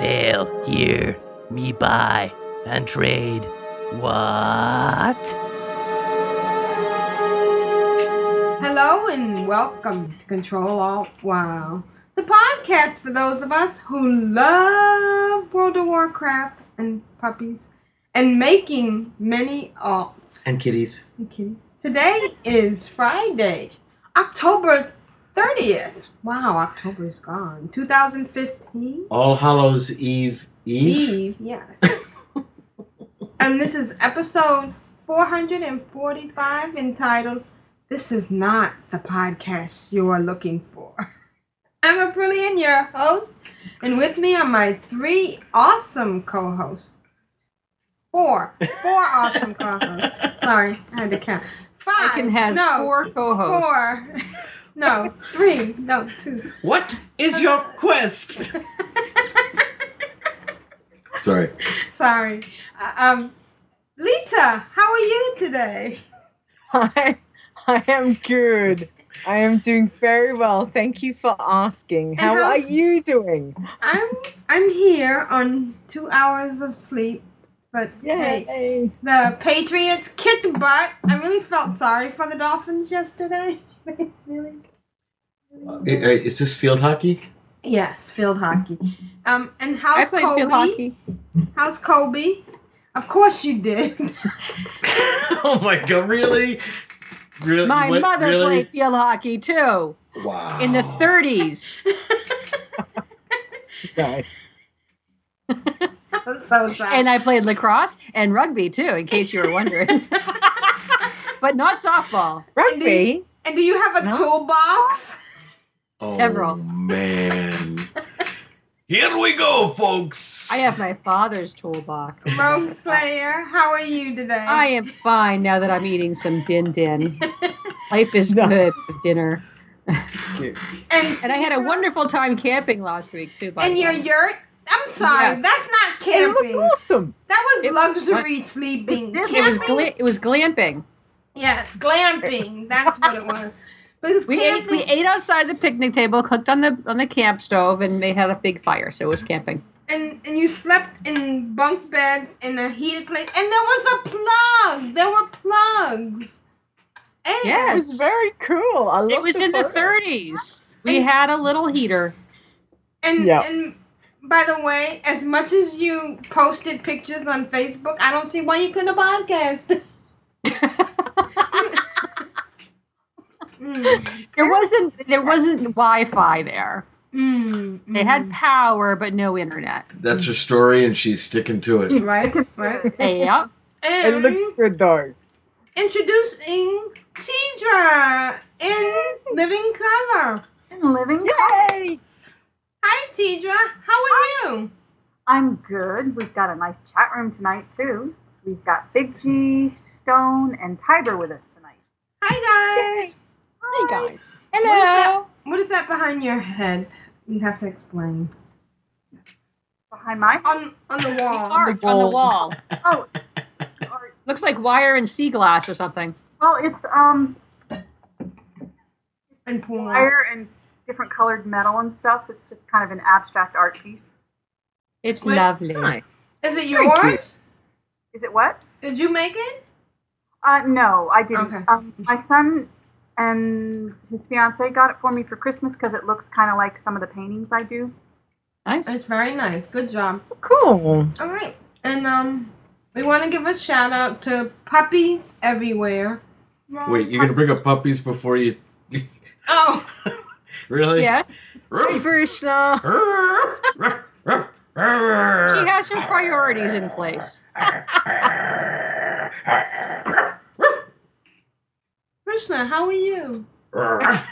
Sail here, me buy and trade. What? Hello and welcome to Control Alt Wow, the podcast for those of us who love World of Warcraft and puppies and making many alts. And kitties. Okay. Today is Friday, October 30th. Wow, October is gone. 2015? All Hallows Eve Eve. Eve, yes. and this is episode 445 entitled This is Not the Podcast You Are Looking For. I'm Aprillian, your host, and with me are my three awesome co hosts. Four. Four awesome co hosts. Sorry, I had to count. Five. Aiken has no, four co-hosts. Four. No, three. No, two. What is your quest? Sorry. Sorry. Uh, um, Leeta, how are you today? I, I am good. I am doing very well. Thank you for asking. How are you doing? I'm I'm here on two hours of sleep, but hey, the Patriots kicked butt. I really felt sorry for the Dolphins yesterday. really? Uh, Is this field hockey? Yes, field hockey. Um, and how's played Kobe? field hockey. How's Kobe? Of course you did. oh my god! Really? Really? My What? mother really? played field hockey too Wow. in the 30s. Guys. so sad. and I played lacrosse and rugby too, in case you were wondering. but not softball. Rugby? and do you have a No. toolbox? Several. Oh, man. Here we go, folks. I have my father's toolbox. Rogueslayer, how are you today? I am fine now that I'm eating some din din. Life is No. good with dinner. and, And I had a wonderful time camping last week too. By And the your way. yurt? I'm sorry, Yes. that's not camping. It camping. looked awesome. That was It was- luxury sleeping. It was Camping? gla- it was glamping. yes, glamping. That's what it was. Because We ate we ate outside the picnic table, cooked on the on the camp stove, and they had a big fire, so it was camping. and, and you slept in bunk beds in a heated place, and there was a plug. There were plugs. And It Yes. was very cool. I love It loved was in the 30s. We had a little heater. And Yeah. and by the way, as much as you posted pictures on Facebook, I don't see why you couldn't podcast. mm, There wasn't there wasn't Wi-Fi there. mm, They had power but no internet. That's her story, and she's sticking to it. right, right. Yeah. It looks good though. introducing Tedrah in Living Color. In Living. Yay! Hi, Tedrah. How are you? I'm good. We've got a nice chat room tonight too. We've got Big G, Stone, and Tiber with us tonight. Hi, guys. Hey guys. What is that? What is that behind your head? You have to explain. Behind my On on the wall. Art on the wall. oh, it's, it's art. Looks like wire and sea glass or something. well, it's um And pool. wire and different colored metal and stuff. It's just kind of an abstract art piece. It's Wait. lovely. Nice. Is it Very yours? Is it what? Did you make it? Uh, no, I didn't. Okay. Um, my son and his fiance got it for me for Christmas because it looks kind of like some of the paintings I do. Nice. It's very nice. Good job. Cool. All right. And um, we want to give a shout out to puppies everywhere. Wait, you're gonna bring up puppies before you? Oh, Really? Yes. Vrishna. She has her priorities in place. Vrishna, how are you? Look at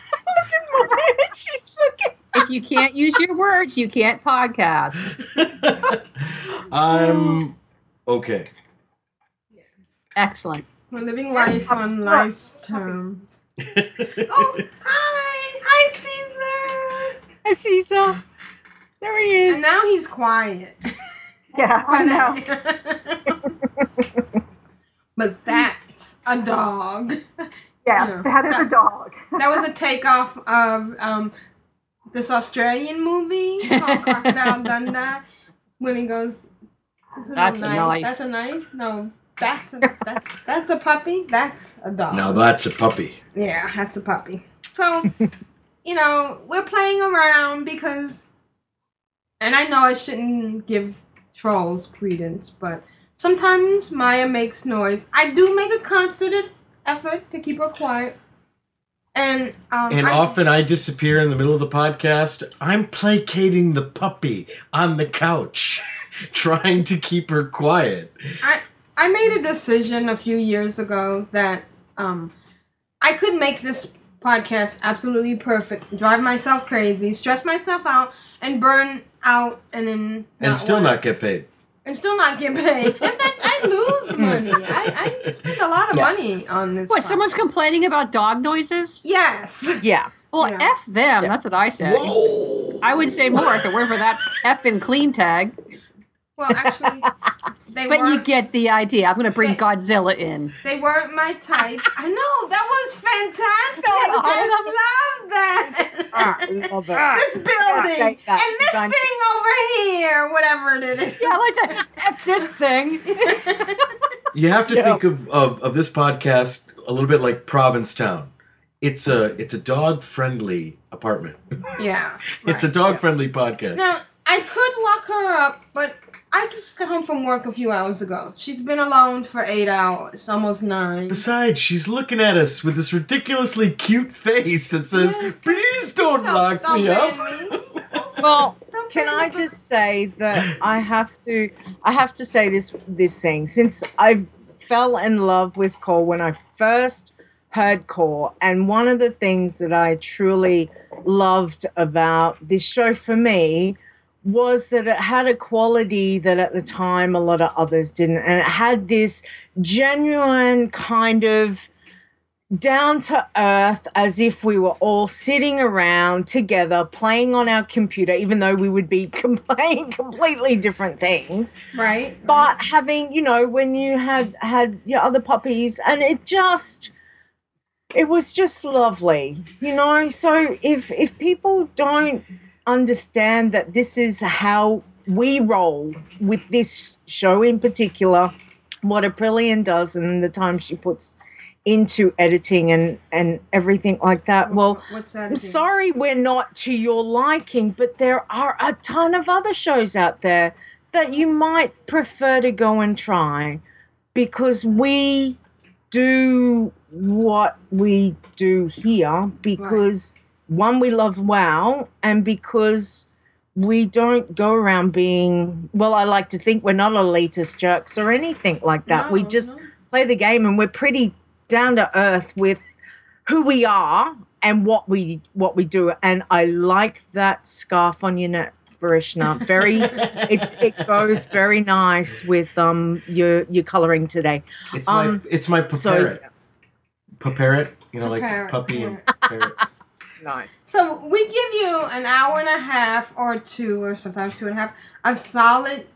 my She's looking. if you can't use your words, you can't podcast. I'm okay. Excellent. We're living life on life's terms. oh, hi! Hi, Caesar! Hi, Caesar. There he is. And now he's quiet. Yeah, I know. but that's a dog. Yes, Yeah. that is a dog. That was a takeoff of um, this Australian movie called Crocodile Dundee. When he goes, this is That's a a knife. knife. That's a knife? No, that's a, that, that's a puppy. That's a dog. Now that's a puppy. Yeah, that's a puppy. So, you know, we're playing around because, and I know I shouldn't give trolls credence, but sometimes Maya makes noise. I do make a concerted effort to keep her quiet. And, um, And I, often I disappear in the middle of the podcast. I'm placating the puppy on the couch, trying to keep her quiet. I, I made a decision a few years ago that um, I could make this podcast absolutely perfect, drive myself crazy, stress myself out, and burn out, and then And still wanna- not get paid. and still not get paid. In fact, I money. I, I spend a lot of Yeah. money on this. What, podcast. someone's complaining about dog noises? Yes. Yeah. Well, Yeah. F them. That's what I said. Whoa! I would say more if it weren't for that F and clean tag. Well, actually, they But you get the idea. I'm going to bring Okay. Godzilla in. They weren't my type. I know that was fantastic. No, I love that. Ah, love it. this building Say that. and this Done. thing over here, whatever it is. Yeah, I like that. F this thing. You have to Yeah. think of, of, of this podcast a little bit like Provincetown. It's a it's a dog friendly apartment. yeah. It's a dog friendly podcast. Now I could lock her up, but I just got home from work a few hours ago. She's been alone for eight hours, almost nine. Besides, she's looking at us with this ridiculously cute face that says, Yes. "Please don't lock Don't me ban up." me. Well, can I just say that I have to I have to say this this thing since I fell in love with Core when I first heard Core and one of the things that I truly loved about this show for me was that it had a quality that at the time a lot of others didn't. And it had this genuine kind of down to earth as if we were all sitting around together playing on our computer even though we would be playing completely different things. Right. but having you know when you had had your other puppies and it just it was just lovely you know? So if if people don't understand that this is how we roll with this show in particular what Aprillian does and the time she puts into editing and and everything like that well what's that? I'm sorry we're not to your liking, but there are a ton of other shows out there that you might prefer to go and try because we do what we do here because one, we love WoW, and because we don't go around being, well, I like to think we're not elitist jerks or anything like that. we just no. play the game and we're pretty down to earth with who we are and what we what we do and i like that scarf on your neck Vrishna. very it, it goes very nice with um your your coloring today It's my Um, it's my so parrot. Parrot, you know, like Parrot, puppy and yeah. parrot. Nice So we give you an hour and a half or two, or sometimes two and a half, of solid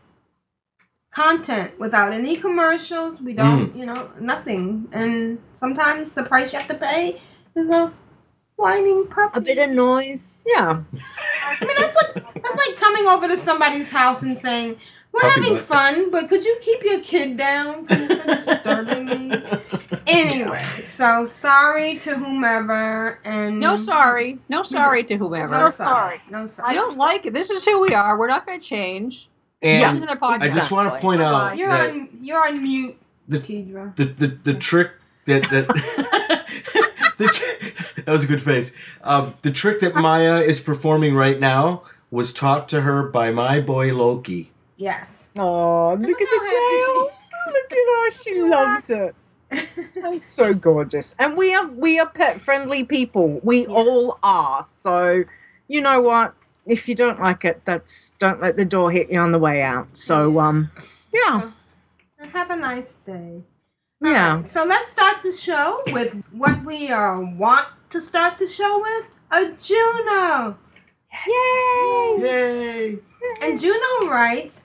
content without any commercials. We don't, mm. you know, nothing. And sometimes the price you have to pay is a whining puppy. a bit of noise yeah I mean, that's like that's like coming over to somebody's house and saying, "We're Puppy having butt. fun, but could you keep your kid down? 'Cause You're disturbing me." Anyway, so sorry to whomever, and No sorry. No sorry to whomever. no sorry, no sorry. I don't like it. This is who we are. We're not going to change. And Another I just want to point out You're that on. You're on mute, the, Tedrah. the, the, the trick that that the, tr- that was a good face. Um, the trick that Maya is performing right now was taught to her by my boy Loki. Yes. oh look at the tail look at her she loves it that's so gorgeous and we are we are pet friendly people we all are so you know what? If you don't like it, that's don't let the door hit you on the way out. So um, yeah, And have a nice day. yeah. So let's start the show with what we uh, want to start the show with a Juno. Yay! Yay! And Juno writes,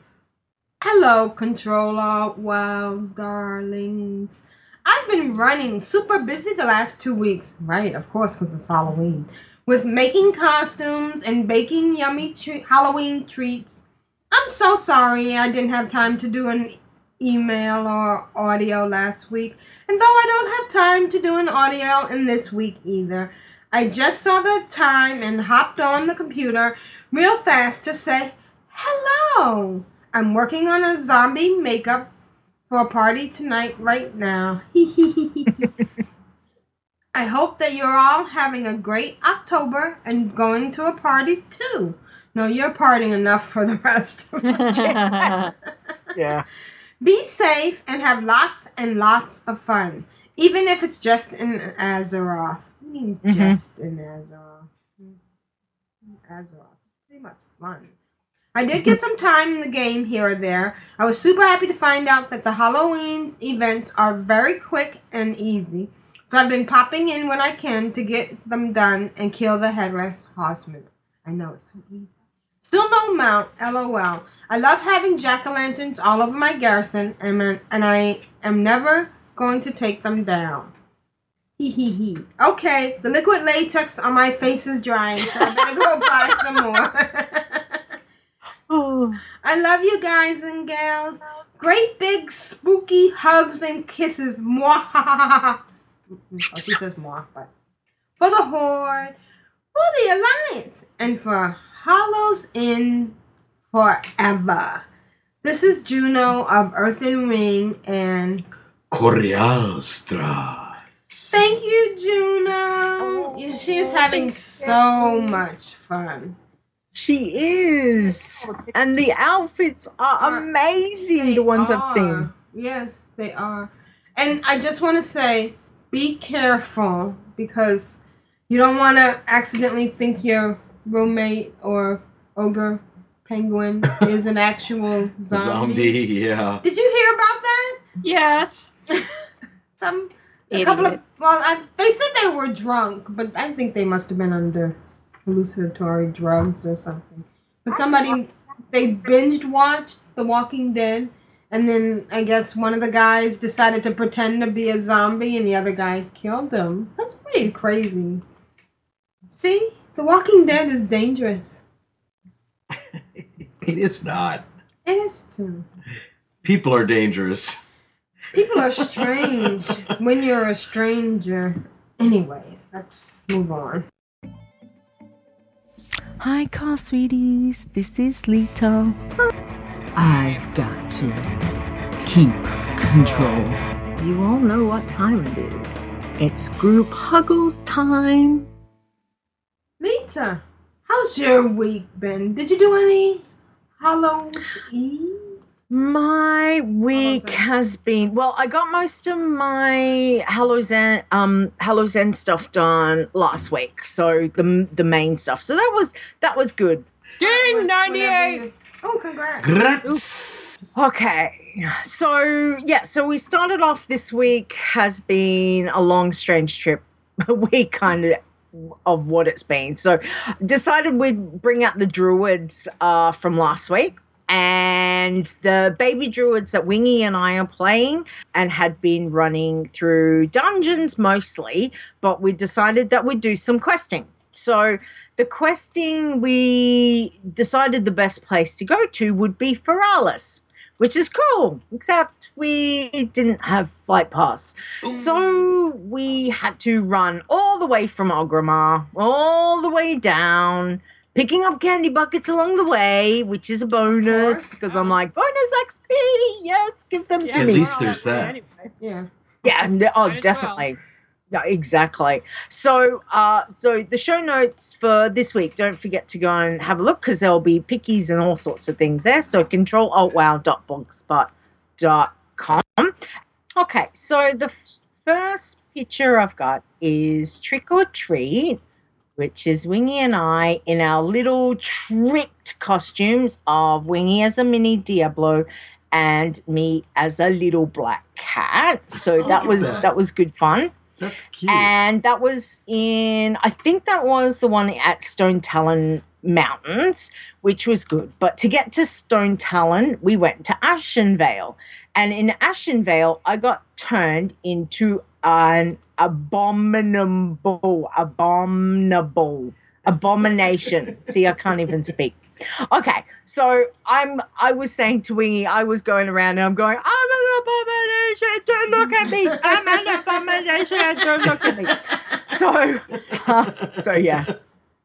Hello, Control Alt Wild Darlings. I've been running super busy the last two weeks. Right, of course, because it's Halloween. With making costumes and baking yummy tre- Halloween treats. I'm so sorry I didn't have time to do an email or audio last week. And though I don't have time to do an audio in this week either, I just saw the time and hopped on the computer real fast to say, Hello! I'm working on a zombie makeup for a party tonight, right now. I hope that you're all having a great October and going to a party too. No, you're partying enough for the rest of us. Yeah. Be safe and have lots and lots of fun, even if it's just in Azeroth. I mean, Mhm. just in Azeroth. Azeroth. Pretty much fun. I did get some time in the game here or there. I was super happy to find out that the Halloween events are very quick and easy. So I've been popping in when I can to get them done and kill the headless horseman. I know it's so easy. Still no mount, lol. I love having jack-o'-lanterns all over my garrison, and, and I am never going to take them down. Hee hee hee. Okay, the liquid latex on my face is drying, so I better go apply some more. Oh. I love you guys and gals. Great big spooky hugs and kisses. Mwah. Oh, she says mwah, but for the Horde, for the Alliance, and for Hollows in forever. This is Juno of Earthen Ring, and Coriastra. thank you, Juno. Oh, yeah, she is oh, having so much fun. She is, and the outfits are amazing. The ones I've seen. Yes, they are. And I just want to say, be careful because you don't want to accidentally think your roommate or ogre penguin is an actual zombie. Zombie, yeah. Did you hear about that? yes. Some a couple of well, I, they said they were drunk, but I think they must have been under hallucinatory drugs or something. But somebody they binged watched The Walking Dead, and then I guess one of the guys decided to pretend to be a zombie, and the other guy killed him. That's pretty crazy. See, The Walking Dead is dangerous. It is not. It is too. People are dangerous. People are strange when you're a stranger. Anyways, let's move on. Hi, car sweeties. This is Leeta. I've got to keep control. You all know what time it is. It's group huggles time. Leeta, how's your week been? Did you do any Hallows Eve? My week has been well. I got most of my Hallows End, um, Hallows End stuff done last week, so the the main stuff. So that was that was good. Sting ninety eight. Oh, congrats. Grats. Okay, so yeah, so we started off this week has been a long, strange trip. we kind of of what it's been. So decided we'd bring out the druids uh, from last week. And the baby druids that Wingy and I are playing and had been running through dungeons mostly, but we decided that we'd do some questing. So the questing we decided the best place to go to would be Feralas, which is cool, except we didn't have flight pass. So we had to run all the way from Orgrimmar, all the way down, picking up candy buckets along the way, which is a bonus because I'm like, bonus XP, yes, give them to At me. least there's that. Anyway. Yeah. Yeah, and oh, Might as well. definitely. Yeah, exactly. So, uh, so the show notes for this week, don't forget to go and have a look because there'll be pickies and all sorts of things there. So, controlaltwow.blogspot.com. Okay, so the first picture I've got is Trick or Treat which is Wingy and I in our little tricked costumes of Wingy as a mini Diablo and me as a little black cat. So oh, that was that. that was good fun. That's cute. And that was in, I think that was the one at Stonetalon Mountains, which was good. But to get to Stonetalon, we went to Ashenvale. And in Ashenvale, I got turned into an abominable, abominable, abomination. See, I can't even speak. Okay, so I'm I was saying to Wingy, I was going around and I'm going, I'm an abomination, don't look at me. I'm an abomination, don't look at me. So uh, so yeah.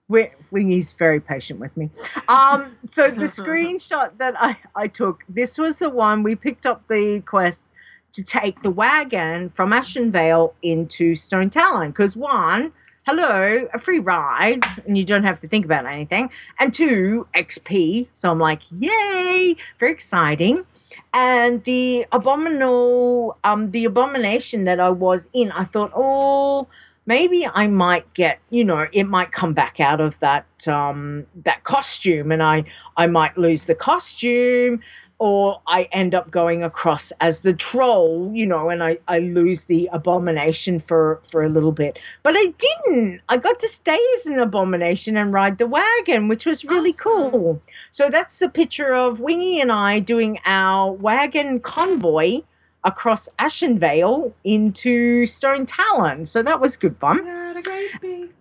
Wingy's very patient with me. Um, so the screenshot that I, I took, this was the one we picked up the quest to take the wagon from Ashenvale into Stonetalon. Because one, hello, a free ride, and you don't have to think about anything. And two, XP. So I'm like, yay, very exciting. And the abominable, um, the abomination that I was in, I thought, oh, maybe I might get, you know, it might come back out of that um, that costume, and I I might lose the costume, or I end up going across as the troll, you know, and I I lose the abomination for for a little bit, but I didn't. I got to stay as an abomination and ride the wagon, which was really cool. So that's the picture of Wingy and I doing our wagon convoy across Ashenvale into Stonetalon. So that was good fun. Got a great big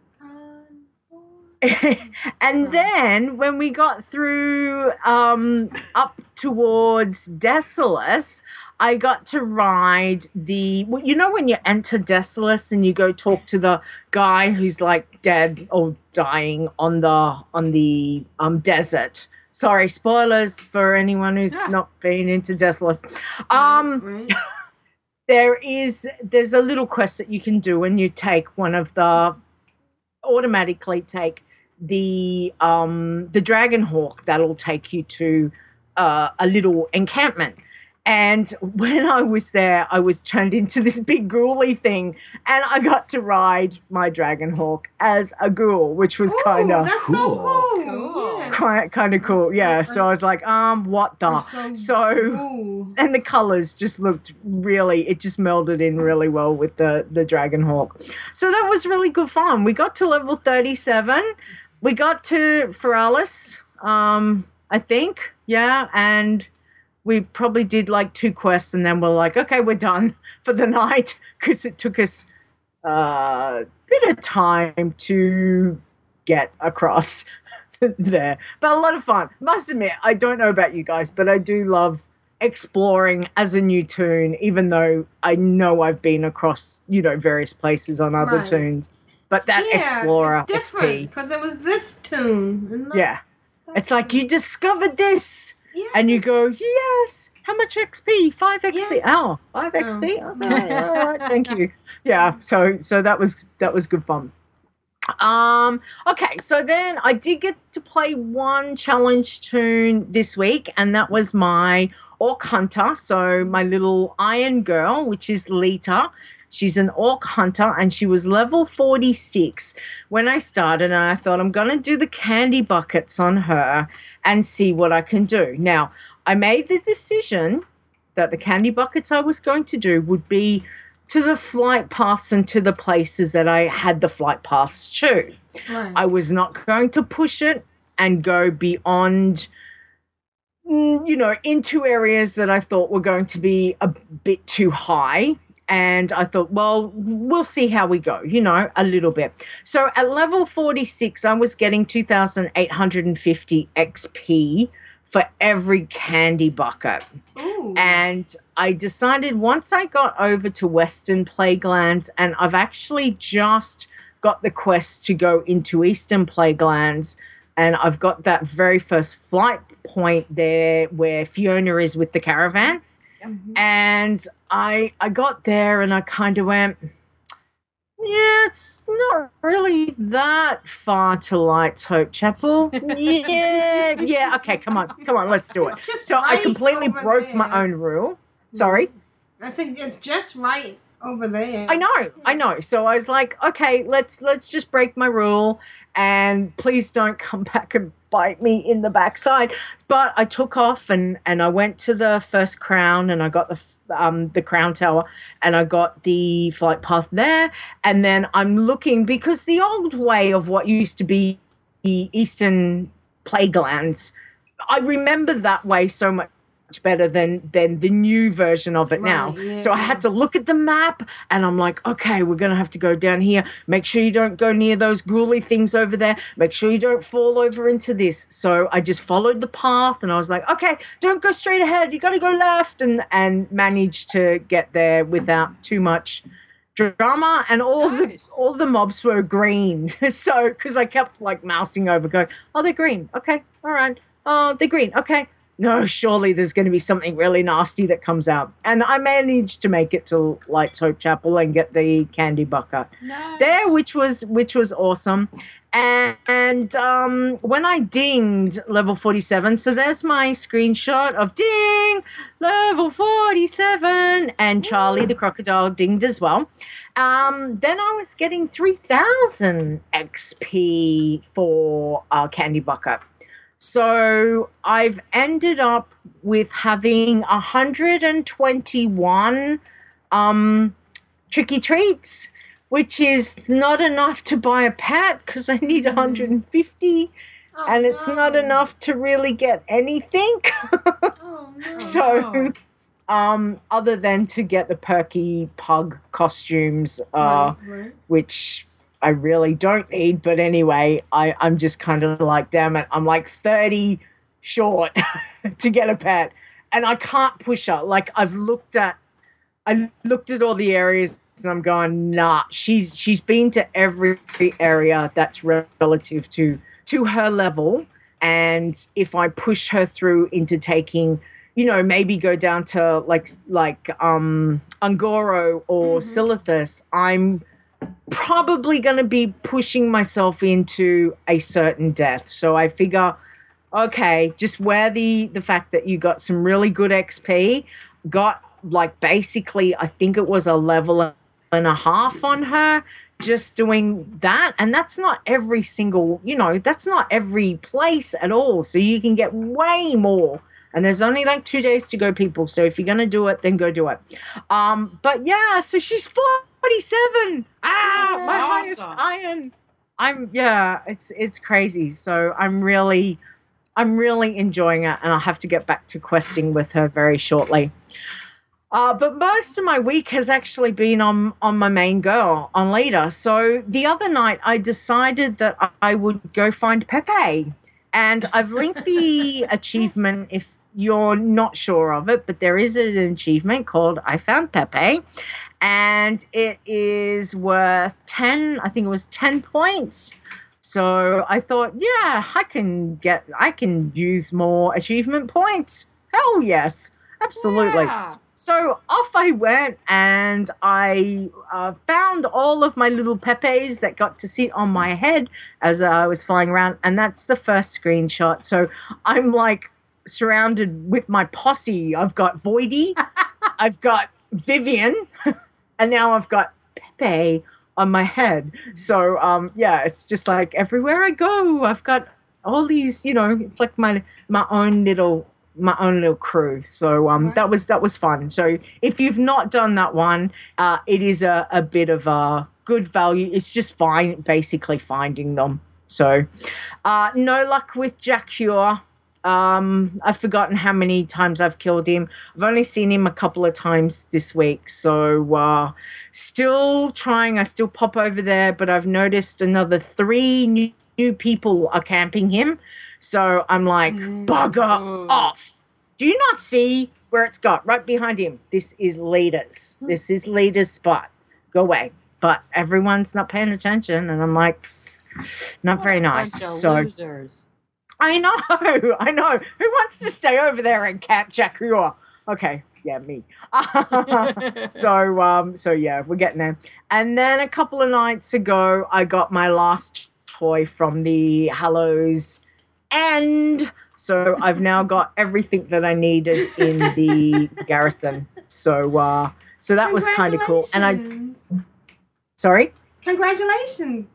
and then when we got through um, up towards Desolace, I got to ride the. well, You know when you enter Desolace and you go talk to the guy who's like dead or dying on the on the um, desert. Sorry, spoilers for anyone who's not been into Desolace. Um, there is there's a little quest that you can do when you take one of the automatically take the um the dragon hawk that'll take you to uh, a little encampment and when I was there, I was turned into this big ghouly thing, and I got to ride my dragon hawk as a ghoul, which was kind of That's so cool. Yeah. quite kind of cool. Yeah. So I was like, um, what the? so So, and the colors just looked really. It just melded in really well with the the dragon hawk. So that was really good fun. We got to level thirty seven. We got to Feralas. Um, I think. Yeah, and we probably did like two quests, and then we're like, okay, we're done for the night because it took us a bit of time to get across there. But a lot of fun. Must admit, I don't know about you guys, but I do love exploring as a new tune, even though I know I've been across, you know, various places on other Right. tunes. But that Explorer it's different XP, because it was this tune. not- yeah. It's like you discovered this. And you go, yes. How much XP? Five XP. Oh, five XP. Okay, all right. Thank you. Yeah. So so that was that was good fun. Um. Okay. So then I did get to play one challenge tune this week, and that was my Orc Hunter. So my little Iron Girl, which is Lita. She's an Orc Hunter, and she was level forty six when I started. And I thought I'm gonna do the candy buckets on her and see what I can do. Now I made the decision that the candy buckets I was going to do would be to the flight paths and to the places that I had the flight paths to. Right. I was not going to push it and go beyond, mm, you know, into areas that I thought were going to be a bit too high. And I thought, well, we'll see how we go, you know, a little bit. So at level 46, I was getting 2,850 XP for every candy bucket. And I decided once I got over to Western Plaguelands, and I've actually just got the quest to go into Eastern Plaguelands, and I've got that very first flight point there where Fiona is with the caravan. Mm-hmm. And I I got there and I kind of went, yeah, it's not really that far to Lights Hope Chapel. Yeah, yeah. Okay, come on, come on, let's do it. So I completely broke my own rule. Sorry. I think it's just right over there. I know, I know. So I was like, okay, let's let's just break my rule. and please don't come back and bite me in the backside. But I took off and and I went to the first crown and I got the um the crown tower and I got the flight path there. And then I'm looking because the old way of what used to be the eastern plaguelands, I remember that way so much better than than the new version of it now. Right, So I had to look at the map and I'm like, okay, we're gonna have to go down here. Make sure you don't go near those gruely things over there. Make sure you don't fall over into this. So I just followed the path and I was like, okay, don't go straight ahead. You gotta go left and and managed to get there without too much drama and all the all the mobs were green so because i kept like mousing over going oh they're green okay all right oh they're green okay no surely there's going to be something really nasty that comes out and i managed to make it to lights hope chapel and get the candy bucket there which was which was awesome and, and um, when I dinged level 47, so there's my screenshot of ding, level 47, and Charlie the crocodile dinged as well. Um, then I was getting 3000 XP for uh, Candy Bucket. So I've ended up with having 121 um, tricky treats which is not enough to buy a pet because I need 150 and it's not enough to really get anything. oh, no. so um other than to get the perky pug costumes uh which I really don't need but anyway I I'm just kind of like damn it I'm like 30 short to get a pet. And I can't push her. Like I've looked at I looked at all the areas and I'm going, nah. She's she's been to every area that's relative to to her level, and if I push her through into taking, you know, maybe go down to like like um Un'Goro or Silithus, I'm probably going to be pushing myself into a certain death. So I figure, okay, just wear the the fact that you got some really good XP, got like basically I think it was a level and a half on her just doing that. And that's not every single you know that's not every place at all. So you can get way more. And there's only like two days to go people. So if you're gonna do it then go do it. Um but yeah so she's 47 ah my highest iron. I'm yeah it's it's crazy. So i'm really i'm really enjoying it and i'll have to get back to questing with her very shortly. Uh, but most of my week has actually been on on my main girl on Leeta. So the other night I decided that I would go find Pepe, and I've linked the achievement if you're not sure of it, but there is an achievement called I found Pepe, and it is worth ten. I think it was ten points. So I thought, yeah, I can get, I can use more achievement points. Hell yes, absolutely. So off I went and I uh, found all of my little Pepes that got to sit on my head as I was flying around. And that's the first screenshot. So I'm like surrounded with my posse. I've got Voidy, I've got Vivian, and now I've got Pepe on my head. So um, yeah, it's just like everywhere I go, I've got all these, you know, it's like my my own little my own little crew. So um, that was that was fun. So if you've not done that one, uh, it is a, a bit of a good value. It's just fine, basically finding them. So uh, no luck with Jack Cure. Um, I've forgotten how many times I've killed him. I've only seen him a couple of times this week. So uh, still trying. I still pop over there, but I've noticed another three new, new people are camping him. So I'm like, bugger off. Do you not see where it's got right behind him? This is Leeta's. This is Leeta's' spot. Go away. But everyone's not paying attention, and I'm like, not very nice. So losers. I know, I know. Who wants to stay over there and cap Jackua? Okay, yeah, me. so um, so yeah, we're getting there. And then a couple of nights ago, I got my last toy from the Hallows end. So I've now got everything that I needed in the garrison. So uh, so that was kind of cool. And I sorry. Congratulations.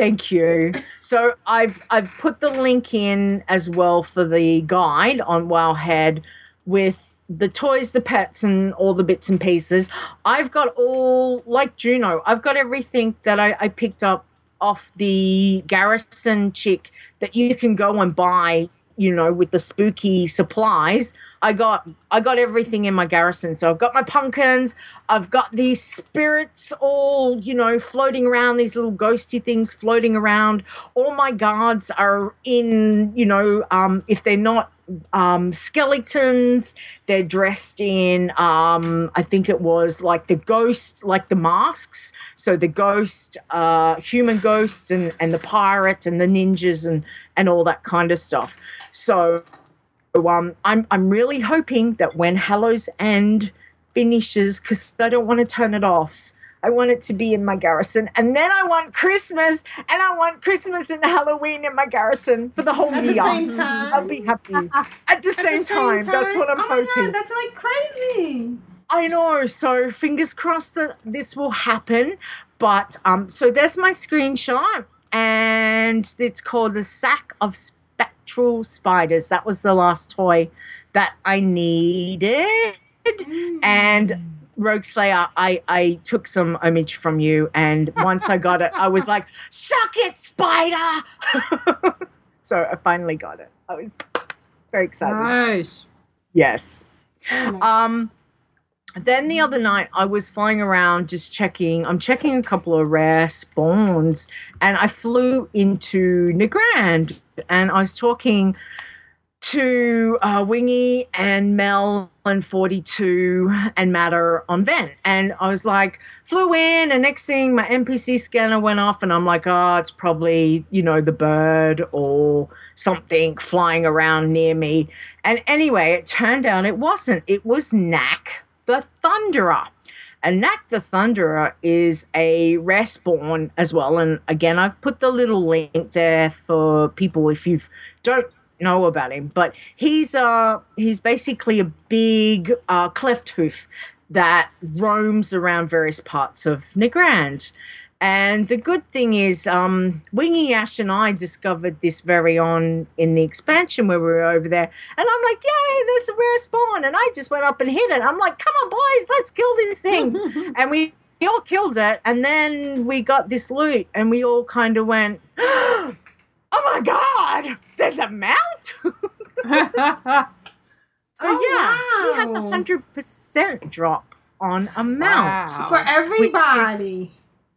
Thank you. So I've I've put the link in as well for the guide on Wowhead with the toys, the pets, and all the bits and pieces. I've got all like Juno. I've got everything that I, I picked up off the Garrison chick that you can go and buy. You know, with the spooky supplies. I got I got everything in my garrison. So I've got my pumpkins, I've got these spirits all, you know, floating around, these little ghosty things floating around. All my guards are in, you know, um, if they're not um, skeletons, they're dressed in um, I think it was like the ghost, like the masks. So the ghost, uh, human ghosts and, and the pirate and the ninjas and and all that kind of stuff. So um, I'm I'm really hoping that when Hallows End finishes, because I don't want to turn it off. I want it to be in my garrison, and then I want Christmas, and I want Christmas and Halloween in my garrison for the whole At year. the same time. I'll be happy. At the, same, time, that's what I'm oh hoping. my god, that's like crazy. I know. So fingers crossed that this will happen. But um, so there's my screenshot, and it's called the sack of spectral spiders. That was the last toy that I needed. And Rogueslayer, I I took some homage from you, and once I got it, I was like, "Suck it, spider!" so I finally got it. I was very excited. Nice. Yes. Um then the other night I was flying around just checking. I'm checking a couple of rare spawns and I flew into Nagrand and I was talking to uh, Wingy and Mel and 42 and Matter on Vent. And I was like, flew in, and next thing my NPC scanner went off, and I'm like, oh, it's probably, you know, the bird or something flying around near me. And anyway, it turned out it wasn't. It was Nakk the Thunderer. And Nakk the Thunderer is a rare spawn as well. And again, I've put the little link there for people if you don't know about him. But he's uh he's basically a big uh, cleft hoof that roams around various parts of Nagrand. And the good thing is, um, Wingy Ash and I discovered this very on in the expansion where we were over there. And I'm like, yay, there's a rare spawn. And I just went up and hit it. I'm like, come on, boys, let's kill this thing. and we, we all killed it. And then we got this loot and we all kind of went, oh my God, there's a mount. so Oh, yeah, he has a hundred percent drop on a mount For everybody.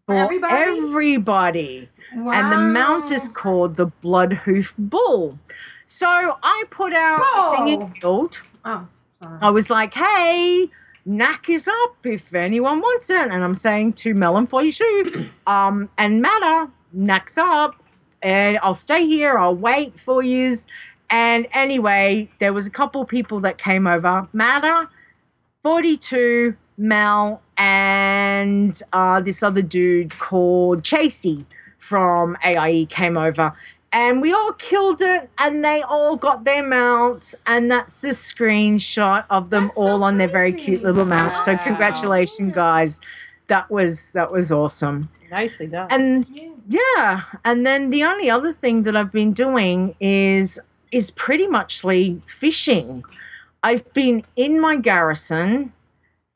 For everybody? everybody. And the mount is called the Blood Hoof Bull. So I put out a thing in guild. Oh, sorry. I was like, hey, Nakk is up if anyone wants it. And I'm saying to Melon 42, um, and Matter, Nakk's up. And I'll stay here, I'll wait for yous. And anyway, there was a couple people that came over. Matter, 42, Mel, and uh, this other dude called Chasey from AIE came over. And we all killed it, and they all got their mounts, and that's the screenshot of them all on their very cute little mounts. So congratulations, guys! That was that was awesome. Nicely done. And yeah, and then the only other thing that I've been doing is is pretty muchly fishing. I've been in my garrison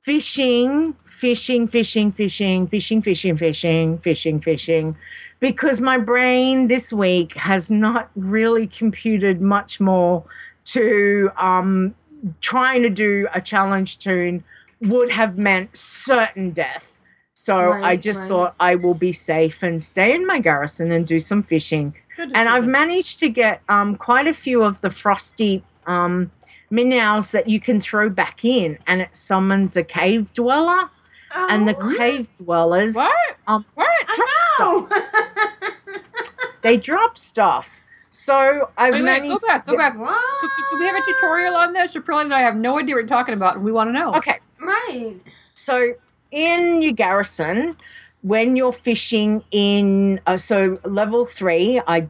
fishing, fishing, fishing, fishing, fishing, fishing, fishing, fishing, fishing, because my brain this week has not really computed much more to um, trying to do a challenge tune would have meant certain death. So I just right. thought I will be safe and stay in my garrison and do some fishing. And I've managed to get um, quite a few of the frosty um, minnows that you can throw back in, and it summons a cave dweller. and the cave dwellers, What? um, What? drop stuff. they drop stuff. So I've Wait, wait, go back, go get- back. Do, do we have a tutorial on this? Or Pearlie and I have no idea what you're talking about, and we want to know. Okay. Right. So in your garrison, when you're fishing in, uh, so level three, I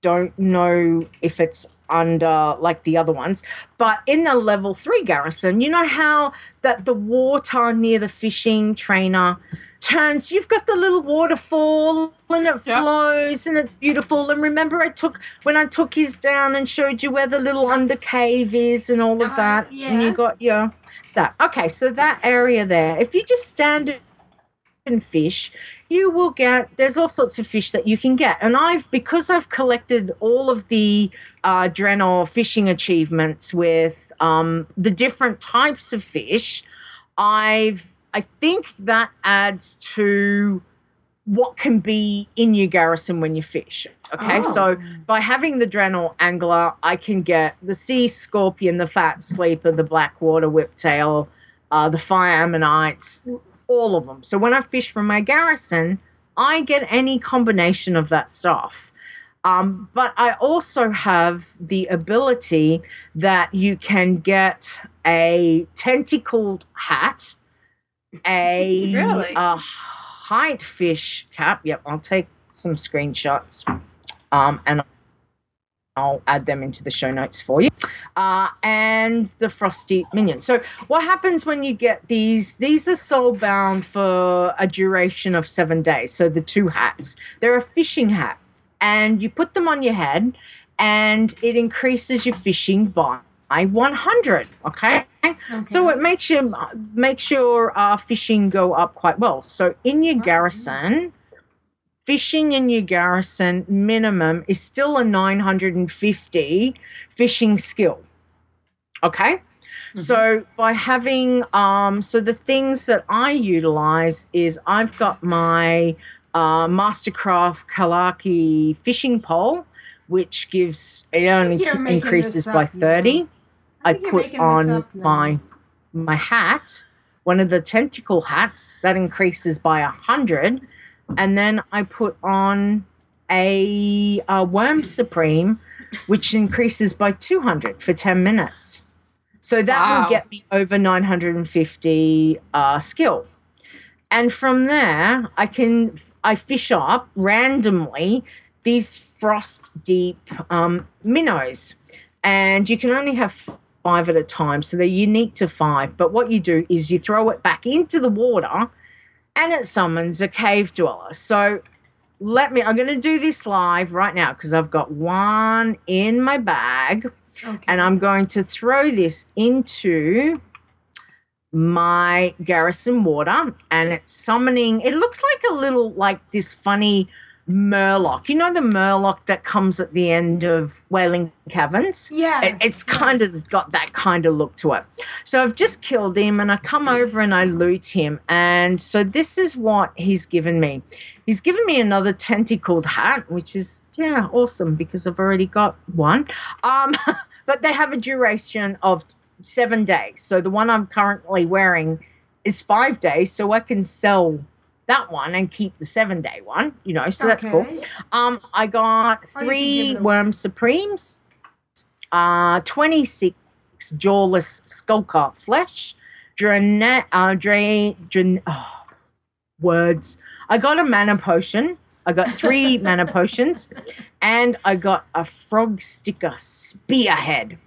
don't know if it's under like the other ones, but in the level three garrison, you know how that the water near the fishing trainer turns. You've got the little waterfall and it flows and it's beautiful. And remember, I took when I took his down and showed you where the little under cave is and all of uh, that. And you got your that. Okay, so that area there. If you just stand and fish, you will get. There's all sorts of fish that you can get, and I've because I've collected all of the uh, Draenor fishing achievements with um, the different types of fish. I've I think that adds to what can be in your garrison when you fish. Okay, Oh. so by having the Draenor angler, I can get the sea scorpion, the fat sleeper, the black water whiptail, uh, the fire ammonites, all of them. So when I fish from my garrison, I get any combination of that stuff. Um, but I also have the ability that you can get a tentacled hat, a Really? uh, height fish cap. Yep, I'll take some screenshots um, and I'll add them into the show notes for you. Uh, and the frosty minion. So what happens when you get these? These are soul bound for a duration of seven days. So the two hats, they're a fishing hat, and you put them on your head, and it increases your fishing by 100. Okay. So it makes your makes your uh, fishing go up quite well. So in your garrison, fishing in your garrison minimum is still a 950 fishing skill. Okay? So by having um so the things that I utilize is I've got my uh, Mastercraft Kalu'ak fishing pole, which gives it only you're ki- making increases by 30. I, you're put on my my hat, one of the tentacle hats that increases by a hundred, and then I put on a, a worm supreme, which increases by two hundred for ten minutes. So that Wow. will get me over nine hundred and fifty uh, skill, and from there I can I fish up randomly these frost deep um, minnows, and you can only have five at a time, so they're unique to five. But what you do is you throw it back into the water, and it summons a cave dweller. So let me. I'm going to do this live right now because I've got one in my bag, and I'm going to throw this into my garrison water and it's summoning it looks like a little like this funny murloc. You know the murloc that comes at the end of wailing caverns? Yeah. It- it's kind of got that kind of look to it. So i've just killed him and i come over and i loot him. And so this is what he's given me. He's given me another tentacled hat which is yeah awesome because i've already got one. Um but they have a duration of seven days. So the one I'm currently wearing is five days, so I can sell that one and keep the seven day one. You know, so that's cool. Um, I got Or you can three worm supremes, uh, twenty six jawless skulker flesh, drane, uh, drain, drain, oh, words. I got a mana potion. I got three mana potions, and I got a frog sticker spearhead,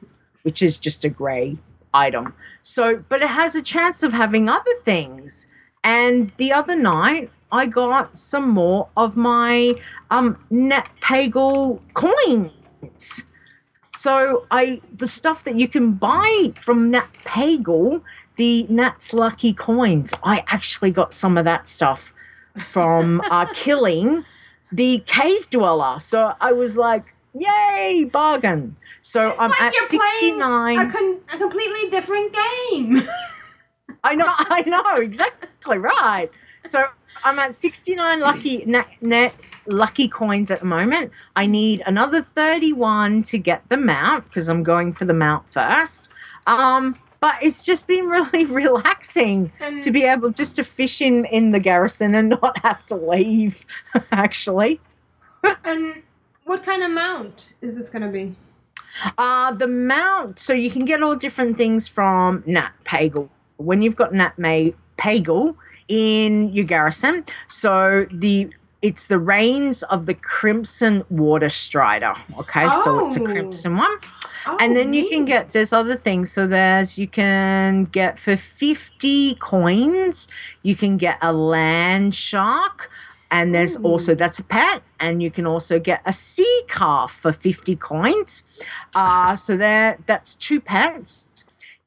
which is just a grey item. So, but it has a chance of having other things. And the other night, I got some more of my um Nat Pagle coins. So I the stuff that you can buy from Nat Pagle, the Nat's Lucky coins. I actually got some of that stuff from uh, killing the cave dweller. So I was like, yay, bargain. So I'm like at you're 69. A, con- a completely different game. I know, I know, exactly right. So I'm at 69 lucky net, nets, lucky coins at the moment. I need another 31 to get the mount because I'm going for the mount first. Um, but it's just been really relaxing to be able just to fish in in the garrison and not have to leave. Actually, and what kind of mount is this going to be? Uh, the mount, so you can get all different things from Nat Pagle. When you've got Nat May Pagle in your garrison, so the it's the reigns of the Crimson Water Strider. Okay, so it's a Oh. crimson one. Oh, and then you can get there's other things. So there's you can get for 50 coins, you can get a land shark. And there's also that's a pet, and you can also get a sea calf for 50 coins. Uh, so there that's two pets.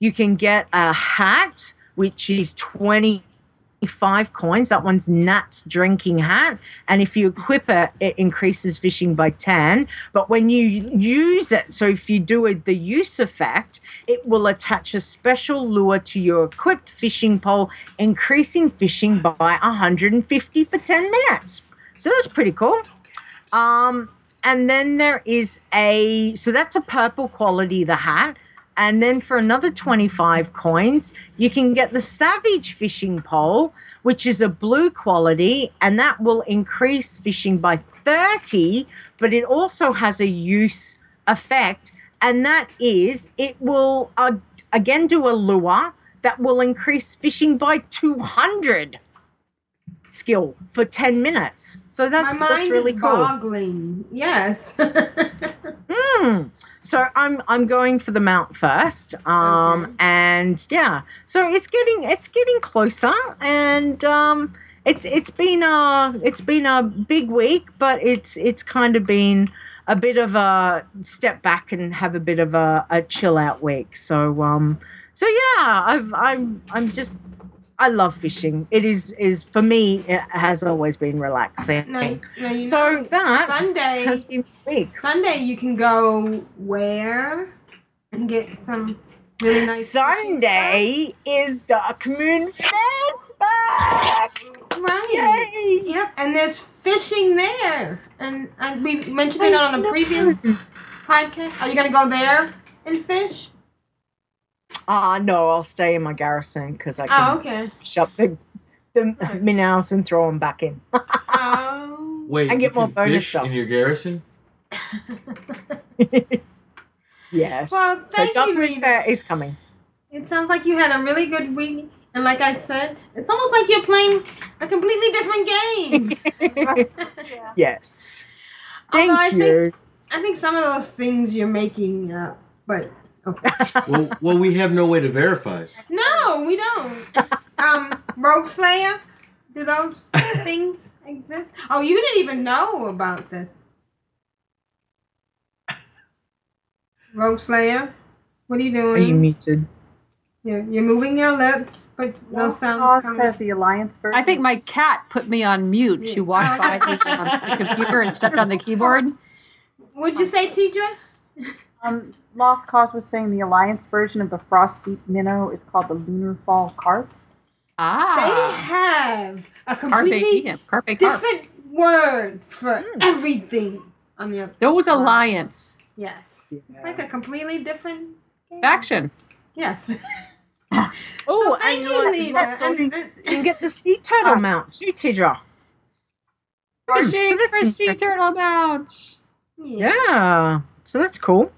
You can get a hat, which is 25 coins. That one's Nat's drinking hat. And if you equip it, it increases fishing by 10. But when you use it, so if you do it, the use effect, it will attach a special lure to your equipped fishing pole, increasing fishing by 150 for 10 minutes. So that's pretty cool. Um, and then there is a so that's a purple quality, the hat. And then for another 25 coins, you can get the Savage fishing pole, which is a blue quality, and that will increase fishing by 30, but it also has a use effect, and that is it will uh, again do a lure that will increase fishing by 200 skill for 10 minutes. So that's, My that's mind really is cool. boggling. Yes. Hmm. So I'm I'm going for the mount first. Um and yeah. So it's getting it's getting closer and um it's it's been a it's been a big week, but it's it's kind of been a bit of a step back and have a bit of a, a chill out week. So um so yeah, I've I'm I'm just I love fishing. It is is for me it has always been relaxing. So that Sunday has been week. Sunday you can go where and get some really nice Sunday is Dark Moon Fest back. Right. Yay. Yep. And there's fishing there. And, and we mentioned it on a previous podcast. Are you gonna go there and fish? Ah, no, I'll stay in my garrison because I can Oh, okay. shut the the minnows and throw them back in. Oh. Wait, And you get more can bonus fish stuff. in your garrison? yes. Well, so thank Dark you, Moon Rita. Fair is coming. It sounds like you had a really good week. And like I said, it's almost like you're playing a completely different game. Yes. Although I Thank you. think I think some of those things you're making up, but okay. Well, well, we have no way to verify. no, we don't. Um, Rogueslayer, do those things exist? Oh, you didn't even know about this. Rogueslayer, what are you doing? Are you doing? muted? You're, you're moving your lips, but no sounds coming. says the Alliance version. I think my cat put me on mute. She walked by me on the computer and stepped on the keyboard. What'd you say, Tedrah? Um, Lost Cause was saying the Alliance version of the Frost Deep Minnow is called the Lunar Fall Carp. Ah. They Ah, have a completely diem, carpe carp. different word for everything on the other. Those alliance Yes. It's like a completely different faction. Yes. Oh, thank and you, know Lena. what? And- you can get the sea turtle mount too, Tedrah. Fishing so for sea interesting. turtle mounts. Yeah. So that's cool.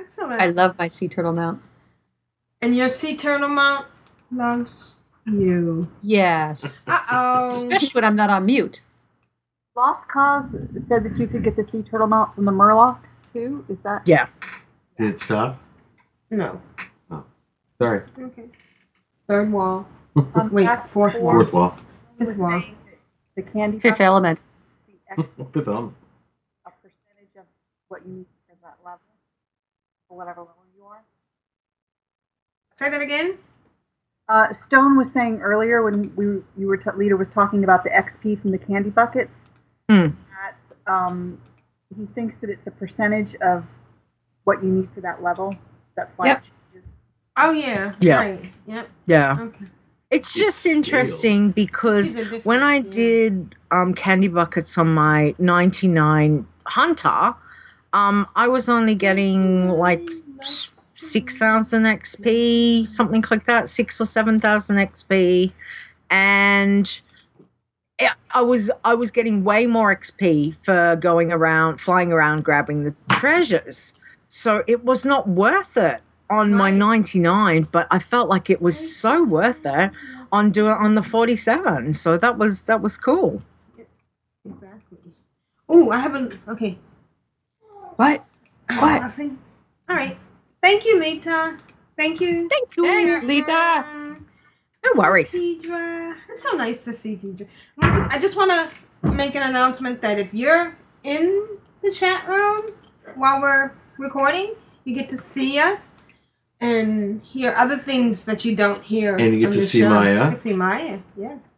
Excellent. I love my sea turtle mount. and your sea turtle mount loves you. Yes, Uh oh. especially when I'm not on mute. Lost Cause said that you could get the sea turtle mount from the Murloc too. Is that? Yeah. Did it stop? No. Oh, sorry. Okay. Third wall. Um, Wait, fourth wall. Fourth wall. Fifth wall. The candy Fifth element. is the Fifth element. a percentage of what you need for that level, or whatever level you are. Say that again. Uh, Stone was saying earlier when we you were t- leader was talking about the XP from the candy buckets. Hmm. That um, he thinks that it's a percentage of what you need for that level. That's why Yep. it changes. Oh yeah. Yeah. Right. Yep. Yeah. Okay. It's It's just stale. interesting because See the difference, when I yeah. did um, candy buckets on my 99 Hunter, um, I was only getting like 6,000 XP, something like that, six or 7,000 XP. And yeah, I was I was getting way more XP for going around, flying around, grabbing the treasures. So it was not worth it on my 99, but I felt like it was so worth it on doing on the 47. So that was that was cool. Oh, I haven't. Okay. What? Oh, what? Nothing. All right. Thank you, Leeta. Thank you. Thank you. Thanks, Leeta. No worries. Deidre. It's so nice to see Deidre. I just want to make an announcement that if you're in the chat room while we're recording, you get to see us and hear other things that you don't hear. And you get to see show. Maya. You get to see Maya, yes.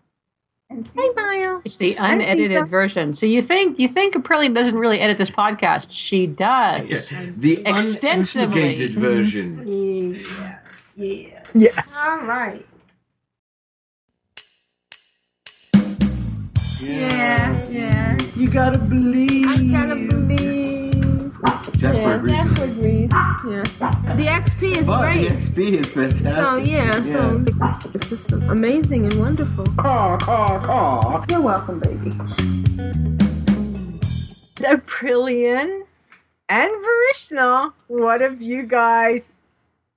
Hey, Maya. It's the unedited version. So you think you think Aprillian doesn't really edit this podcast? She does. Yeah. The Extensively. uninstigated version. Mm-hmm. Yes, yes. Yes. All right. Yeah, yeah. You gotta believe. I gotta believe. Jasper yeah, agrees Jasper agrees. Yeah. The XP is But great. the XP is fantastic. So yeah, so it's just amazing and wonderful. Caw, caw, caw. You're welcome, baby. Aprillian and Vrishna, what have you guys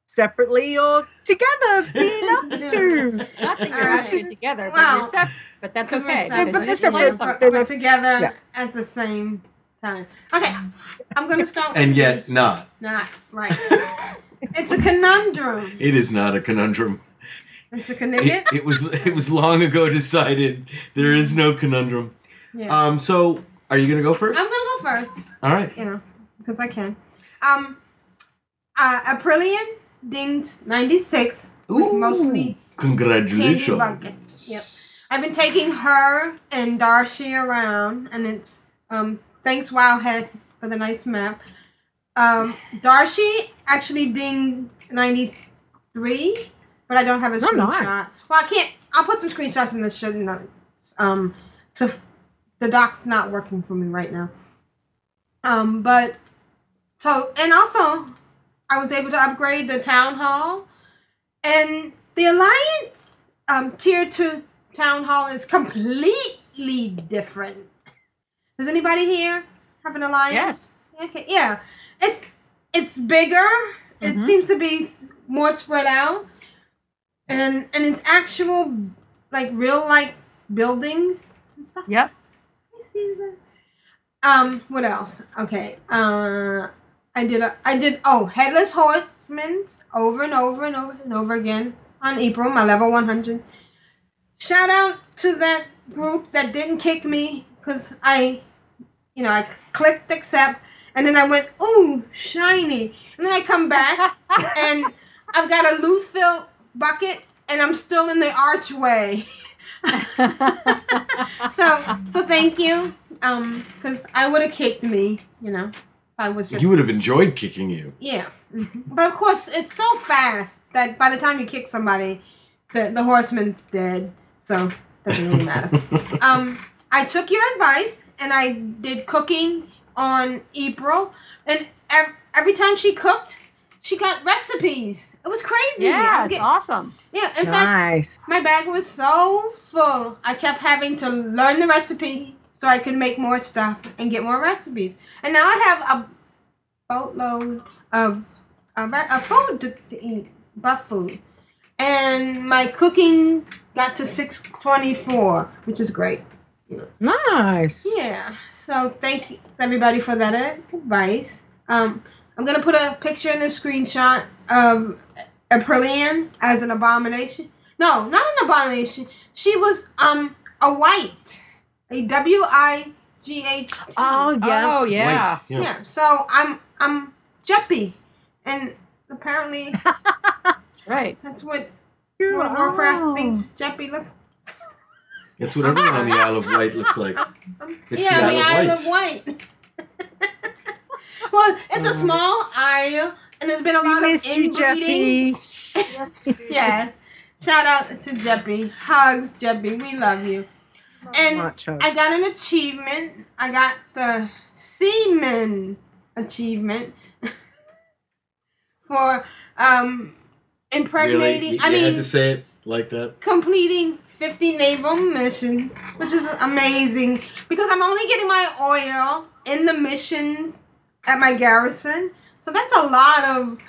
separately or together been up to? Not that you're uh, Alright. actually together, but you're separate. But that's Because okay. we're Yeah, but because they're separate, they're We're together yeah. at the same time. Okay, I'm gonna start. And yet not. not right. it's a conundrum. It is not a conundrum. It's a conundrum. It, it was it was long ago decided there is no conundrum. Yeah. Um. So are you gonna go first? I'm gonna go first. All right. you know, because I can. Um, uh, Aprillian dings 96 with mostly candy Congratulations. buckets. Yep. I've been taking her and Darcy around, and it's um thanks Wowhead for the nice map. Um, Darcy actually dinged 93, but I don't have a Oh, screenshot. nice. Well, I can't. I'll put some screenshots in the show notes. Um, so the doc's not working for me right now. Um, but so and also I was able to upgrade the town hall, and the alliance um tier two town hall is completely different. Does anybody here have an alliance? Yes. Okay. Yeah. It's it's bigger. Mhm. It seems to be more spread out, and and it's actual like real like buildings and stuff. Yep. Um, what else? Okay. Uh, I did a, I did oh headless horsemen over and over and over and over again on April, my level one hundred. Shout out to that group that didn't kick me because I, you know, I clicked accept and then I went ooh shiny and then I come back and I've got a loot filled bucket and I'm still in the archway. so so thank you um because i would have kicked me you know if i was just You would have enjoyed kicking you. yeah but of course it's so fast that by the time you kick somebody the, the horseman's dead so doesn't really matter um i took your advice and i did cooking on april and ev- every time she cooked she got recipes it was crazy I Yeah, was it's getting- awesome. yeah in fact Nice. my bag was so full, I kept having to learn the recipe so I could make more stuff and get more recipes. And now I have a boatload of, of, of food to, to eat, buff food. And my cooking got to 624, which is great. Nice. Yeah. So thank you everybody for that advice. Um, I'm gonna put a picture in the screenshot of a Aprillian as an abomination. No, not an abomination. She was um a white, a W I G H T. Oh yeah. Oh yeah. Wait, yeah. So I'm I'm Jeppy, and apparently That's right. that's what World of Warcraft thinks Jeppy looks. That's what everyone on the Isle of Wight looks like. It's yeah, the the Isle Isle of of Wight. White. well, it's a small isle, and there's been a lot We of miss you, inbreeding. Jeppy. yes. Shout out to Jeppy. Hugs, Jeppy. We love you. And Much hugs. I got an achievement. I got the Seaman achievement for um Really? impregnating. You, I you mean, had to say it like that. completing 50 naval missions, which is amazing because I'm only getting my oil in the missions at my garrison. So that's a lot of,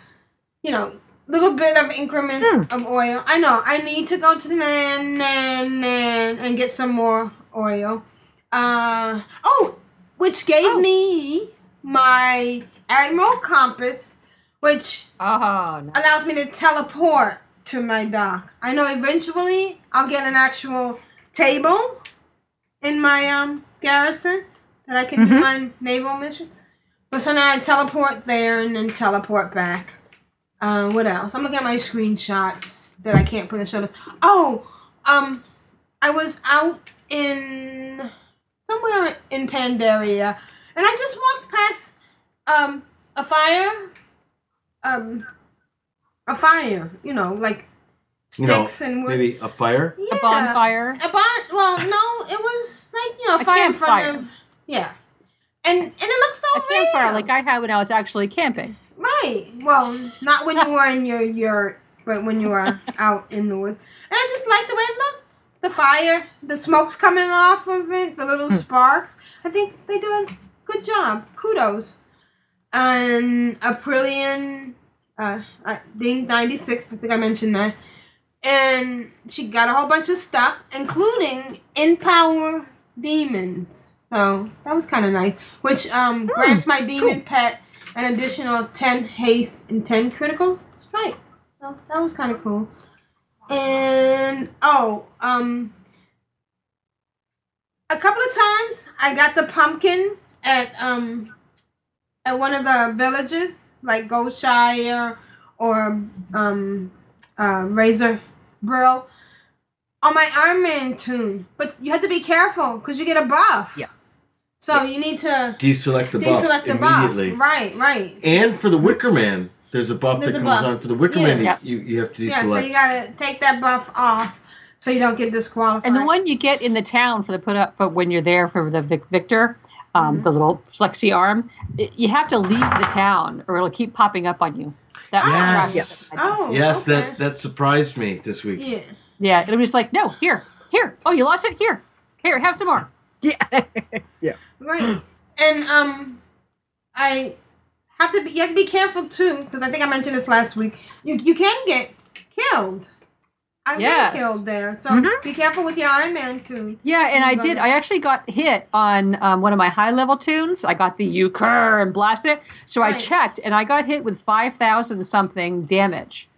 you know, little bit of increments of oil. I know. I need to go to the Nan Nan Nan and get some more oil. Uh oh, which gave me my Admiral Compass, which Oh, nice. allows me to teleport to my dock. I know eventually I'll get an actual table in my um garrison that I can do my naval mission. But so now I teleport there and then teleport back. Uh, what else? I'm looking at my screenshots that I can't put in the show. Oh, um, I was out in somewhere in Pandaria, and I just walked past um a fire, um, a fire. You know, like You know, sticks and wood. maybe a fire. Yeah. A bonfire. A bon. Well, no, it was like you know A fire in front campfire. of yeah, and and it looks so A campfire real. like I had when I was actually camping. Right. Well, not when you were in your your, but when you were out in the woods. And I just like the way it looked. The fire, the smoke's coming off of it, the little sparks. I think they do a good job. Kudos. And Aprillian, uh, uh ninety six. I think I mentioned that. And she got a whole bunch of stuff, including Empower Demons. So that was kind of nice. Which um, grants my demon pet an additional 10 haste and 10 critical strike. So that was kind of cool. And oh, um a couple of times I got the pumpkin at um at one of the villages like Goldshire or um uh Razor Brill on my Iron Man toon. But you have to be careful because you get a buff. Yeah. So you need to Deselect the buff deselect the buff. immediately. Right, right. And for the Wicker Man, there's a buff There's that a comes buff. on. For the Wicker Yeah. Man, you- Yeah. you, you have to deselect. Yeah, so you gotta take that buff off so you don't get disqualified. And the one you get in the town for the put up, but when you're there for the Victor, um, Mm-hmm. the little flexi arm, it, you have to leave the town or it'll keep popping up on you. That Yes. Oh, yes, okay. that that surprised me this week. Yeah. Yeah, it'll be just like, no, here, here. Oh, you lost it? Here, here, have some more. Yeah, yeah, right. And um, I have to be. You have to be careful too, because I think I mentioned this last week. You you can get killed. I've Yes. been killed there, so be careful with your Iron Man too. Yeah, and I did. ahead. I actually got hit on um, one of my high level toons. I got the you cur and blast it. So I checked, and I got hit with five thousand something damage.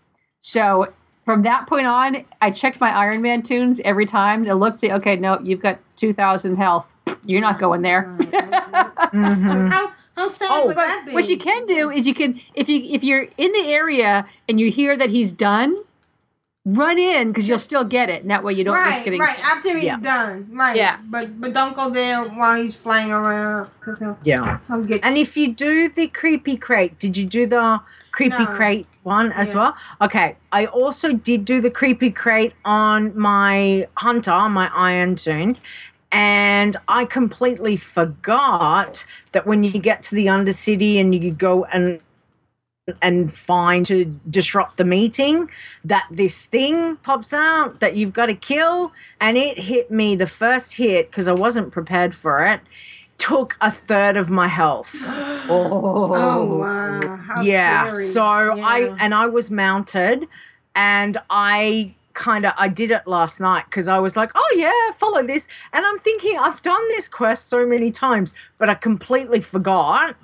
So from that point on, I checked my Iron Man toons every time. It looked, say, okay, no, you've got two thousand health. You're not going there. How how sad Oh, would that be? what you can do is you can if you if you're in the area and you hear that he's done, run in because you'll still get it, and that way you don't risk getting. right after he's Yeah. done, right? Yeah. but but don't go there while he's flying around because he'll Yeah. he'll get And if you do the creepy crate, did you do the creepy No. crate one as Yeah. well? Okay. I also did do the creepy crate on my hunter, my iron toon. And I completely forgot that when you get to the Undercity and you go and and find to disrupt the meeting that this thing pops out that you've got to kill and it hit me the first hit because I wasn't prepared for it took a third of my health. Oh, oh wow, how yeah scary. so i and i was mounted and i kind of i did it last night because i was like oh yeah follow this and i'm thinking i've done this quest so many times but i completely forgot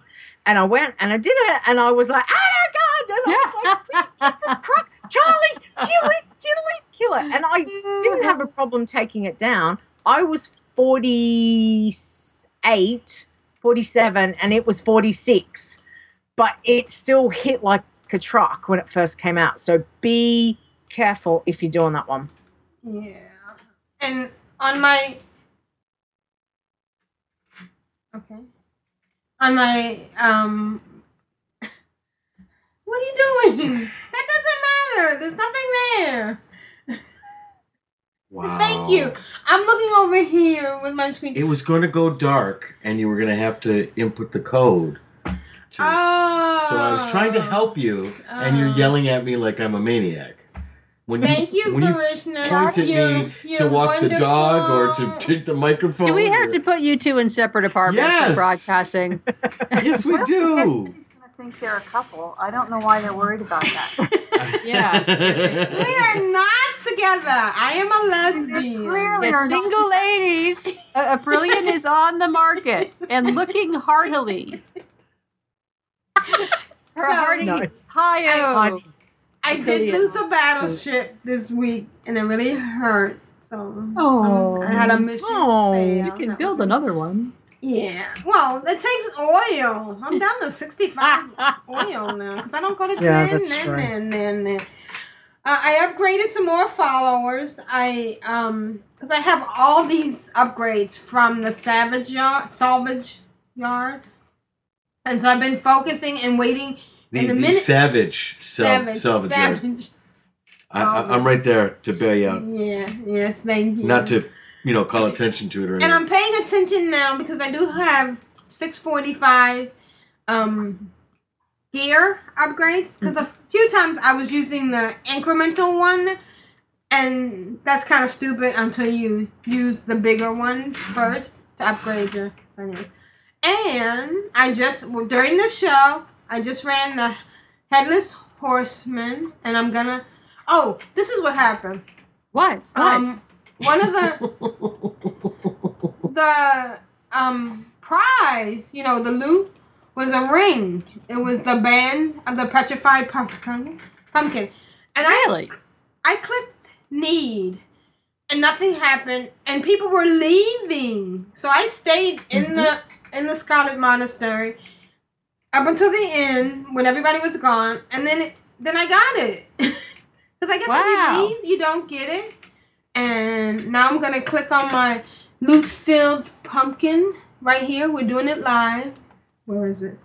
and i went and i did it and i was like oh my god and I was like, get the croc charlie kill it kill it kill it and i didn't have a problem taking it down i was 48 47 and it was 46 but it still hit like a truck when it first came out. So be careful if you're doing that one. Yeah. And on my Okay. On my um What are you doing? That doesn't matter. There's nothing there. Wow. Thank you. I'm looking over here with my screen. It was going to go dark, and you were going to have to input the code. To, oh. so I was trying to help you, and you're Oh. yelling at me like I'm a maniac. When Thank you, when you point at You're- me to you're walk the dog or to wonderful. take the microphone. Do we have or- to put you two in separate apartments Yes. for broadcasting? Yes, we do. think they're a couple. I don't know why they're worried about that. Yeah. We are not together. I am a lesbian. Clearly The are not single ladies, uh, a, a brilliant is on the market and looking heartily. Her hearty Nice. hi I did lose a battleship this week, and it really hurt. So Oh. I had a mission Oh. fail. You can That build was- another one. Yeah. Well, it takes oil. I'm down to 65 oil now because I don't go to Yeah, that's Nin, right. Nin, Nin, Nin. Uh, I upgraded some more followers. I um because I have all these upgrades from the Savage Yard, Salvage Yard, and so I've been focusing and waiting. The, the the minute, savage, savage, salvage. yard. savage. I, I, I'm right there to bail you out. Yeah, yeah. Thank you. Not to, you know, call attention to it or And. I'm paying attention now because I do have 645 um gear upgrades because a few times I was using the incremental one and that's kind of stupid until you use the bigger ones first to upgrade your anyway. And I just during the show I just ran the headless horseman and I'm gonna oh this is what happened What? What? um, one of the the um prize, you know, the loot was a ring. It was the band of the petrified pumpkin. Pumpkin, and I really? I clicked need, and nothing happened, and people were leaving. So I stayed in the in the Scarlet Monastery up until the end when everybody was gone, and then then I got it. Because I guess Wow. if you leave, you don't get it. And now I'm gonna click on my loot filled pumpkin right here. We're doing it live. Where is it?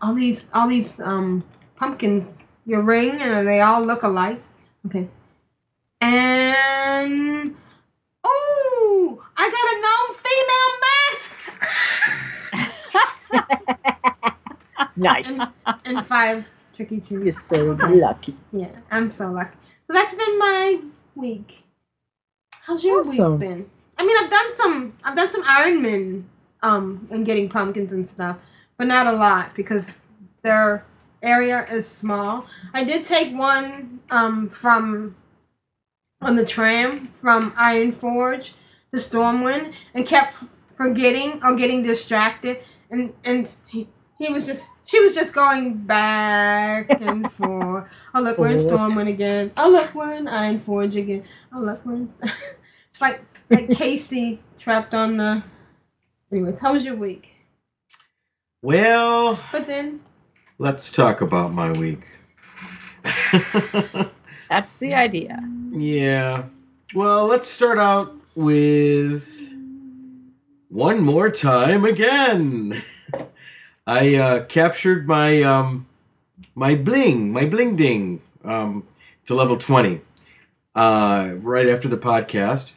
All these all these um pumpkins. Your ring and they all look alike. Okay. And oh, I got a gnome female mask. Nice. and five tricky treats. You're so lucky. Yeah, I'm so lucky. So that's been my week. How's your Awesome. week been? I mean, I've done some. I've done some Iron Man, um, and getting pumpkins and stuff, but not a lot because their area is small. I did take one um from on the tram from Ironforge, the Stormwind, and kept forgetting or getting distracted, and and he, he was just she was just going back and forth. Oh look, we're in Stormwind again. Oh look, we're in Ironforge again. Oh look, we're in. it's like like Casey trapped on the. Anyways, how was your week? well, But then let's talk about my week. That's the idea. Yeah. Well, let's start out with one more time again. I uh, captured my um, my bling, my bling ding, um, to level twenty. Uh, right after the podcast,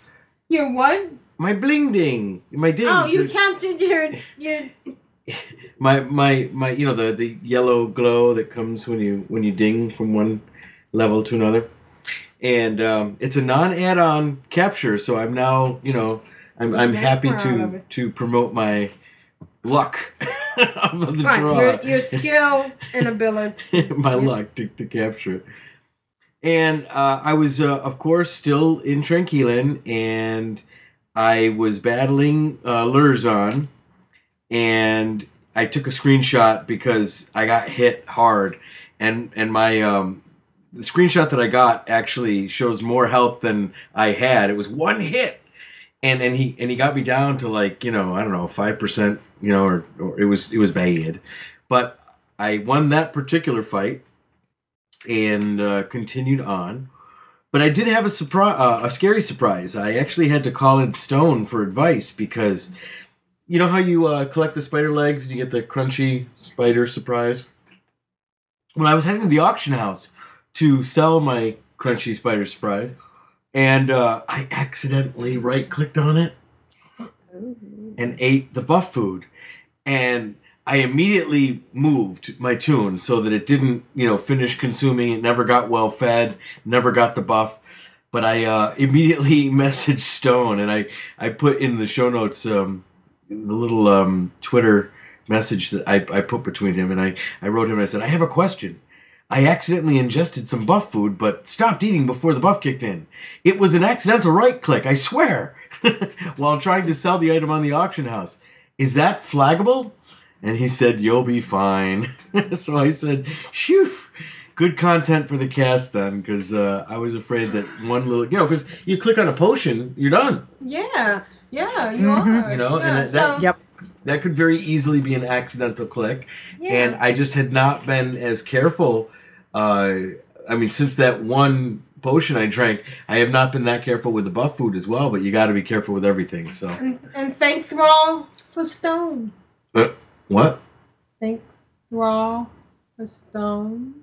your what? my bling ding, my ding. Oh, you captured your your. my my my you know the the yellow glow that comes when you when you ding from one level to another and um, it's a non-add-on capture so i'm now you know i'm, I'm happy to to promote my luck of the Right, draw your your skill and ability. my luck to, to capture it. And uh, I was, uh, of course, still in Tranquillien, and I was battling uh, Lurzon, and I took a screenshot because I got hit hard, and and my um, the screenshot that I got actually shows more health than I had. It was one hit, and and he and he got me down to like you know I don't know five percent, you know, or, or it was it was bad, but I won that particular fight and uh, continued on. But I did have a surprise, uh, a scary surprise. I actually had to call in Stone for advice because you know how you uh, collect the spider legs and you get the crunchy spider surprise. When I was heading to the auction house to sell my crunchy spider surprise, and uh, I accidentally right clicked on it and ate the buff food, and I immediately moved my toon so that it didn't, you know, finish consuming. It never got well fed, never got the buff. But I uh, immediately messaged Stone, and I I put in the show notes um, the little um, Twitter message that I, I put between him and I, I wrote him and I said, I have a question. I accidentally ingested some buff food, but stopped eating before the buff kicked in. It was an accidental right click, I swear, while trying to sell the item on the auction house. Is that flaggable? And he said, You'll be fine. so I said, Phew, good content for the cast then, because uh, I was afraid that one little, you know, because you click on a potion, you're done. Yeah, yeah, you Mhm. are. You know, yeah. and that, so, that could very easily be an accidental click. Yeah. And I just had not been as careful. Uh, I mean, since that one potion I drank, I have not been that careful with the buff food as well. But you got to be careful with everything. So, and, and thank Thrall for Stone. uh, what? Thank Thrall for Stone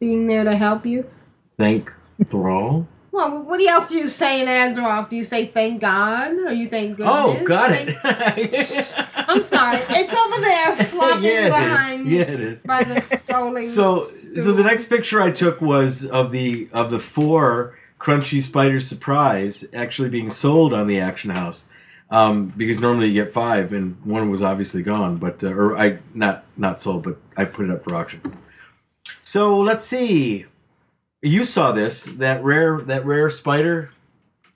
being there to help you. Thank Thrall. Well, what else do you say in Azeroth? Do you say thank God or you thank goodness? Oh, got it. I'm sorry. It's over there flopping yeah, it behind is. Yeah, it is. by the scrolling. So, so the next picture I took was of the of the four Crunchy Spider Surprise actually being sold on the Action House. Um, because normally you get five, and one was obviously gone, but uh, or I not not sold, but I put it up for auction. So let's see. You saw this that rare that rare spider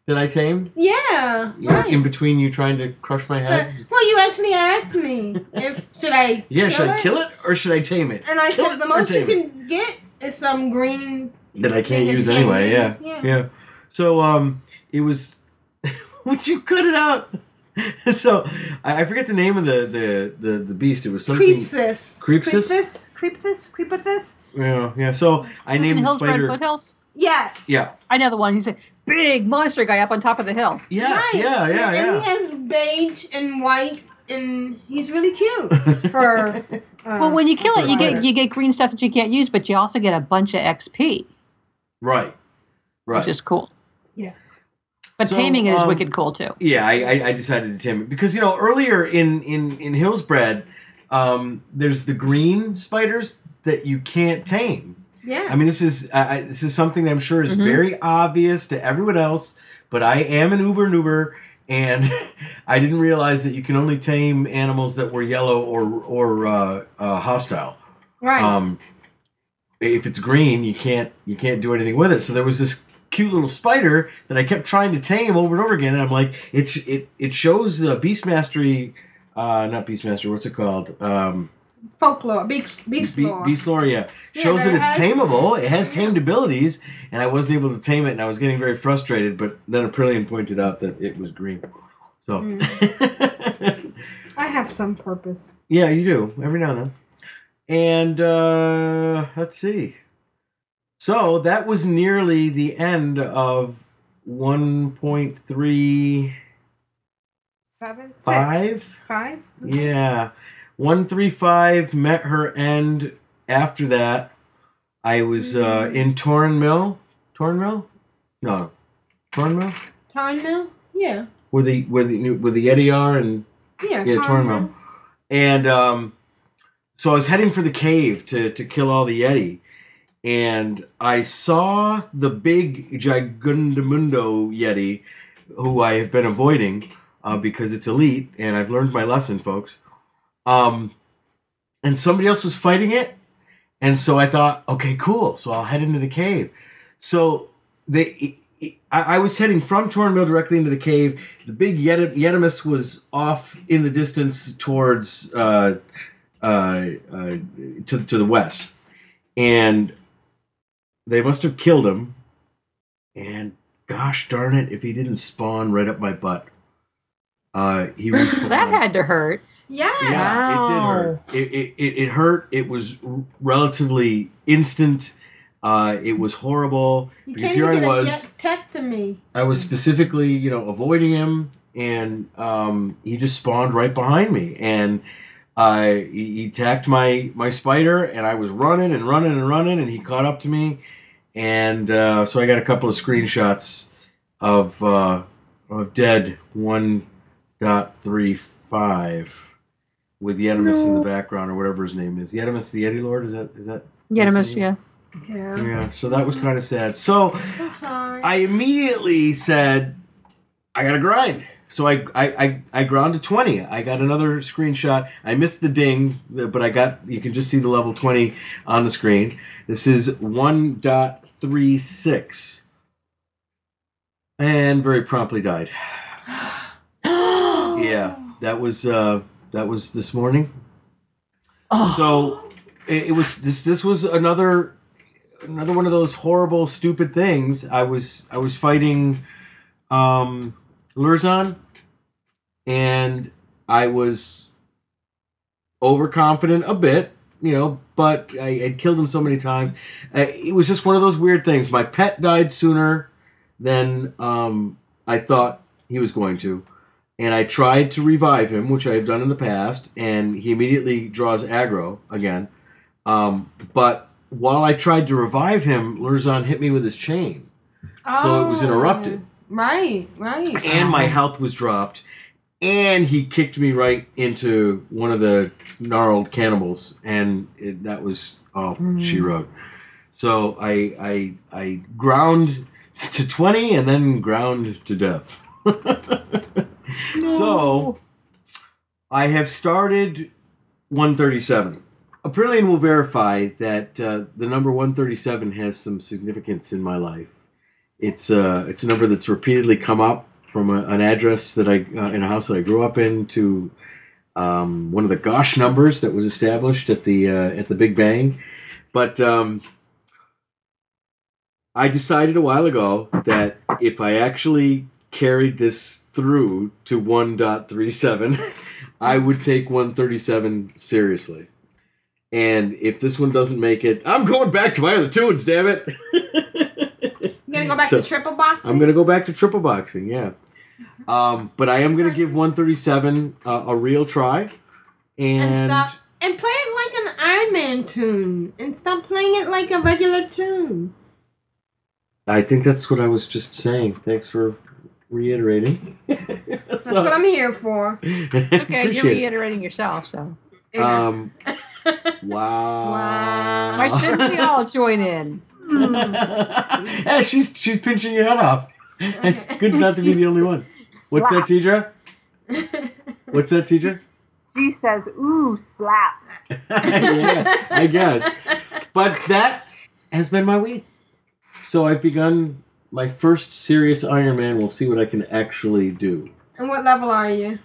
that I tamed. Yeah, You know, right. In between you trying to crush my head. well, you actually asked me if should I. Yeah, should kill I kill it or should I tame it? And I Kill said the most you tame it? can get is some green. that I can't use anyway. Yeah. yeah. yeah, So um, it was. Would you cut it out? so I, I forget the name of the the the, the beast. It was something. Creepsis. Creepsis? Creepsis. Creepsis. Creepithis. Yeah, yeah. So I Is named the spider. Foothills? Yes. Yeah. I know the one. He's a big monster guy up on top of the hill. Yes. Yeah. and, Yeah. and Yeah. he has beige and white, and he's really cute for. Uh, well, when you kill it, you spider. get you get green stuff that you can't use, but you also get a bunch of XP, Right. Right. which is cool. Yes. But So, taming it is um, wicked cool too. Yeah, I, I, I decided to tame it because you know earlier in in in Hillsbrad, um, there's the green spiders that you can't tame. Yeah. I mean, this is I I- this is something that I'm sure is Mhm. very obvious to everyone else, but I am an Uber Nuber, and I didn't realize that you can only tame animals that were yellow or or uh, uh, hostile. Right. Um, if it's green, you can't you can't do anything with it. So there was this cute little spider that I kept trying to tame over and over again, and I'm like, it's it it shows uh, beast mastery, uh, not beast mastery. What's it called? Um, Folklore. Beast. Beast Be- lore. Beast lore, yeah. Yeah, Shows that that it's has- tameable. It has tamed abilities, and I wasn't able to tame it, and I was getting very frustrated. But then Aprillian pointed out that it was green. So, Mm. I have some purpose. yeah, you do every now and then. And uh, let's see. So that was nearly the end of one point three Seven. Six. five. Five. Yeah. 135 met her end after that. I was uh, in Tornmill. Tornmill? No. Tornmill? Tornmill? Yeah. Where the where the where the Yeti are and Yeah. yeah, Tarn Torn Mill. And um so I was heading for the cave to to kill all the Yeti. And I saw the big Gigandamundo Yeti, who I have been avoiding uh, because it's elite, and I've learned my lesson, folks. Um, and somebody else was fighting it, and so I thought, okay, cool. So I'll head into the cave. So they, I, I was heading from Torn Mill directly into the cave. The big Yet- Yetimus was off in the distance towards uh, uh, uh, to to the west, and they must have killed him. And gosh darn it, if he didn't spawn right up my butt. Uh, he respawned. that had to hurt. Yeah. Yeah, it did hurt. It, it, it, it hurt. It was relatively instant. Uh, it was horrible You because can't here I even was. get a tech to me. I was specifically, you know, avoiding him, and um, he just spawned right behind me, and I he, he attacked my my spider, and I was running and running and running, and he caught up to me, and uh, so I got a couple of screenshots of uh, of dead one dot three five with Yetimus in the background or whatever his name is. Yetimus the Yeti Lord is that is that? his Yetimus, yeah. Yeah. Yeah, so that was kind of sad. So So sorry. I immediately said, I gotta grind. so I, I, I, I ground to 20. I got another screenshot. I missed the ding, but I got, you can just see the level 20 on the screen. This is 1.36. And very promptly died. yeah, that was, uh, that was this morning. So it, it was, this, this was another, another one of those horrible, stupid things. I was, I was fighting, um, Lurzon, and I was overconfident a bit, you know, but I had killed him so many times. Uh, it was just one of those weird things. My pet died sooner than um, I thought he was going to. And I tried to revive him, which I have done in the past, and he immediately draws aggro again. Um, but while I tried to revive him, Lurzon hit me with his chain. So it was interrupted Right, right. and my health was dropped and he kicked me right into one of the gnarled cannibals and it, that was oh she wrote so I, I i ground to 20 and then ground to death so i have started 137 Aprillian will verify that uh, the number 137 has some significance in my life. It's uh, it's a number that's repeatedly come up from a, an address that I uh, in a house that I grew up in to um, one of the Gosh numbers that was established at the uh, at the Big Bang. But um, I decided a while ago that if I actually carried this through to 1.37, I would take 137 seriously. And if this one doesn't make it, I'm going back to my other toons, damn it. I'm gonna go back So, to triple boxing? I'm gonna go back to triple boxing, yeah. Um, but I am gonna give 137 uh, a real try, and, and stop and play it like an Iron Man toon, and stop playing it like a regular toon. I think that's what I was just saying. Thanks for reiterating. That's what I'm here for. Okay, you're Appreciate it. reiterating yourself, so Um, wow. why shouldn't we all join in? yeah, she's she's pinching your head off. It's good not to be the only one. What's that, Tedrah? What's that, Tedrah? She says, ooh, slap. yeah, I guess. But that has been my week. So I've begun my first serious Iron Man. We'll see what I can actually do. And what level are you?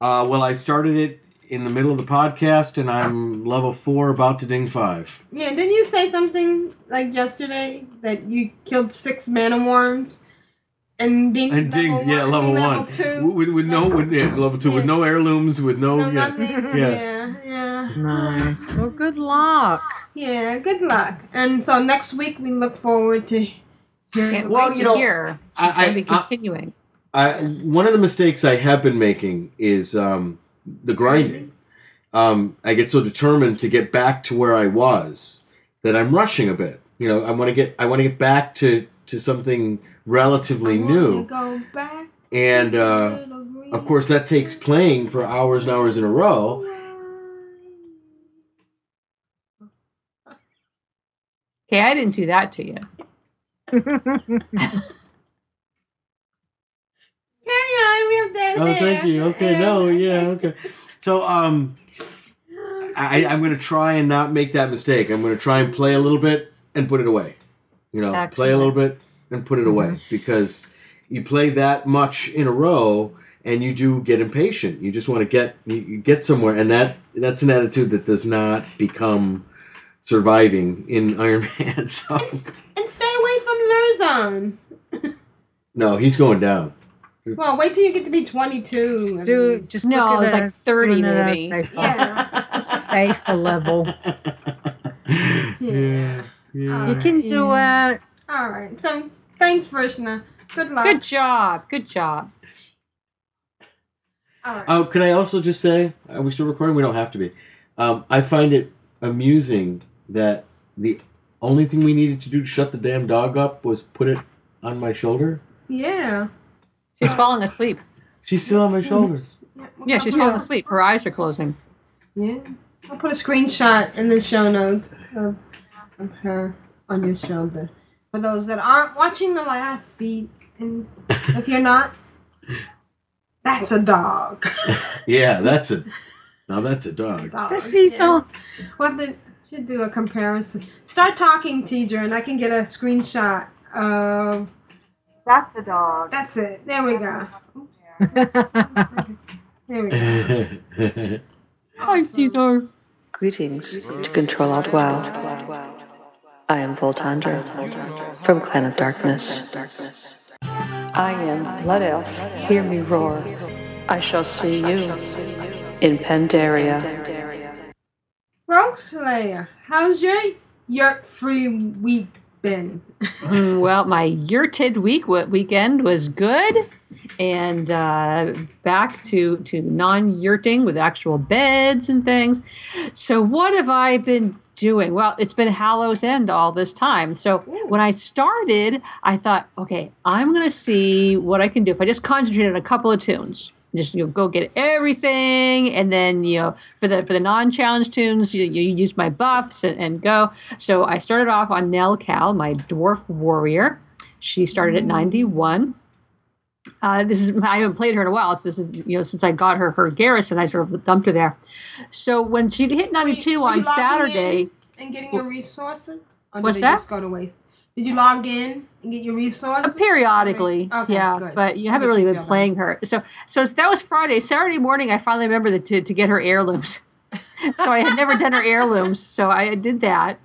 Uh, well, I started it in the middle of the podcast, and I'm level four, about to ding five. Yeah, didn't you say something like yesterday that you killed six mana worms and ding And dinged, yeah, level, level one, two? with, with no, with, yeah, level two, with no heirlooms, with no, No, yeah, yeah. Yeah, yeah. Nice. Well, good luck. Yeah, good luck. And so next week we look forward to hearing Can't Well, wait you to know, hear. She's I- going to be I- I- continuing. I, one of the mistakes I have been making is um, the grinding. Um, I get so determined to get back to where I was that I'm rushing a bit. You know, I want to get I want to get back to to something relatively Wanna new, Go back and to uh, green of course that takes playing for hours and hours in a row. Okay, I didn't do that to you. Carry on, we have that. Oh, thank you. Okay, no, yeah, okay. So, um, I, I'm going to try and not make that mistake. I'm going to try and play a little bit and put it away. You know, play a little bit and put it away because you play that much in a row and you do get impatient. You just want to get you, you get somewhere, and that that's an attitude that does not become surviving in Iron Man. So, And stay away from Lurzon. no, he's going down. Well, wait till you get to be 22. Just do just No, look at it's like 30 doing it at a maybe. safer, Yeah. safer level. yeah. Yeah. You can do it. All right. So thanks, Vrishna. Good luck. Good job. Good job. All right. Oh, can I also just say, are we still recording? We don't have to be. Um, I find it amusing that the only thing we needed to do to shut the damn dog up was put it on my shoulder. Yeah. She's falling asleep. She's still on my shoulder. Yeah, she's falling asleep. Her eyes are closing. Yeah. I'll put a screenshot in the show notes of, of her on your shoulder. For those that aren't watching the live feed, and if you're not, That's a dog. Yeah, that's a now that's a dog. dog. The seesaw. We'll have to should do a comparison. Start talking, teacher, and I can get a screenshot of. That's a dog. That's it. There we go. There we go. Hi, Caesar. Greetings to Control Alt WoW. I am Voltandra from Clan of Darkness. I am Blood Elf. Hear me roar. I shall see you in Pandaria. Rogueslayer, how's your yurt free week been? Mm, well, my yurted week w- weekend was good, and uh, back to to non yurting with actual beds and things. So, what have I been doing? Well, it's been Hallows End all this time. So, when I started, I thought, okay, I'm going to see what I can do if I just concentrate on a couple of toons. Just you know, go get everything, and then you know for the for the non-challenge toons, you, you use my buffs and, and go. So I started off on Nell Cal, my dwarf warrior. She started at 91. Uh, this is I haven't played her in a while. So this is you know since I got her her garrison, I sort of dumped her there. So when she hit 92 Were you on Saturday, and getting your resources? Or What's that? Just to waste? Did you log in and get your resources? Uh, periodically Okay, yeah good. but you haven't really been playing her. So so that was friday. Saturday morning i finally remembered that to, to get her heirlooms. So i had never done her heirlooms so i did that.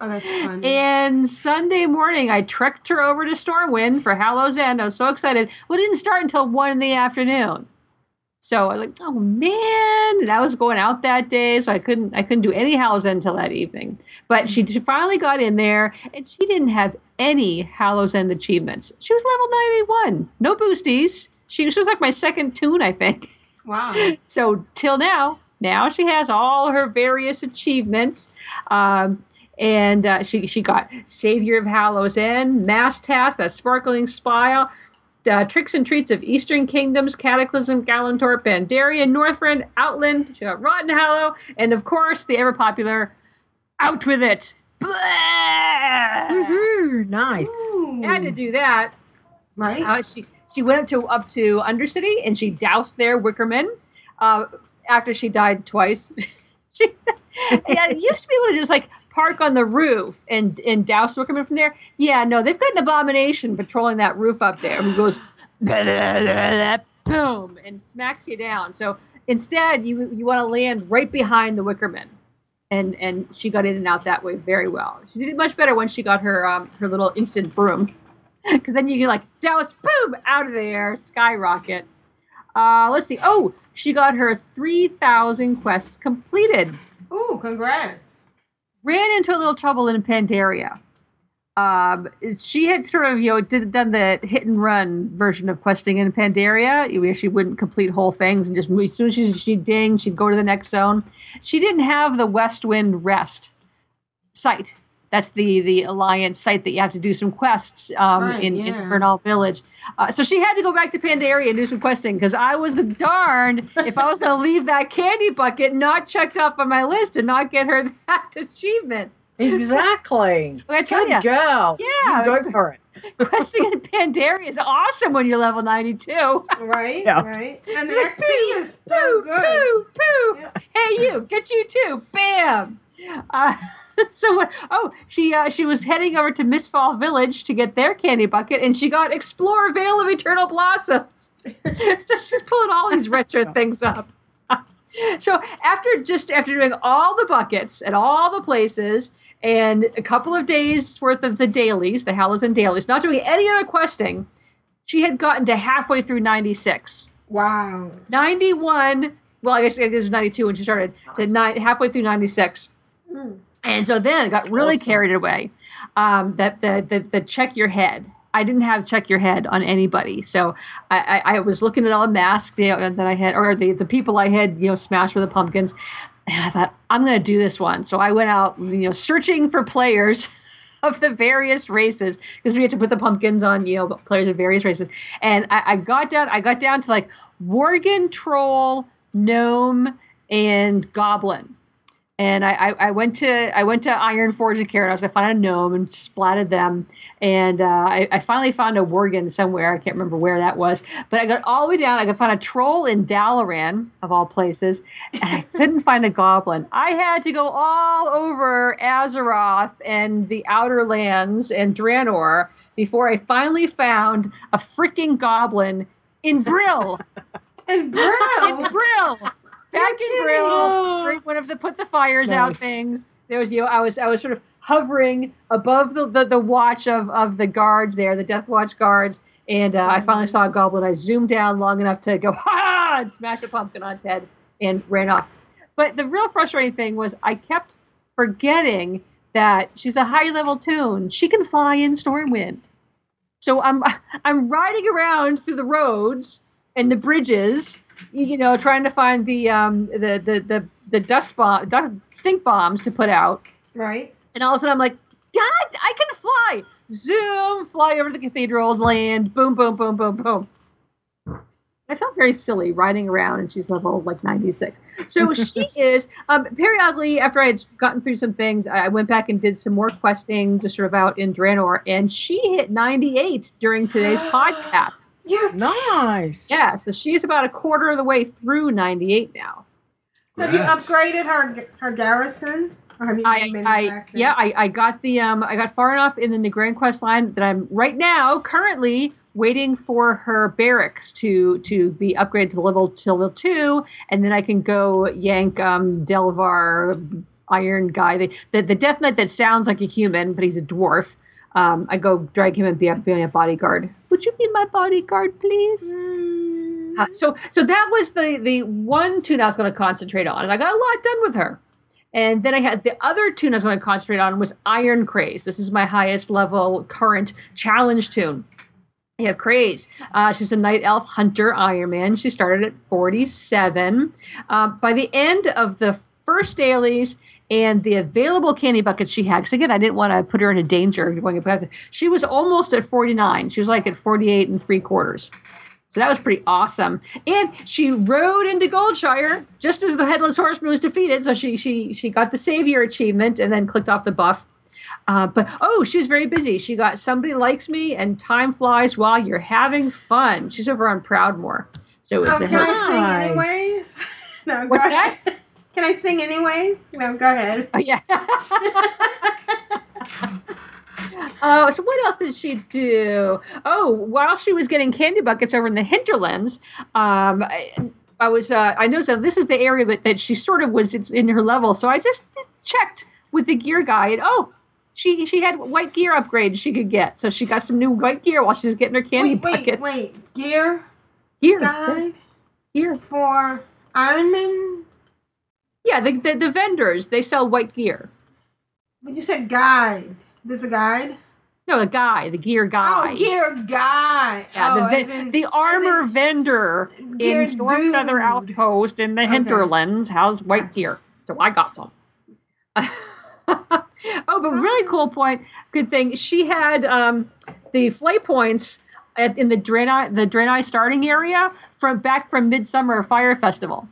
Oh, that's funny. and sunday morning i trekked her over to stormwind for hallows end. I was so excited. Well it didn't start until one in the afternoon so I was like, oh man, and I was going out that day, so I couldn't I couldn't do any Hallows End until that evening. But she finally got in there, and she didn't have any Hallows End achievements. She was level ninety one, no boosties. She, she was like my second toon, I think. Wow. So till now, now she has all her various achievements. Um, and uh, she she got Savior of Hallows End, Mass Task, that sparkling smile, uh, Tricks and Treats of Eastern Kingdoms, Cataclysm, Kalimdor, Pandaria, Northrend, Outland. She Rotten Hollow, and of course the ever popular Out with It. Mhm, Nice. Had to do that. Right. Uh, she she went up to up to Undercity and she doused their Wickerman. Uh, after she died twice, she yeah, it used to be able to just like park on the roof and and douse Wickerman from there. Yeah, no, they've got an abomination patrolling that roof up there who goes boom and smacks you down. So instead, you you want to land right behind the Wickerman. And, and she got in and out that way very well. She did it much better when she got her um, her little instant broom because then you can like douse, boom, out of there, skyrocket. Uh, let's see. Oh, she got her three thousand quests completed. Ooh, congrats! Ran into a little trouble in Pandaria. Um, she had sort of you know did done the hit and run version of questing in Pandaria, where she wouldn't complete whole things and just as soon as she, she dinged, she'd go to the next zone. She didn't have the West Wind Rest site. That's the the alliance site that you have to do some quests um, Right, in, in yeah. Bernal Village. Uh, so she had to go back to Pandaria and do some questing because I was darned if I was going to leave that candy bucket not checked off on my list and not get her that achievement. Exactly. I tell Good ya. girl. Yeah. You go for it. Questing in Pandaria is awesome when you're level 92. Right, Yeah. right. And the XP is still good. Poo, poo. Hey, you, get you too. Bam. Uh, so what? Oh, she uh, she was heading over to Mistfall Village to get their candy bucket, and she got Explore Vale of Eternal Blossoms. so she's pulling all these retro things up. so after just after doing all the buckets at all the places and a couple of days worth of the dailies, the Hallows and dailies, not doing any other questing, she had gotten to halfway through 96. Wow. 91 well i guess it was 92 when she started to nine, halfway through 96 and so then it got really carried away um, that the, the the check your head. I didn't have check your head on anybody. So i i, I was looking at all the masks you know, that i had or the, the people i had you know smashed with the pumpkins. And i thought i'm going to do this one. So i went out you know searching for players of the various races because we had to put the pumpkins on you know players of various races. And I, I got down i got down to like worgen troll gnome and goblin And I, I, I went to I went to Ironforge and Kharanos. I found a gnome and splatted them. And uh, I, I finally found a Worgen somewhere. I can't remember where that was. But I got all the way down. I could find a troll in Dalaran, of all places. And I couldn't find a goblin. I had to go all over Azeroth and the Outer Lands and Draenor before I finally found a freaking goblin in Brill. in Brill? in Brill. Back in Brill. during One of the put the fires out things. There was you know, I was I was sort of hovering above the, the, the watch of, of the guards there, the Death Watch guards, and uh, I finally saw a goblin. I zoomed down long enough to go ha and smash a pumpkin on its head and ran off. But the real frustrating thing was I kept forgetting that she's a high level toon. She can fly in Stormwind. So I'm I'm riding around through the roads and the bridges, you know, trying to find the um the the the, the dust bomb dust, stink bombs to put out. Right. And all of a sudden I'm like, God, I can fly! Zoom, fly over to the cathedral, land, boom, boom, boom, boom, boom. I felt very silly riding around, and she's level like 96. So she is, um, periodically, after I had gotten through some things, I I went back and did some more questing just sort of out in Draenor, and she hit 98 during today's podcast. Yeah. Nice. Yeah, so she's about a quarter of the way through 98 now. Have you Congrats. upgraded her her garrisons? Or have you I, been I back there? yeah, I, I got the um I got far enough in the Grand Quest line that I'm right now currently waiting for her barracks to to be upgraded to level to level two, and then I can go yank um Delvar Iron guy, the, the the Death Knight that sounds like a human, but he's a dwarf. Um, I go drag him and be, be a bodyguard. Would you be my bodyguard, please? Uh, so so that was the the one toon I was going to concentrate on, and I got a lot done with her. And then I had the other toon I was going to concentrate on was Iron Craze. This is my highest level current challenge toon. Yeah, Craze. Uh, she's a night elf hunter Iron Man. She started at 47. Uh, by the end of the first dailies and the available candy buckets she had, because again, I didn't want to put her into danger going back. She was almost at 49. She was like at 48 and three quarters. So that was pretty awesome. And she rode into Goldshire just as the headless horseman was defeated. So she she she got the savior achievement and then clicked off the buff. Uh, but oh, she was very busy. She got somebody likes me and time flies while you're having fun. She's over on Proudmoore. So it's Oh, a can I sing anyways? No, What's that? Can I sing anyways? No, go ahead. Oh, yeah. Oh, so what else did she do? Oh, while she was getting candy buckets over in the hinterlands, um, I, I was uh, I noticed that this is the area that, that she sort of was it's in her level. So I just checked with the gear guy, and oh, she she had white gear upgrades she could get. So she got some new white gear while she was getting her candy Wait, wait, buckets. wait. Gear Gear, guide gear. for Iron Man? Yeah, the, the the vendors they sell white gear. But you said guide. There's a guide? No, the guy, the gear guy. Oh, gear guy. Yeah, oh, the, in- the armor vendor in Stormfeather dude. Outpost in the Okay. hinterlands has white gear. So I got some. oh, but really cool point. Good thing. She had um, the flay points at, in the Draenei, the Draenei starting area from back from Midsummer Fire Festival.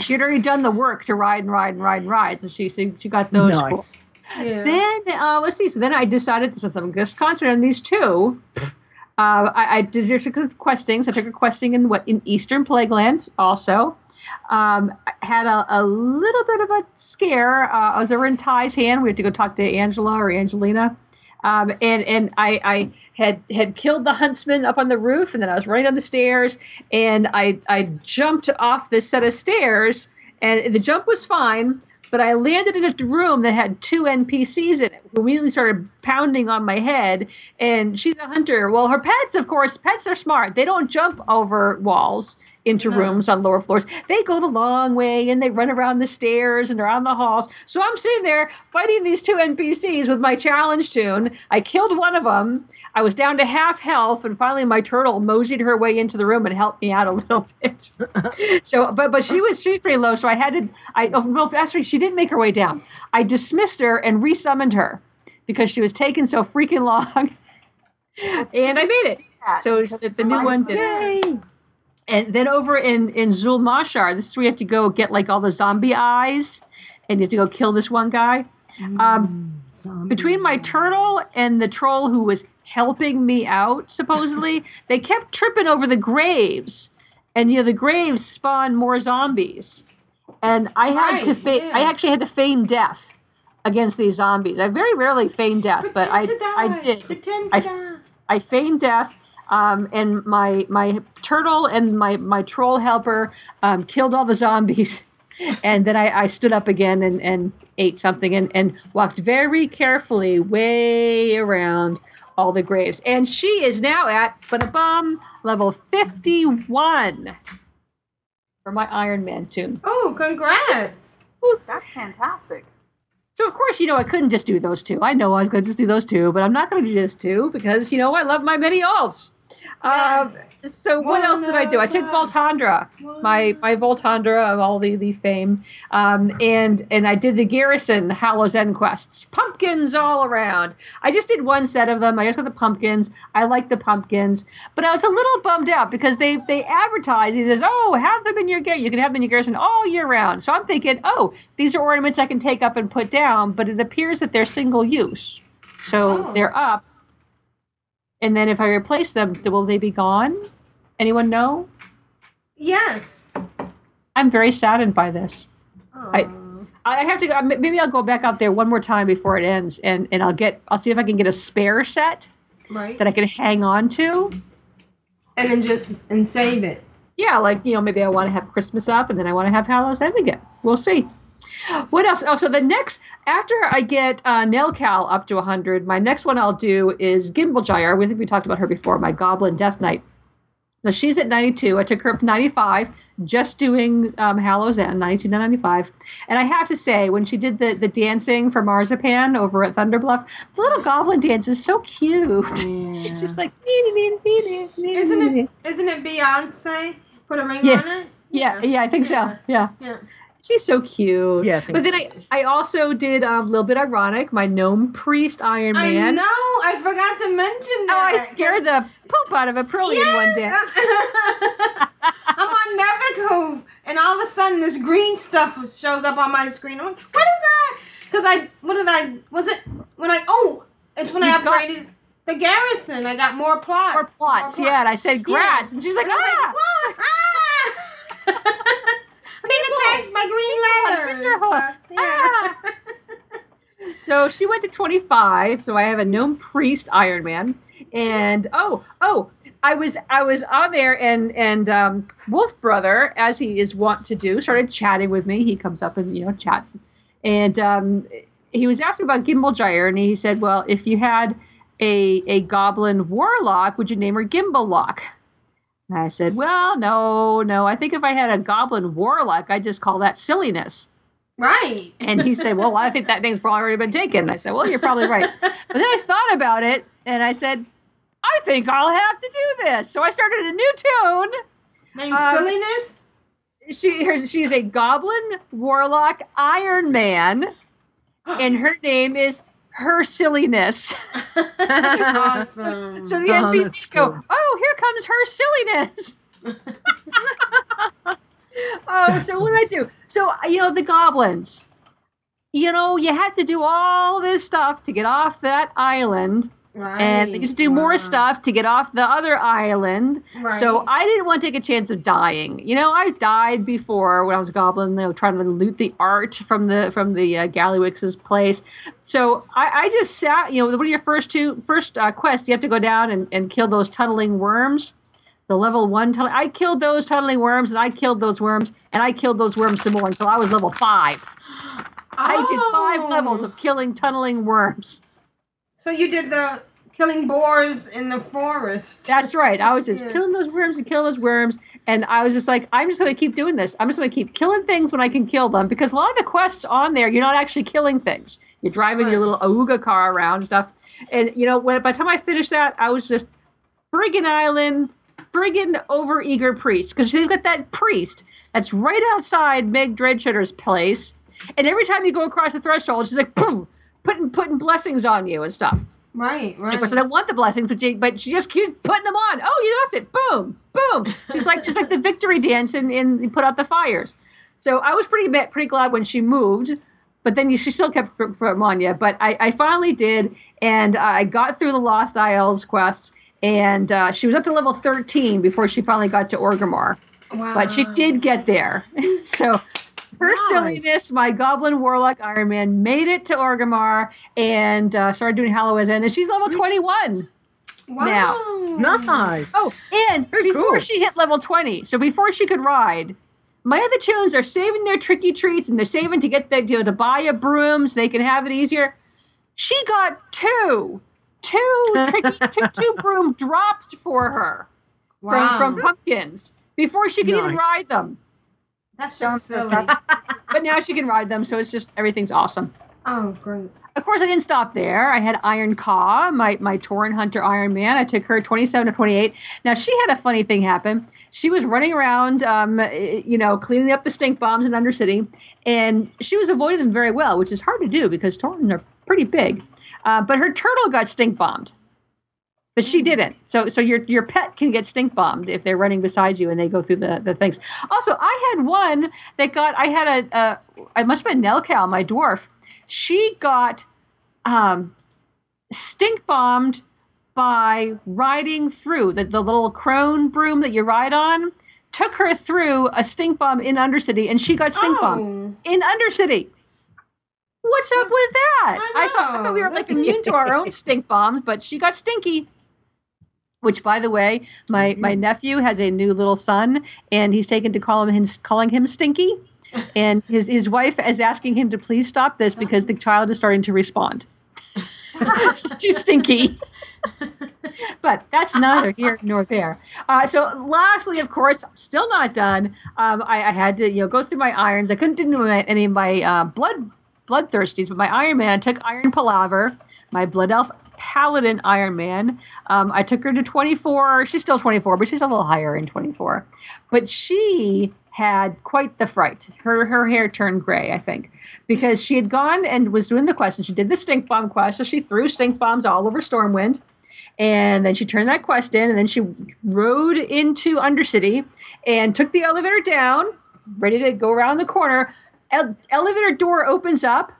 She had already done the work to ride and ride and ride and ride. So she, she, she got those. Nice. Yeah. Then uh, let's see. So then I decided since I'm just concentrating on these two, uh, I, I did different questing. So I took a questing in what in Eastern Plaguelands also. Um, I had a, a little bit of a scare. Uh, I was over in Tyr's Hand. We had to go talk to Angela or Angelina. Um, and and I, I had had killed the huntsman up on the roof, and then I was running down the stairs, and I I jumped off this set of stairs, and the jump was fine, but I landed in a room that had two NPCs in it who immediately started pounding on my head. And she's a hunter. Well, her pets, of course, pets are smart. They don't jump over walls into rooms on lower floors. They go the long way and they run around the stairs and around the halls. So I'm sitting there fighting these two NPCs with my challenge toon. I killed one of them. I was down to half health, and finally my turtle moseyed her way into the room and helped me out a little bit. so, but but she was she was pretty low, so I had to. I oh, well, actually she didn't make her way down. I dismissed her and resummoned her because she was taking so freaking long. and I made it. So the, the new one did. it. And then over in in Zul'Mashar, this is where you have to go get like all the zombie eyes and you have to go kill this one guy. Um, between my turtle and the troll who was helping me out, supposedly, they kept tripping over the graves, and you know the graves spawn more zombies, and I had Right, to fa- yeah. I actually had to feign death against these zombies. I very rarely feign death, but I I did. Pretend I. I feigned death, um, and my my turtle and my my troll helper um, killed all the zombies, and then I, I stood up again and, and ate something and, and walked very carefully way around all the graves. And she is now at but bum level fifty one for my Iron Man toon. Oh, congrats! That's fantastic. So of course, you know, I couldn't just do those two. I know I was going to just do those two, but I'm not going to do just two because you know I love my many alts. Um, so what else did I do? I took Voltandra, my my Voltandra of all the the fame, um, and and I did the Garrison the Hallows End quests. Pumpkins all around. I just did one set of them. I just got the pumpkins. I like the pumpkins, but I was a little bummed out because they they advertise. He says, "Oh, have them in your gar- You can have them in your garrison all year round." So I'm thinking, "Oh, these are ornaments I can take up and put down," but it appears that they're single use. So they're up. And then if I replace them, will they be gone? Anyone know? Yes. I'm very saddened by this. I I have to go. Maybe I'll go back out there one more time before it ends, and and I'll get. I'll see if I can get a spare set Right. that I can hang on to. and then just and save it. Yeah, like you know, maybe I want to have Christmas up, and then I want to have Hallows End again. We'll see. What else? Oh, so the next after I get uh, Nelcal up to 100, my next one I'll do is Gimblegyre. We think we talked about her before. My Goblin Death Knight. So she's at 92. I took her up to 95, just doing um, Hallows End, 92 to 95. And I have to say, when she did the, the dancing for Marzipan over at Thunderbluff, the little goblin dance is so cute. She's just like, Isn't it? Isn't it Beyonce? Put a ring Yeah. on it. Yeah, yeah, yeah I think so. Yeah. Yeah. She's so cute. Yeah, But then I, I also did um, a little bit ironic, my gnome priest Iron Man. I know. I forgot to mention that. Oh, I scared the poop out of Aprillian one day. I'm on Nevercove, and all of a sudden this green stuff shows up on my screen. I'm like, what is that? Because I, what did I, was it when I, oh, it's when I You got- upgraded the garrison. I got more plots. More plots, yeah, and I said grats, and she's like, I was ah! what? ah! To take my green. Winterhoof. Ah! So she went to 25. So I have a gnome priest Iron Man. And oh, oh, I was I was on there and and um, Wolf Brother, as he is wont to do, started chatting with me. He comes up and you know chats. And um, he was asking about Gimblegyre, and he said, Well, if you had a a goblin warlock, would you name her Gimblelock? And I said, Well, no, no. I think if I had a goblin warlock, I'd just call that silliness. Right. And he said, Well, I think that name's probably already been taken. And I said, Well, you're probably right. But then I thought about it and I said, I think I'll have to do this. So I started a new toon. Named Um, Silliness? She her, she's a goblin warlock Iron Man, and her name is her silliness. awesome. So the Oh, NPCs go, cool. "Oh, here comes her silliness." oh, so what did I do? So you know the goblins. You know, you had to do all this stuff to get off that island. And they had to do more stuff to get off the other island. So I didn't want to take a chance of dying. You know, I died before when I was a goblin, you know, trying to loot the art from the from the uh, Gallywix's place. So I, I just sat. You know, one of your first two first uh, quests, you have to go down and, and kill those tunneling worms. The level one tunnel. I killed those tunneling worms, and I killed those worms, and I killed those worms some more until I was level five. I did five levels of killing tunneling worms. So you did the killing boars in the forest. That's right. I was just Yeah. killing those worms and killing those worms. And I was just like, I'm just going to keep doing this. I'm just going to keep killing things when I can kill them. Because a lot of the quests on there, you're not actually killing things. You're driving your little Auga car around and stuff. And, you know, when by the time I finished that, I was just friggin' island, friggin' overeager priest. Because they've got that priest that's right outside Meg Dreadshredder's place. And every time you go across the threshold, she's like, boom, putting, putting blessings on you and stuff. Right, right. Of course, I don't want the blessings, but she, but she just keeps putting them on. Oh, you lost it! Boom, boom. She's like just like the victory dance and, and put out the fires. So I was pretty pretty glad when she moved but then you, she still kept put them on you. But I, I finally did, and I got through the Lost Isles quests, and uh, she was up to level 13 before she finally got to Orgrimmar. But she did get there. so her silliness, my Goblin Warlock Iron Man made it to Orgrimmar and uh, started doing Halloween, and she's level 21 now. Nice. Oh, and before she hit level 20, so before she could ride, my other toons are saving their tricky treats and they're saving to get the, you know, to buy a broom so they can have it easier. She got two, two tricky, two, two broom dropped for her Wow. from, from pumpkins before she could even ride them. That's just silly. but now she can ride them, so it's just everything's awesome. Oh, great. Of course, I didn't stop there. I had Iron Ka, my my Tauren Hunter Iron Man. I took her 27 to 28. Now she had a funny thing happen. She was running around, um, eh, you know, cleaning up the stink bombs in Undercity, and she was avoiding them very well, which is hard to do because Taurens are pretty big. Uh, but her turtle got stink bombed, but she didn't. So so your your pet can get stink bombed if they're running beside you and they go through the, the things. Also, I had one that got. I had a. a I must have been Nelcal, my dwarf. She got um, stink bombed by riding through the, the little crone broom that you ride on. Took her through a stink bomb in Undercity, and she got stink bombed in Undercity. What's up with that? I, thought, I thought we were like immune to our own stink bombs, but she got stinky. Which, by the way, my my nephew has a new little son, and he's taken to call him calling him Stinky, and his his wife is asking him to please stop this because the child is starting to respond to Stinky. but that's neither here nor there. Uh, so, lastly, of course, still not done. Um, I, I had to, you know, go through my irons. I couldn't do any of my uh, blood bloodthirsties, but my Iron Man, I took Iron Palaver, my Blood Elf Paladin Iron Man. Um, I took her to 24. She's still 24, but she's a little higher in 24. But she had quite the fright. Her her hair turned gray, I think, because she had gone and was doing the quest, and she did the stink bomb quest. So she threw stink bombs all over Stormwind. And then she turned that quest in, and then she rode into Undercity and took the elevator down, ready to go around the corner. El- elevator door opens up.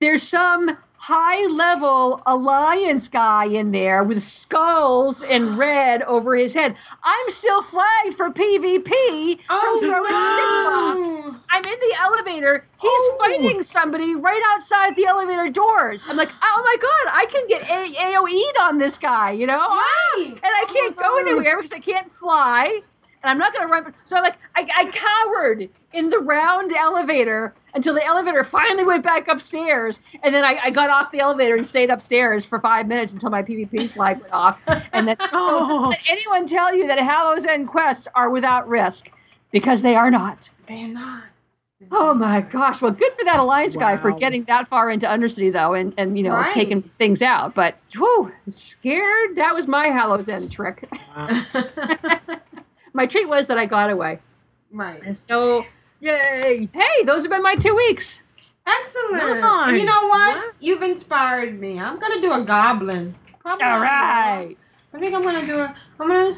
There's some high level alliance guy in there with skulls and red over his head. I'm still flagged for PvP Oh, from throwing stick bombs. I'm in the elevator. He's fighting somebody right outside the elevator doors. I'm like, oh my god, I can get A- AOE'd on this guy, you know? Ah! And I can't go anywhere because I can't fly. And I'm not going to run. So I'm like, I, I cowered in the round elevator until the elevator finally went back upstairs. And then I, I got off the elevator and stayed upstairs for five minutes until my PvP flag went off. And then, oh. let anyone tell you that Hallows End quests are without risk because they are not. They're not. Oh my gosh! Well, good for that alliance guy for getting that far into Undercity, though, and and you know Right. taking things out. But whew, scared. That was my Hallows End trick. my treat was that I got away. Right. So, yay! Hey, those have been my two weeks. Excellent. Nice. You know what? You've inspired me. I'm gonna do a goblin. Probably All not a right. I think I'm gonna do a. I'm gonna.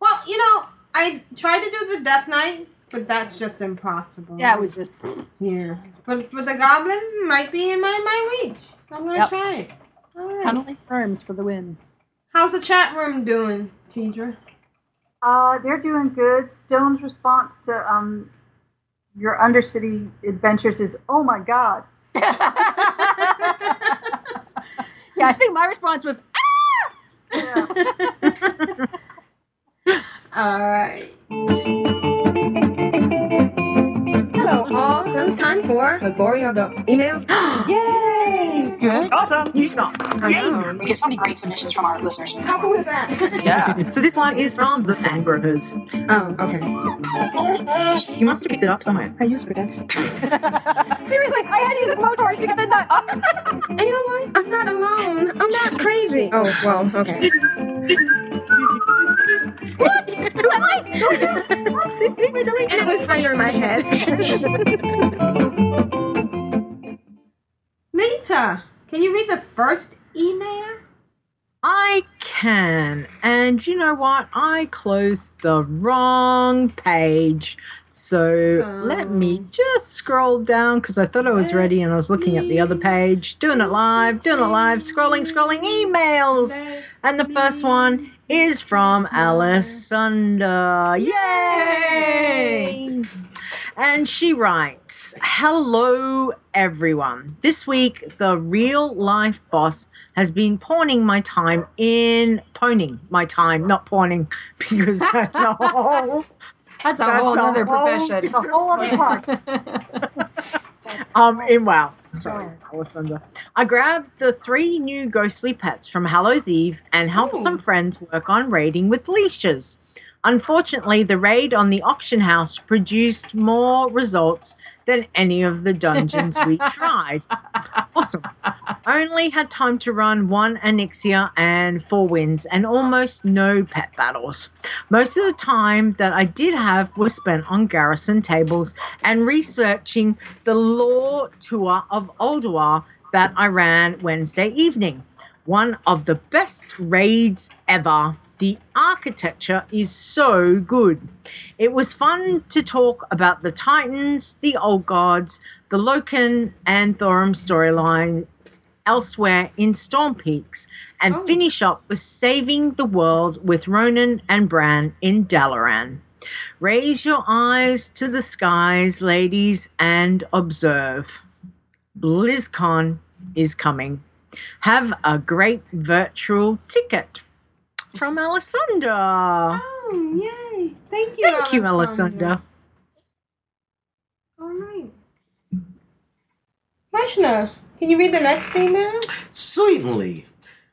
Well, you know, I tried to do the Death Knight, but that's just impossible. Yeah, it was just. Yeah, but but the goblin might be in my my reach. I'm gonna Yep. try it. All right. Tunneling firms for the win. How's the chat room doing, Tedrah? Uh, they're doing good. Stone's response to um your Undercity adventures is, "Oh my god." Yeah, I think my response was, ah! All right. Hello, all. Now it's time for the glory of the email. Yay! Good. Awesome. You stop. Yay! We get so many great submissions from our listeners. How cool is that? Yeah. so this one is from the Sandgropers. Oh, okay. You must have picked it up somewhere. I use protection. seriously, I had to use a blowtorch to get the nut. And you know what? I'm not alone. I'm not crazy. Oh, well, okay. what? Who am I? Sissy, we're doing And it was funnier in my head. Leeta, can you read the first email? I can. And you know what? I closed the wrong page. So, let me just scroll down because I thought I was ready and I was looking at the other page, doing it live, doing it live, scrolling, scrolling emails. And the first one is from Alessandra. Yay! And she writes Hello, everyone. This week, the real life boss has been pawning my time in poning my time, not pawning, because that's a whole. That's a whole other profession. different A whole other course. um, in wow. Sorry, Alessandra. I grabbed the three new ghostly pets from Hallows Eve and helped some friends work on raiding with leashes. Unfortunately, the raid on the auction house produced more results than any of the dungeons we tried. Awesome. Only had time to run one Onyxia and four wins and almost no pet battles. Most of the time that I did have was spent on garrison tables and researching the lore tour of Ulduar that I ran Wednesday evening. One of the best raids ever. The architecture is so good. It was fun to talk about the Titans, the Old Gods, the Loken and Thorim storylines elsewhere in Storm Peaks and oh. finish up with saving the world with Rhonin and Brann in Dalaran. Raise your eyes to the skies, ladies, and observe. BlizzCon is coming. Have a great virtual ticket from Alessandra. Oh, yay. Thank you. Thank you, Alessandra. All right. Vrishna, can you read the next email? Certainly.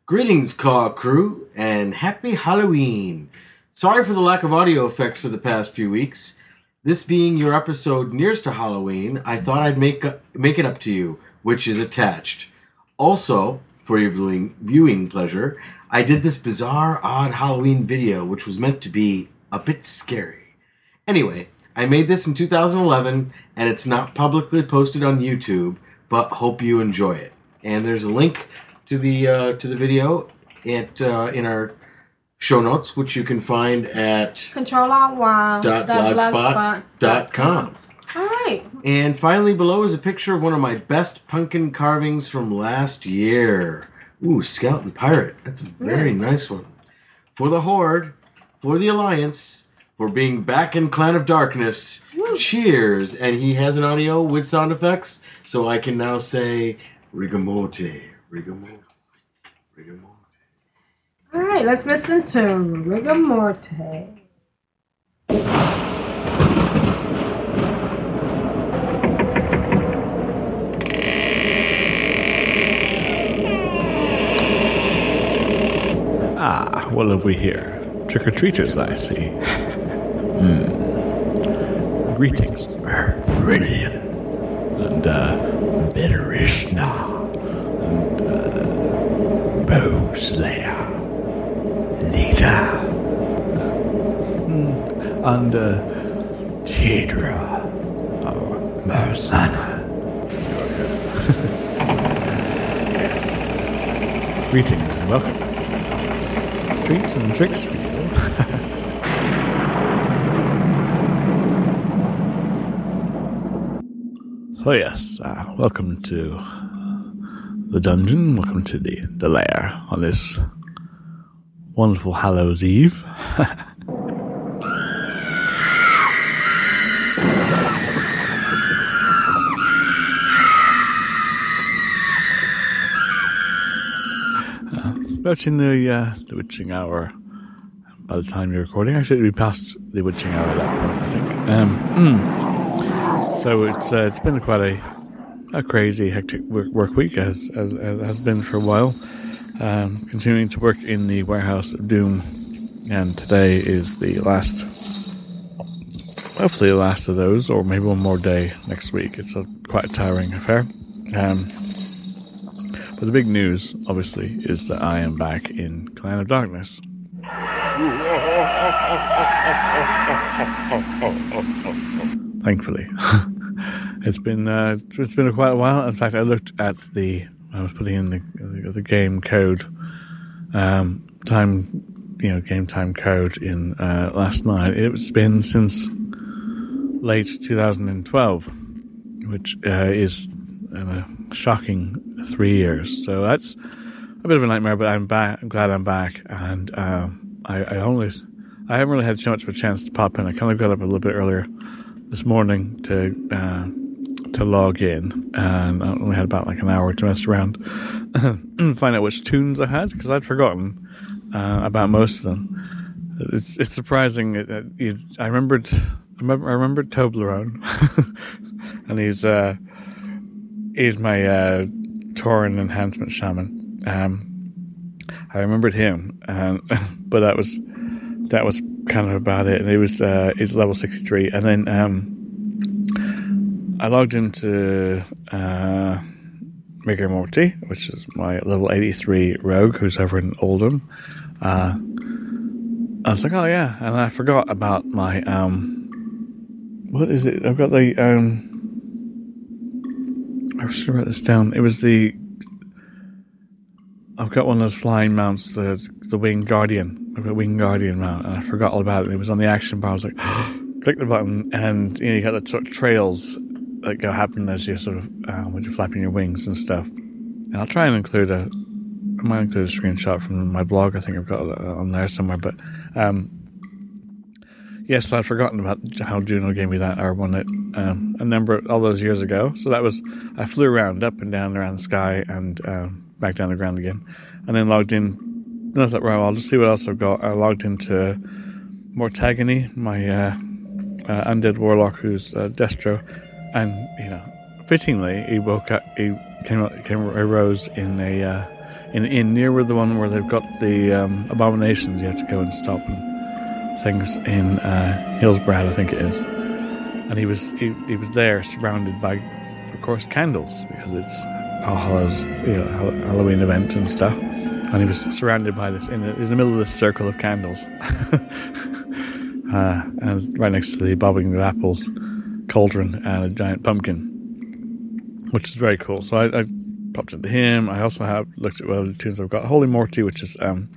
Greetings, car crew, and happy Halloween. Sorry for the lack of audio effects for the past few weeks. This being your episode nearest to Halloween, I thought I'd make make it up to you, which is attached. Also, for your viewing, viewing pleasure, I did this bizarre, odd Halloween video, which was meant to be a bit scary. Anyway, I made this in 2011, and it's not publicly posted on YouTube, but hope you enjoy it. And there's a link to the uh, to the video at uh, in our show notes, which you can find at Control dot blogspot dot com. All right. And finally, below is a picture of one of my best pumpkin carvings from last year. Ooh, Scout and Pirate. That's a very nice one. For the Horde, for the Alliance, for being back in Clan of Darkness. Cheers! And he has an audio with sound effects, so I can now say Rigamote, Rigamote, Rigamote. All right, let's listen to Rigor what have we here? Trick or treaters, I see. Hmm. Greetings, Viridian. And, uh, Bitterishna. And, uh, Bow Slayer. Hmm. And, uh, Tedrah. Oh, Mersana. Greetings and welcome. Treats and tricks for you. so yes, uh, welcome to the dungeon. Welcome to the the lair on this wonderful Hallows Eve. approaching the uh, the witching hour. By the time you're recording, actually, we passed the witching hour at that point. I think. Um, mm. so it's uh, it's been quite a a crazy, hectic work, week as, as as has been for a while. Um, continuing to work in the warehouse of doom, and today is the last. Hopefully, the last of those, or maybe one more day next week. It's a quite a tiring affair. Um, but the big news, obviously, is that I am back in Clan of Darkness. Thankfully, it's been uh, it's been quite a while. In fact, I looked at the I was putting in the the game code um, time, you know, game time code in uh, last night. It's been since late 2012, which uh, is a shocking three years. So that's a bit of a nightmare, but I'm back. I'm glad I'm back, and uh, I, I only I haven't really had too much of a chance to pop in. I kind of got up a little bit earlier this morning to uh, to log in, and I only had about like an hour to mess around and find out which toons I had because I'd forgotten uh, about most of them. It's it's surprising. That you, I remembered I remember I remembered Toblerone, and he's uh, he's my uh, Tauren enhancement shaman. Um, I remembered him, and but that was that was kind of about it. And it was uh, it's level sixty three, and then um, I logged into uh, Morty, which is my level eighty three rogue who's over in Oldham. Uh, I was like, oh yeah, and I forgot about my um, what is it? I've got the um, I should write this down. It was the I've got one of those flying mounts, the the Wing Guardian. I've got Wing Guardian mount, and I forgot all about it. It was on the action bar. I was like, click the button, and you know you got the t- trails that go happen as you're sort of um, when you're flapping your wings and stuff. And I'll try and include a, I might include a screenshot from my blog. I think I've got it on there somewhere. But um, yes, I'd forgotten about how Juno gave me that R1 um, a number all those years ago. So that was I flew around up and down around the sky and um, back down the ground again, and then logged in. Then I thought, right, well, I'll just see what else I've got. I logged into Mortagony, my uh, uh, undead warlock, who's uh, Destro, and you know, fittingly, he woke up. He came up, came arose in a uh, in inn near where the one where they've got the um, abominations. You have to go and stop and things in uh, Hillsbrad, I think it is. And he was he, he was there, surrounded by, of course, candles because it's All Hallows, you know, Halloween event and stuff. And he was surrounded by this in the, in the middle of this circle of candles, uh, and right next to the bobbing of apples cauldron and a giant pumpkin, which is very cool. So I, I popped into him. I also have looked at what other toons I've got. Holy Morty, which is um,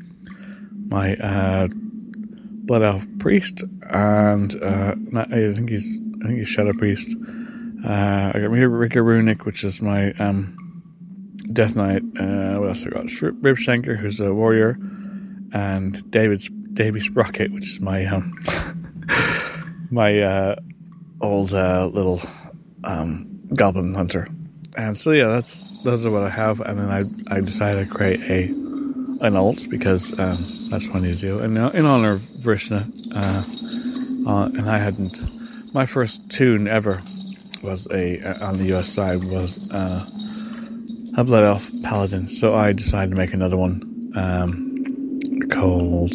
my uh, blood elf priest, and uh, not- I think he's I think he's shadow priest. Uh, I got Ricker Runic, which is my um, Death Knight. Uh, what else I got? Sh- Rib Shanker, who's a warrior, and David Davy Sprocket, which is my um, my uh, old uh, little um, goblin hunter. And so yeah, that's those are what I have. And then I I decided to create a an alt because um, that's what I need to do. And uh, in honor of Vrishna, uh, uh, and I hadn't my first toon ever was a uh, on the US side was uh, a blood elf paladin. So I decided to make another one um, called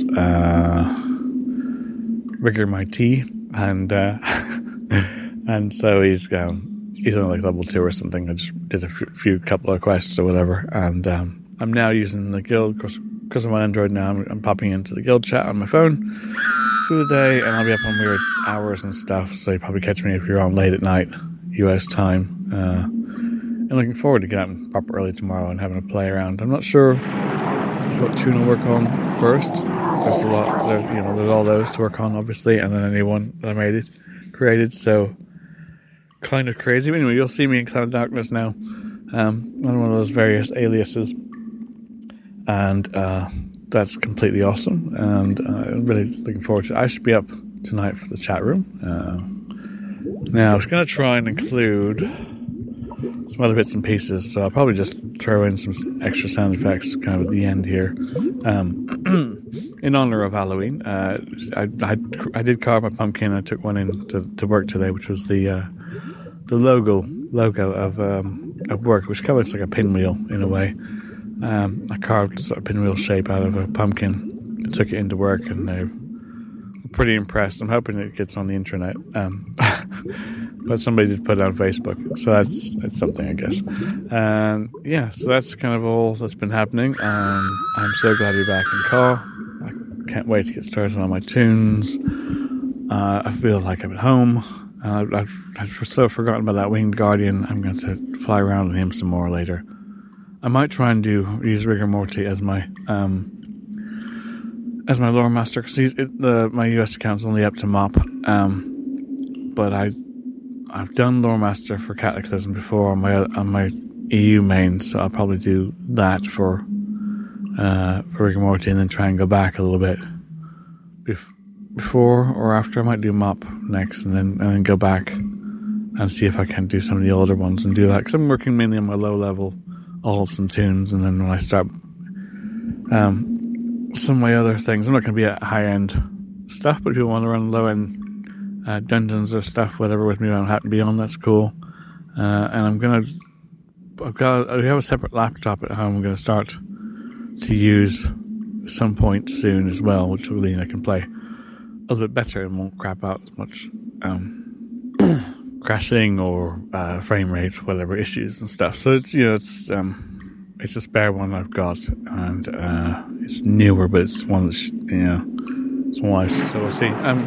Rigor Morty, and and so he's um, he's only like level two or something. I just did a few, few couple of quests or whatever, and um, I'm now using the guild because I'm on Android now. I'm, I'm popping into the guild chat on my phone through the day, and I'll be up on weird hours and stuff. So you probably catch me if you're on late at night, US time. Uh, and looking forward to getting up early tomorrow and having a play around. I'm not sure what toon I'll work on first. There's a lot, there, you know, there's all those to work on, obviously, and then any one that I made it, created. So kind of crazy. But anyway, you'll see me in Clan Darkness now. Um, on one of those various aliases, and uh, that's completely awesome. And uh, really looking forward to. it. I should be up tonight for the chat room. Uh, now I was going to try and include some other bits and pieces, so I'll probably just throw in some extra sound effects kind of at the end here. Um, in honor of Halloween, uh, I, I, I did carve my pumpkin. I took one in to, to work today, which was the uh, the logo logo of um, of work, which kind of looks like a pinwheel in a way. Um, I carved sort of pinwheel shape out of a pumpkin. I took it into work, and they're pretty impressed. I'm hoping it gets on the internet. Um, but somebody did put it on Facebook, so that's that's something, I guess. Yeah, so that's kind of all that's been happening. And I'm so glad to be back in car. I can't wait to get started on my toons. Uh, I feel like I'm at home. Uh, I've, I've so forgotten about that winged guardian. I'm going to fly around with him some more later. I might try and do use Rigor Morty as my um, as my lore master because the my US account's only up to mop. Um, but I I've done Lore Master for Cataclysm before on my on my EU main, so I'll probably do that for uh, for and Morty, and then try and go back a little bit Bef- before or after. I might do Mop next, and then and then go back and see if I can do some of the older ones and do that because I'm working mainly on my low level alts and toons, and then when I start um, some of my other things, I'm not going to be at high end stuff, but if you want to run low end uh, dungeons or stuff, whatever with me on Hat and Beyond, that's cool. Uh, and I'm gonna, I've got, I have a separate laptop at home. I'm gonna start to use some point soon as well, which will mean I can play a little bit better and won't crap out as much um, crashing or uh, frame rate, whatever issues and stuff. So it's you know it's um, it's a spare one I've got, and uh, it's newer, but it's one that's you know it's one so we'll see. Um,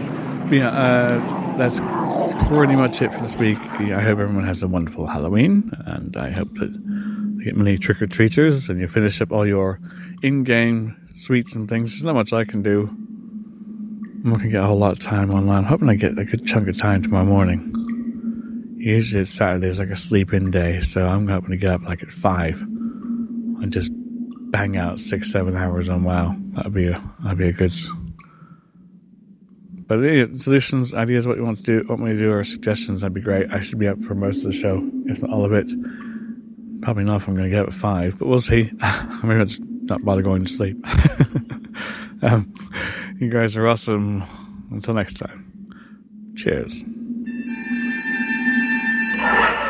yeah, uh, that's pretty much it for this week. Yeah, I hope everyone has a wonderful Halloween, and I hope that you get many trick or treaters and you finish up all your in-game sweets and things. There's not much I can do. I'm not gonna get a whole lot of time online. I'm hoping I get a good chunk of time tomorrow morning. Usually it's Saturday, Saturdays like a sleep-in day, so I'm hoping to get up like at five and just bang out six, seven hours on WoW. That'd be a that'd be a good. But yeah, solutions, ideas, what you want to do, what to do, or suggestions, that'd be great. I should be up for most of the show, if not all of it. Probably not if I'm going to get up at five, but we'll see. Maybe I'll just not bother going to sleep. um, you guys are awesome. Until next time. Cheers.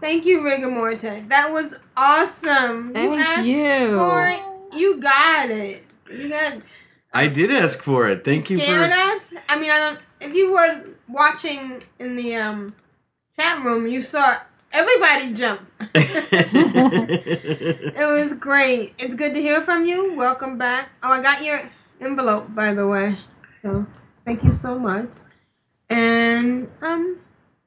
Thank you, Rigor Morte. That was awesome. Thank asked you. For it. You got it. You got. I did ask for it. Thank you scared for. us. I mean, I don't. If you were watching in the um chat room, you saw everybody jump. it was great. It's good to hear from you. Welcome back. Oh, I got your envelope, by the way. So thank you so much. And um,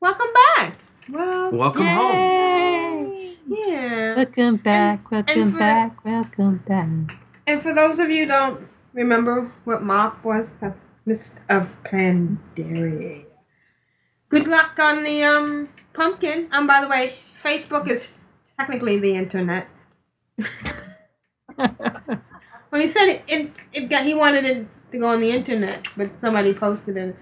welcome back. Well, Welcome home. Yeah. Welcome back, welcome for- back, welcome back. And for those of you who don't remember what mop was, that's Mist of Pandaria. Good luck on the um pumpkin. Um, by the way, Facebook is technically the internet. when he said it, it, it got he wanted it to go on the internet, but somebody posted it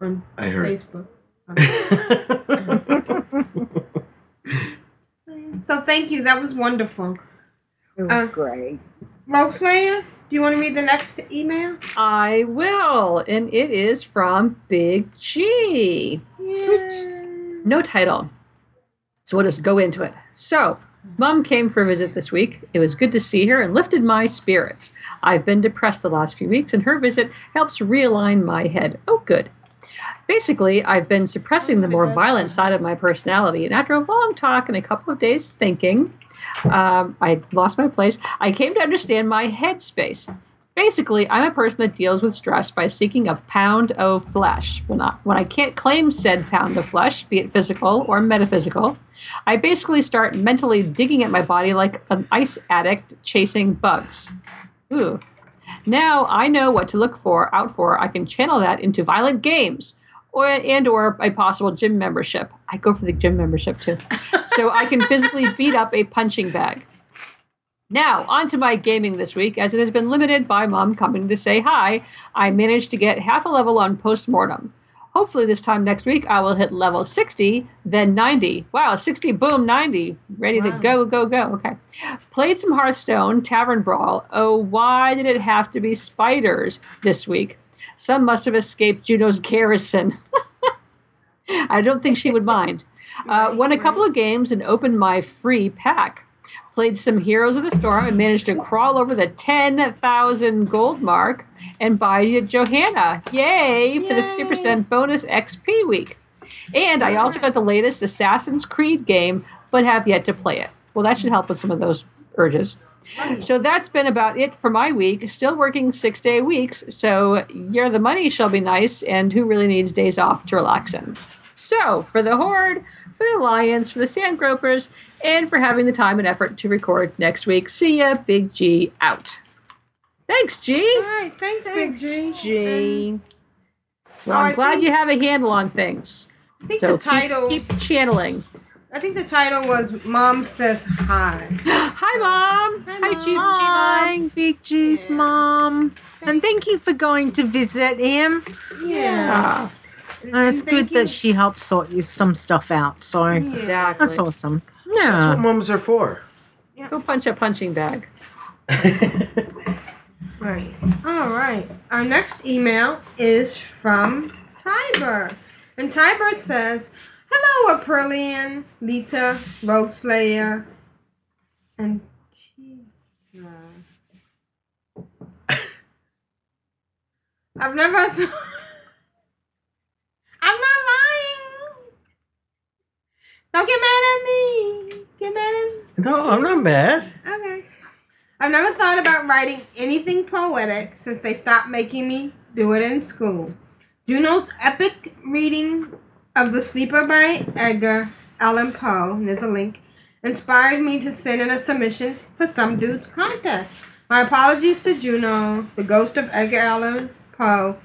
on I heard. Facebook. so thank you. That was wonderful. It was uh, great. Rogueslayer, do you want to read the next email? I will, and it is from Big G. No title. So we'll just go into it. So, Mom came for a visit this week. It was good to see her and lifted my spirits. I've been depressed the last few weeks, and her visit helps realign my head. Oh, good. Basically, I've been suppressing the more violent side of my personality, and after a long talk and a couple of days thinking, um, I lost my place. I came to understand my headspace. Basically, I'm a person that deals with stress by seeking a pound of flesh. When I, when I can't claim said pound of flesh, be it physical or metaphysical, I basically start mentally digging at my body like an ice addict chasing bugs. Ooh. Now I know what to look for, out for. I can channel that into violent games, or and or a possible gym membership. I go for the gym membership too, so I can physically beat up a punching bag. Now, on to my gaming this week. As it has been limited by mom coming to say hi, I managed to get half a level on postmortem. Hopefully, this time next week, I will hit level 60, then 90. Wow, 60, boom, 90. Ready to go, go, go. Okay. Played some Hearthstone, Tavern Brawl. Oh, why did it have to be spiders this week? Some must have escaped Juno's garrison. I don't think she would mind. Uh, won a couple of games and opened my free pack. Played some Heroes of the Storm and managed to crawl over the 10,000 gold mark and buy Johanna. Yay, for the 50% bonus XP week. And I also got the latest Assassin's Creed game, but have yet to play it. Well, that should help with some of those urges. So that's been about it for my week. Still working six day weeks, so yeah, the money shall be nice, and who really needs days off to relax in? So, for the Horde, for the Alliance, for the sand Sandgropers, and for having the time and effort to record next week. See ya, Big G out. Thanks, G. All right, thanks, Big G. G. Well, Oh, I'm I glad think- you have a handle on things. I think so the title. Keep, keep channeling. I think the title was "Mom Says Hi." Hi, Mom. Hi, G. G. Mom. Hi, Big G's mom. And thank you for going to visit him. Yeah. Ah. And it's good that she helped sort you some stuff out. So Exactly. that's awesome. That's Yeah. what mums are for. Go punch a punching bag. Right. All right. Our next email is from Tiber. And Tiber says, Hello, Aprillian, Leeta, Rogue Slayer, and Tina. I've never thought. I'm not lying. Don't get mad at me. Get mad at me. No, I'm not mad. Okay. I've never thought about writing anything poetic since they stopped making me do it in school. Juno's epic reading of The Sleeper by Edgar Allan Poe, and there's a link, inspired me to send in a submission for some dude's contest. My apologies to Juno, the ghost of Edgar Allan Poe,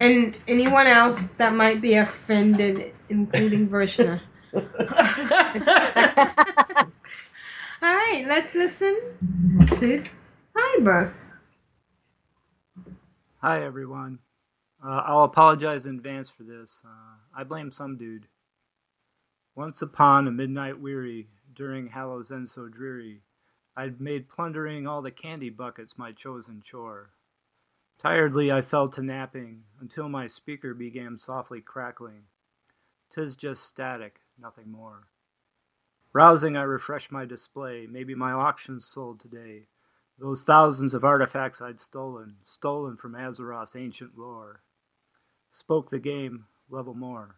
and anyone else that might be offended, including Vrishna. All right, let's listen to Tiber. Hi, everyone. Uh, I'll apologize in advance for this. Uh, I blame some dude. Once upon a midnight weary, during Hallow's End so dreary, I'd made plundering all the candy buckets my chosen chore. Tiredly I fell to napping, until my speaker began softly crackling. Tis just static, nothing more. Rousing, I refreshed my display. Maybe my auction's sold today. Those thousands of artifacts I'd stolen, stolen from Azeroth's ancient lore. Spoke the game, level more.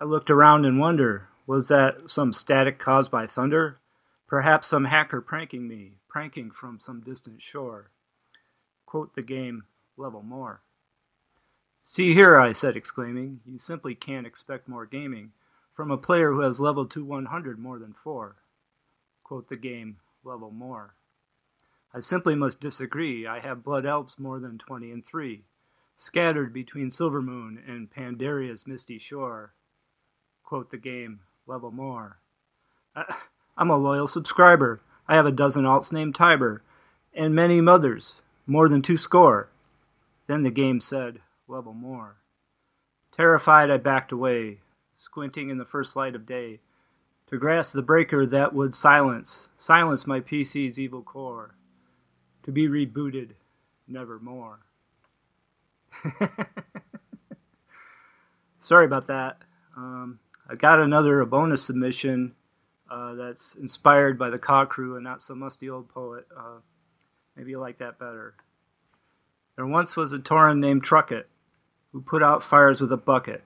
I looked around in wonder. Was that some static caused by thunder? Perhaps some hacker pranking me, pranking from some distant shore. Quote the game, level more. See here, I said, exclaiming, you simply can't expect more gaming from a player who has leveled to 100 more than 4. Quote the game, level more. I simply must disagree. I have blood elves more than 20 and 3, scattered between Silvermoon and Pandaria's misty shore. Quote the game, level more. I, I'm a loyal subscriber. I have a dozen alts named Tiber, and many mothers, more than two score. Then the game said, level more. Terrified, I backed away, squinting in the first light of day, to grasp the breaker that would silence, silence my PC's evil core, to be rebooted nevermore. Sorry about that. Um, I got another bonus submission uh, that's inspired by the Caw Crew and not some musty old poet. Uh, maybe you like that better. There once was a Tauren named Truckett who put out fires with a bucket.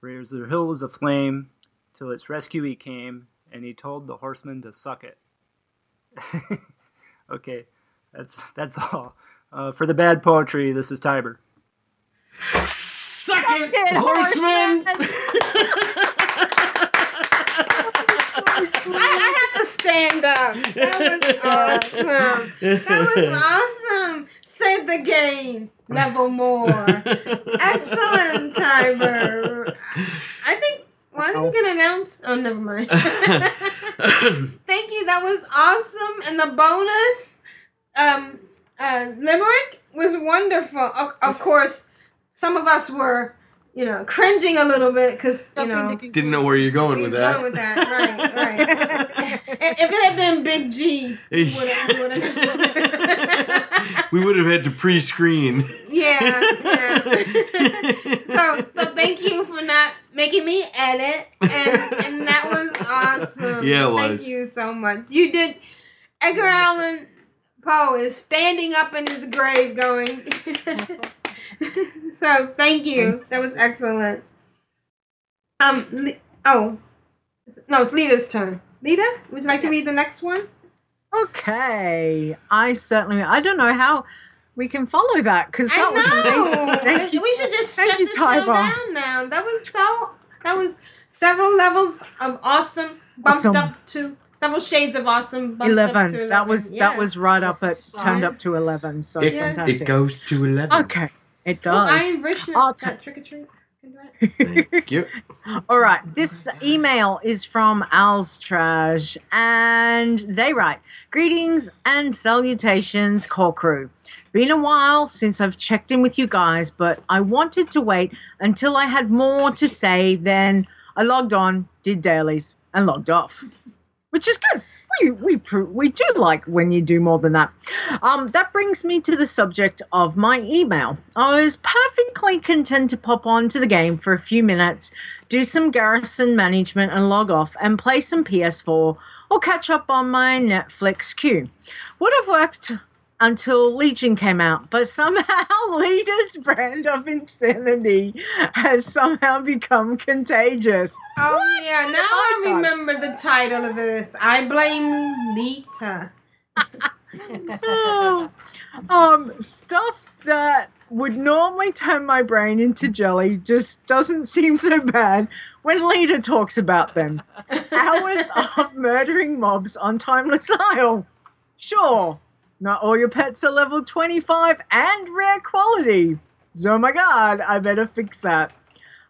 Raised the hill was aflame till its rescue he came, and he told the horsemen to suck it. okay, that's that's all. Uh, for the bad poetry, this is Tiber. Suck it, horseman! I, Stand up. That was awesome. That was awesome. Said the game. Level more. Excellent, Tiber. I think. Why did you get announced? Oh, never mind. Thank you. That was awesome. And the bonus um, uh, limerick was wonderful. Of, of course, some of us were, you know, cringing a little bit because you know Didn't know where you're going with that. going with that, right, right. if it had been Big G, we would have. we would have had to pre-screen. yeah, yeah. so, so thank you for not making me edit, and and that was awesome. Yeah, it Thank was. you so much. You did. Edgar Allan Poe is standing up in his grave, going. so thank you. That was excellent. Um. Li- oh, no, it's Leeta's turn. Leeta, would you like to read the next one? Okay, I certainly. I don't know how we can follow that because that I was amazing. know. Thank you. We should just Thank shut you, this show down now. That was so. That was several levels of awesome bumped Awesome. up to several shades of awesome bumped up Eleven. to 11. That was Yeah. that was right up at turned up to eleven. So It, fantastic. it goes to 11. Okay, it Well, does. I Richmond Okay. got trick or treat. Thank you. All right. This email is from Alstrash, and they write Greetings and salutations, core crew. Been a while since I've checked in with you guys, but I wanted to wait until I had more to say. Then I logged on, did dailies, and logged off, which is good. We we we do like when you do more than that. Um, that brings me to the subject of my email. I was perfectly content to pop on to the game for a few minutes, do some garrison management and log off, and play some PS4 or catch up on my Netflix queue. Would have worked until Legion came out, but somehow Leeta's brand of insanity has somehow become contagious. Oh yeah, now I God. remember the title of this. I blame Leeta. um, stuff that would normally turn my brain into jelly just doesn't seem so bad when Leeta talks about them. Hours of murdering mobs on Timeless Isle. Sure, not all your pets are level 25 and rare quality. So, oh my god, I better fix that.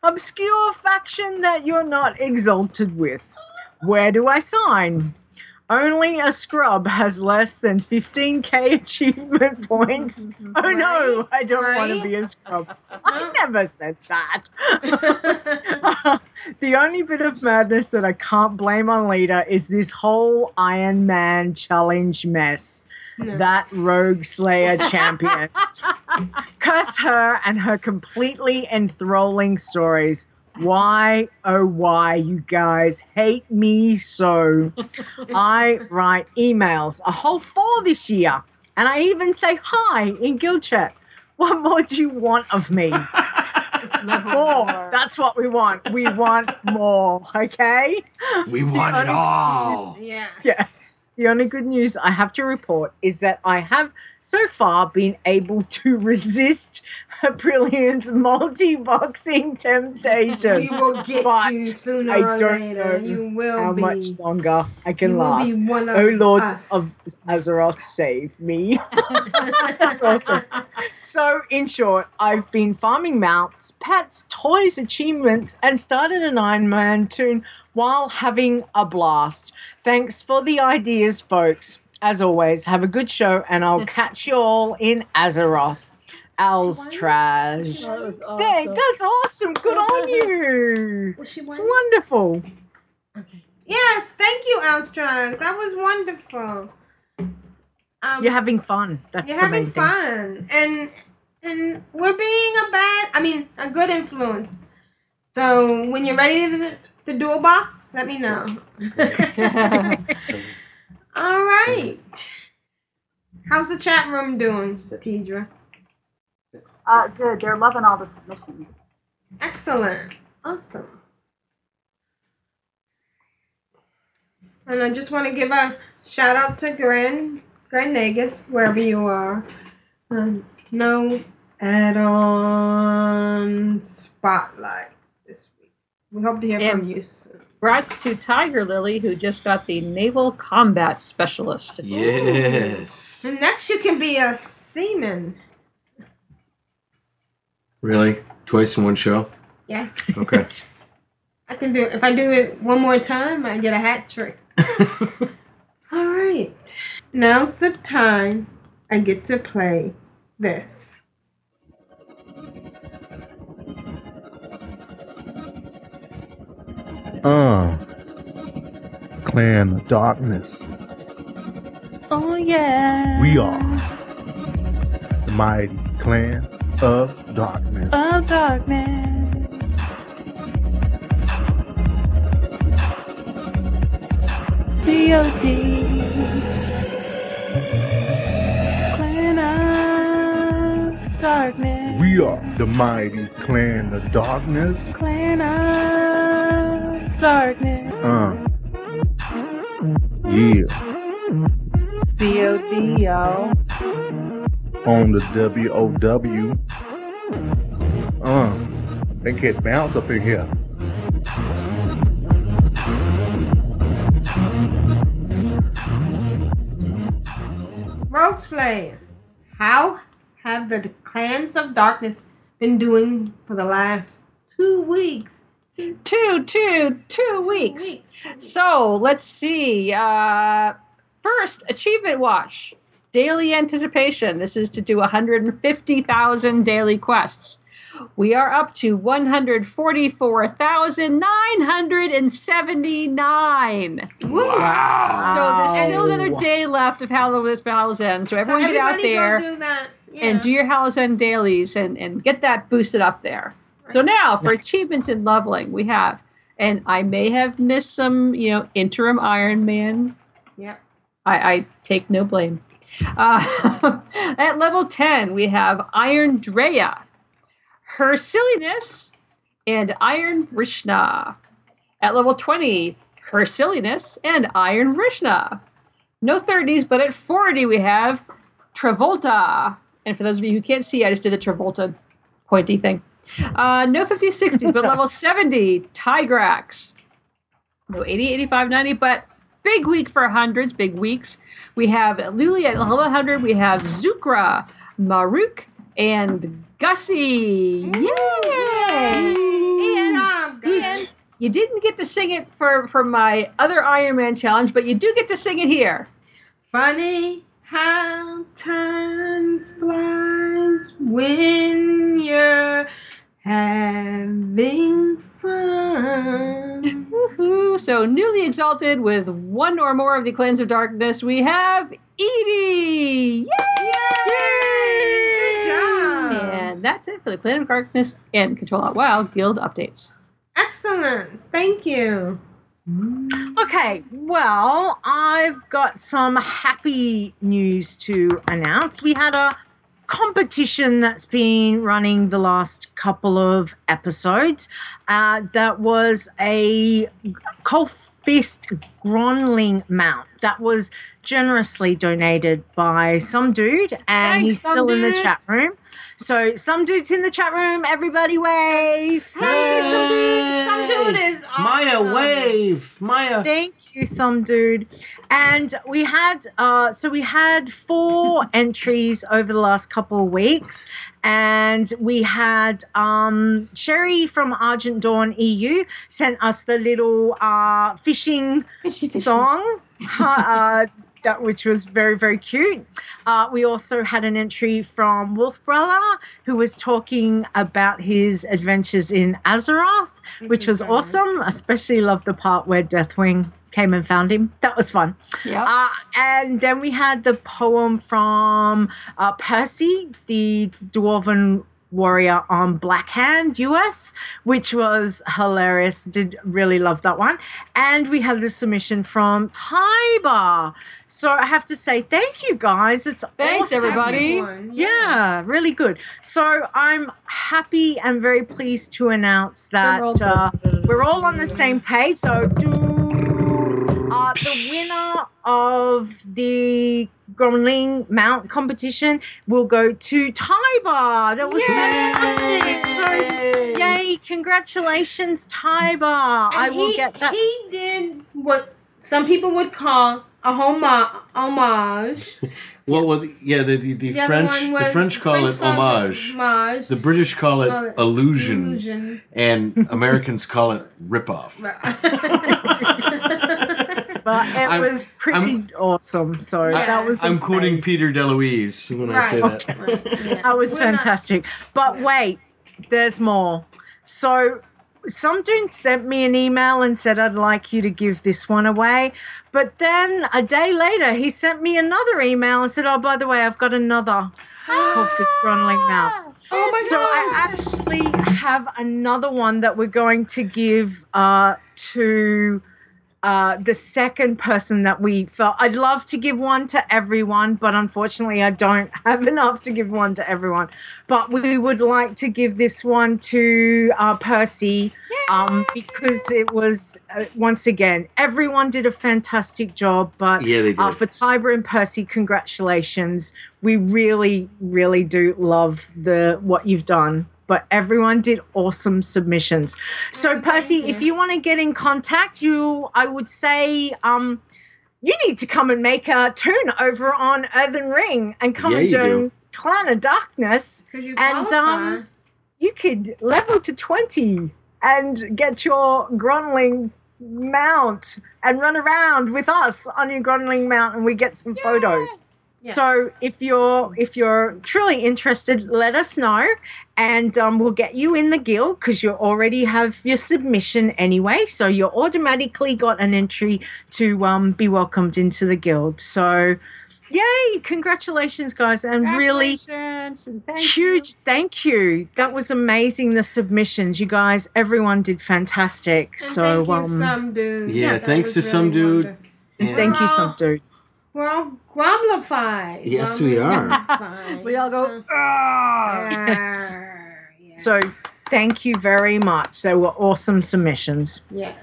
Obscure faction that you're not exalted with. Where do I sign? Only a scrub has less than 15k achievement points. Oh no, I don't want to be a scrub. I never said that. the only bit of madness that I can't blame on Leeta is this whole Iron Man challenge mess. That Rogueslayer champions. Curse her and her completely enthralling stories. Why, oh, why you guys hate me so? I write emails, a whole four this year, and I even say hi in guild chat. What more do you want of me? more. That's what we want. We want more, okay? We want it all. Yes. Yeah. The only good news I have to report is that I have so far been able to resist Aprillian's multi-boxing temptation. We will get but you sooner I or don't later. know You will how be. much longer I can last. be one of oh Lord us. of Azeroth, save me! That's awesome. So, in short, I've been farming mounts, pets, toys, achievements, and started an Iron Man toon while having a blast. Thanks for the ideas, folks. As always, have a good show, and I'll catch you all in Azeroth. Al's trash. That was Thank- that's awesome. Good on you. It's wonderful. Okay. Yes, thank you, Alstrad. That was wonderful. Um, You're having fun. That's you're the having main thing. fun, and and we're being a bad, I mean, a good influence. So when you're ready to, to do a box, let me know. All right. How's the chat room doing, Satidra? Uh, good. They're loving all the submissions. Excellent. Awesome. And I just want to give a shout out to Grand Grand Nagus, wherever you are. Um, no add-on spotlight this week. We hope to hear from And you. Congrats to Tiger Lily, who just got the Naval Combat Specialist. Yes. And next you can be a seaman. Really? Twice in one show? Yes. Okay. I can do it. If I do it one more time, I get a hat trick. All right. Now's the time I get to play this. Uh. Clan Darkness. Oh, yeah. We are the mighty clan of darkness. Of darkness. DOD. Darkness. We are the mighty clan of darkness. Clan of Darkness. Uh. Yeah. COD, y'all. On the WOW. Uh. They get bounce up in here. Rogueslayer, how have the clans of darkness been doing for the last two weeks? Two, two, two weeks. So let's see. Uh, first, Achievement Watch. Daily anticipation. This is to do 150,000 daily quests. We are up to 144,979. Wow. So there's still another day left of Halloween Hallow's End. So everyone get out there do that. and do your Hallow's End dailies and, and get that boosted up there. So now for achievements in leveling, we have, and I may have missed some, you know, interim Iron Man. Yep. I, I take no blame. Uh, at level 10, we have Iron Drea, Her Silliness, and Iron Vrishna. At level 20, Her Silliness and Iron Vrishna. No 30s, but at 40, we have Travolta. And for those of you who can't see, I just did the Travolta pointy thing. Uh, no 50s, 60s, but level 70, Tigrax. No 80, 85, 90, but big week for hundreds, big weeks. We have Luli at level 100. We have Zukra, Maruk, and Gussie. Yay! And, and you didn't get to sing it for, for my other Iron Man challenge, but you do get to sing it here. Funny how time flies when you're having fun. Woohoo. So, newly exalted with one or more of the clans of darkness, we have Edie! Yay! Yay! And that's it for the Clan of Darkness and Control Out Wild Guild updates. Excellent. Thank you. Okay, well, I've got some happy news to announce. We had a competition that's been running the last couple of episodes. Uh, that was a Colfist Gronling mount that was generously donated by some dude, and Thanks, he's still in the chat room. So, some dude's in the chat room. Everybody wave. You, some dude. Some dude is Maya, wave. Maya. Thank you, some dude. And we had uh so we had four entries over the last couple of weeks. And we had um Sherry from Argent Dawn EU sent us the little uh fishing song. uh, that which was very very cute. Uh, we also had an entry from Wolf Brother who was talking about his adventures in Azeroth, which was awesome. Especially loved the part where Deathwing came and found him. That was fun. Yeah. Uh, and then we had the poem from uh, Percy, the dwarven warrior on Blackhand US, which was hilarious. Did really love that one. And we had the submission from Tiber. So I have to say thank you guys. It's Thanks, awesome. everybody. Yeah. really good. So I'm happy and very pleased to announce that uh, we're all on the same page. So uh, the winner of the Gromling Mount competition will go to Tiber. That was fantastic. So, yay! Congratulations, Tiber. I will he, get that. He did what some people would call a homa- homage. What was yeah the the, the The French one the French call French it it homage. homage. The British call it Call it illusion, illusion. and Americans call it ripoff. But it I'm- was pretty awesome. So that was I'm quoting. Peter DeLuise when I say Right. that. that was fantastic. But wait, there's more. So some dude sent me an email and said I'd like you to give this one away. But then a day later, he sent me another email and said, "Oh, by the way, I've got another called Fist Grunling now." Oh my so I actually have another one that we're going to give uh, to uh, the second person that we felt I'd love to give one to everyone, but unfortunately I don't have enough to give one to everyone. But we would like to give this one to uh, Percy um, because it was uh, once again everyone did a fantastic job. But Yeah, they Uh, did. for Tiber and Percy, congratulations. We really, really do love the what you've done. But everyone did awesome submissions. So Percy, if you want to get in contact, you I would say um you need to come and make a toon over on Earthen Ring and come Yeah, and do. join Clan of Darkness. you and um you could level to 20 and get your Grunling mount and run around with us on your Grunling mount and we get some photos. So if you're if you're truly interested, let us know, and um, we'll get you in the guild because you already have your submission anyway. So you're automatically got an entry to um, be welcomed into the guild. So, yay! Congratulations, guys, and really Congratulations, and thank huge thank you. That was amazing. The submissions, you guys, everyone did fantastic. so Thank you, um, some dude. Yeah, that thanks was to some dude. wonderful. and- thank you, some dude. We're all grumblified. Yes, we are. we all go. Yes. So thank you very much. They were awesome submissions. Yeah.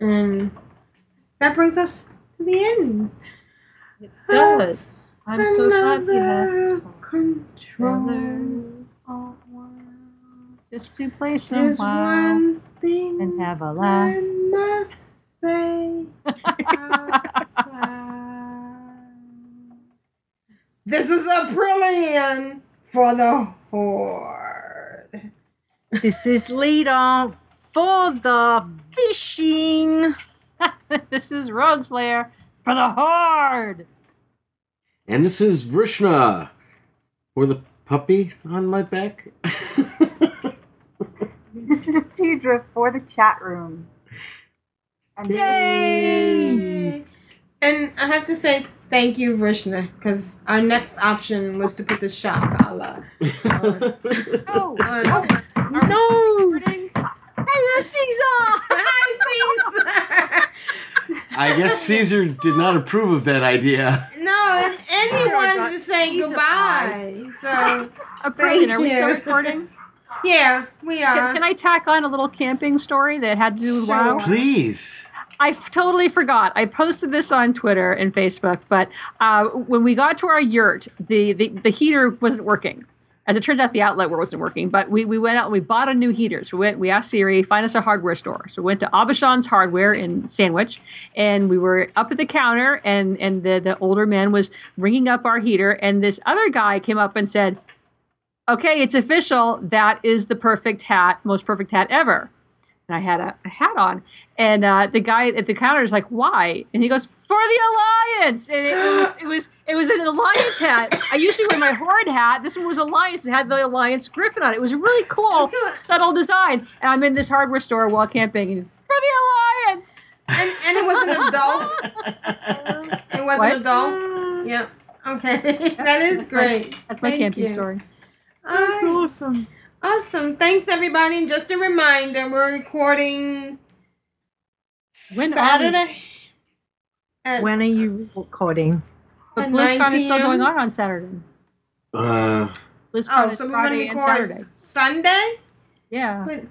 And that brings us to the end. It does. I'm so glad we Another have control. just to play some There's WoW one thing and have a laugh. I must say. this is Aprillian for the horde. This is Leeta for the fishing. this is Rogueslayer for the Horde. And this is Vrishna for the puppy on my back. This is Tedrah for the chat room. And Yay! And I have to say thank you, Vrishna, because our next option was to put the shock collar. Oh, no! Hello, Caesar! Hi, Caesar! I guess Caesar did not approve of that idea. No, and, and he Sure, wanted got to say Caesar goodbye. So, Oh, brilliant. Are we still recording? Yeah, we are. Can, can I tack on a little camping story that had to do with WoW? Please. I totally forgot. I posted this on Twitter and Facebook, but uh, when we got to our yurt, the, the, the heater wasn't working. As it turns out, the outlet wasn't working, but we, we went out and we bought a new heater. So we went, we asked Siri, find us a hardware store. So we went to Aubuchon's Hardware in Sandwich, and we were up at the counter, and, and the, the older man was ringing up our heater, and this other guy came up and said, okay, it's official. That is the perfect hat, most perfect hat ever. And I had a, a hat on, and uh, the guy at the counter is like, "Why?" And he goes, "For the alliance." And it was it was it was an alliance hat. I usually wear my horde hat. This one was alliance. It had the alliance griffin on it. It was a really cool, subtle design. And I'm in this hardware store while camping, and for the alliance. And, and it was an adult. It was What? an adult. Yeah. Okay. that is That's my- great. that's my Thank camping you. story. That's awesome. Awesome. Thanks, everybody. And just a reminder, we're recording When Saturday. At, When are you recording? But At 9 BlizzCon is still going on on Saturday. Uh, BlizzCon oh, is so we're going to and record Sunday? Yeah. But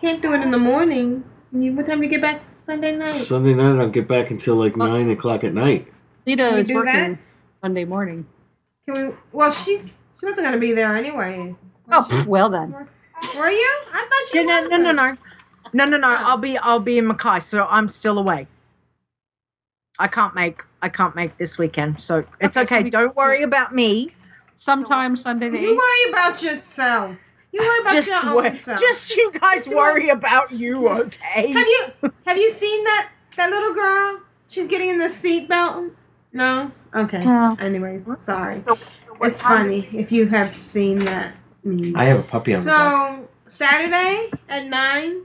can't do it in the morning. You- What time do you get back Sunday night? Sunday night, I'll get back until like 9 o'clock at night. Leeta Can is do working that? Monday morning. Can we? Well, she's she wasn't going to be there anyway. Oh, well then. Were you? I thought she Yeah, no, no, no, no, no, no, no. I'll be, I'll be in Mackay, so I'm still away. I can't make, I can't make this weekend, so it's Okay, so okay. we- Don't worry about me. Sometime Sunday the You worry about yourself. You worry about Just, your wor- own self. just you guys Just worry about you, okay? Have you have you seen that that little girl? She's getting in the seatbelt. No. Okay. No. Anyways, sorry. It's funny if you have seen that. Meme. I have a puppy on my back. So Saturday at nine.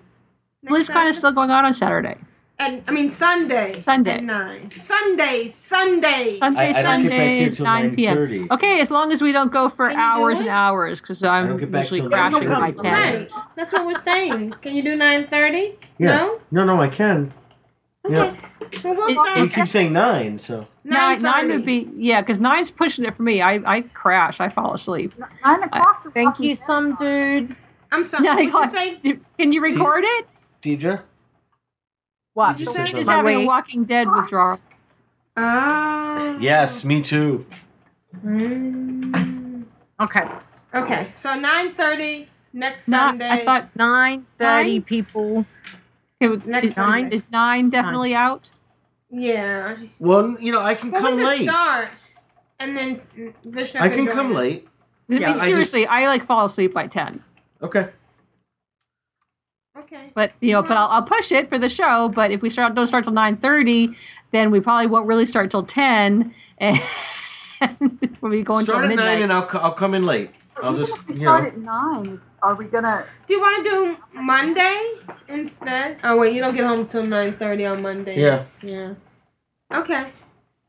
next BlizzCon is still going on on Saturday. And I mean Sunday. Sunday. At nine. Sunday. Sunday. Sunday, I don't get back Sunday, 9 p.m. 9:30. Okay, as long as we don't go for Can you do hours and hours, because I I'm don't get back usually till crashing 9:30. by 10. Right. That's what we're saying. Can you do nine thirty? Yeah. No. No, no, I can. Yeah. Well, we'll It- You keep saying nine, so Nine, nine would be yeah, because nine's pushing it for me. I, I crash. I fall asleep. Nine o'clock. Thank you, some dude. I'm sorry. Nine What you Can you record it? Deidre. What? Did you say Am having a Walking Dead withdrawal. Ah. Yes, me too. Mm. Okay. Okay, so 9:30 next Not, Sunday. I thought Nine thirty Nine? people. It was, Next is, Sunday. is nine definitely out. Yeah. Well, you know, I can Well, come we could late. start, and then Vrishna I can join come us. late. I Yeah, I mean, just- seriously, I like fall asleep by ten. Okay. Okay. But you know, but I'll, I'll push it for the show. But if we start don't start till nine thirty, then we probably won't really start till ten, and we'll be going to midnight. Start till at midnight. nine, and I'll co- I'll come in late. I'll just if we you start know. at nine, are we gonna? Do you want to do Monday instead? Oh wait, you don't get home till 9:30 on Monday. Yeah. Yeah. Okay.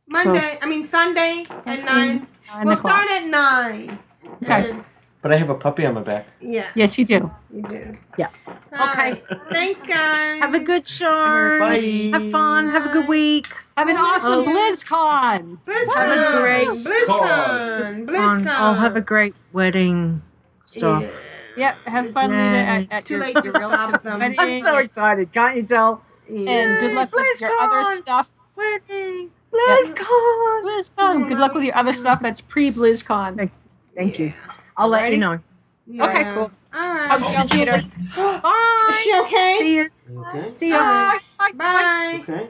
Monday. I mean Sunday at nine. Nine we'll o'clock. start at nine. Okay. And- But I have a puppy on my back. yeah. Yes, you do. You do. Yeah. All Okay. right. Thanks, guys. Have a good show. Bye. Have fun. Have a good week. Have an Oh, awesome yeah. BlizzCon. BlizzCon. Have a great BlizzCon. Fun. BlizzCon. I'll oh, have a great wedding stuff. Yeah. Yep. Have fun Yay. leaving at, at Too your, late your to stop them. wedding. I'm so excited. Can't you tell? And good luck with your other stuff. Wedding. BlizzCon. BlizzCon. Good luck with your other stuff that's pre BlizzCon. Thank you. I'll let you know. Okay, cool. All right. I'll see you later. Bye. Is she okay? See you. Okay. See you. Bye. Bye. Bye. Okay.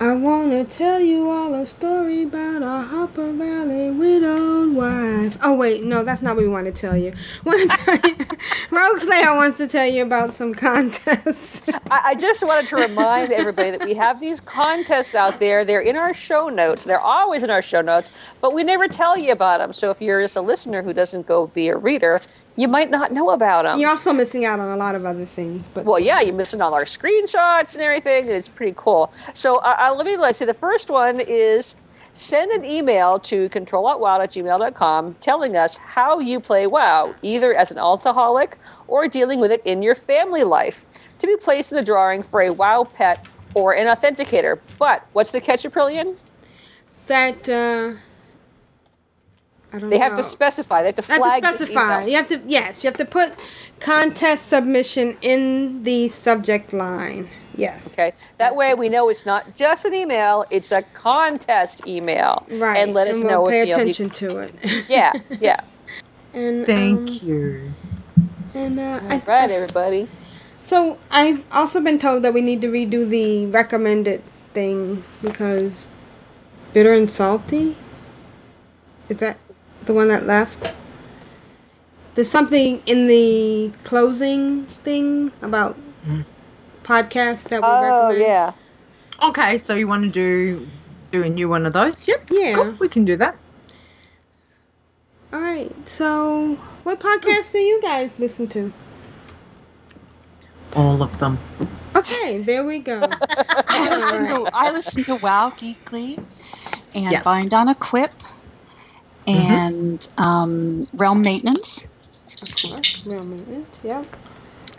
I wanna tell you all a story about a Harper Valley widowed wife. Oh wait, no, that's not what we want to tell you. Want to tell you, Rogue wants to tell you about some contests. I, I just wanted to remind everybody that we have these contests out there. They're in our show notes. They're always in our show notes, but we never tell you about them. So if you're just a listener who doesn't go be a reader, you might not know about them. You're also missing out on a lot of other things, but Well, yeah, you're missing all our screenshots and everything. and It's pretty cool. So uh, uh, let me let's see. The first one is send an email to ctrlaltwow at gmail.com telling us how you play WoW, either as an altaholic or dealing with it in your family life, to be placed in the drawing for a WoW pet or an authenticator. But what's the catch, Aprillian? that uh, I don't They have know. to specify. They have to flag. Have flag to this specify. email. You have to yes, you have to put contest submission in the subject line. Yes. Okay. That way we know it's not just an email, it's a contest email. Right. And let us we'll know pay if you know, you- attention to it. Yeah, yeah. And Thank um, you. And uh, I, Right, everybody. So I've also been told that we need to redo the recommended thing because bitter and salty. Is that the one that left? There's something in the closing thing about hmm. podcasts that we Oh, recommend. yeah. Okay, so you want to do do a new one of those? Yep. Yeah. Cool. We can do that. All right. So, what podcasts do you guys listen to? All of them. Okay, there we go. I listen to I listen to Wow Geekly and Yes. Bind on a Quip and um, Realm Maintenance. Of course, real maintenance. Yep.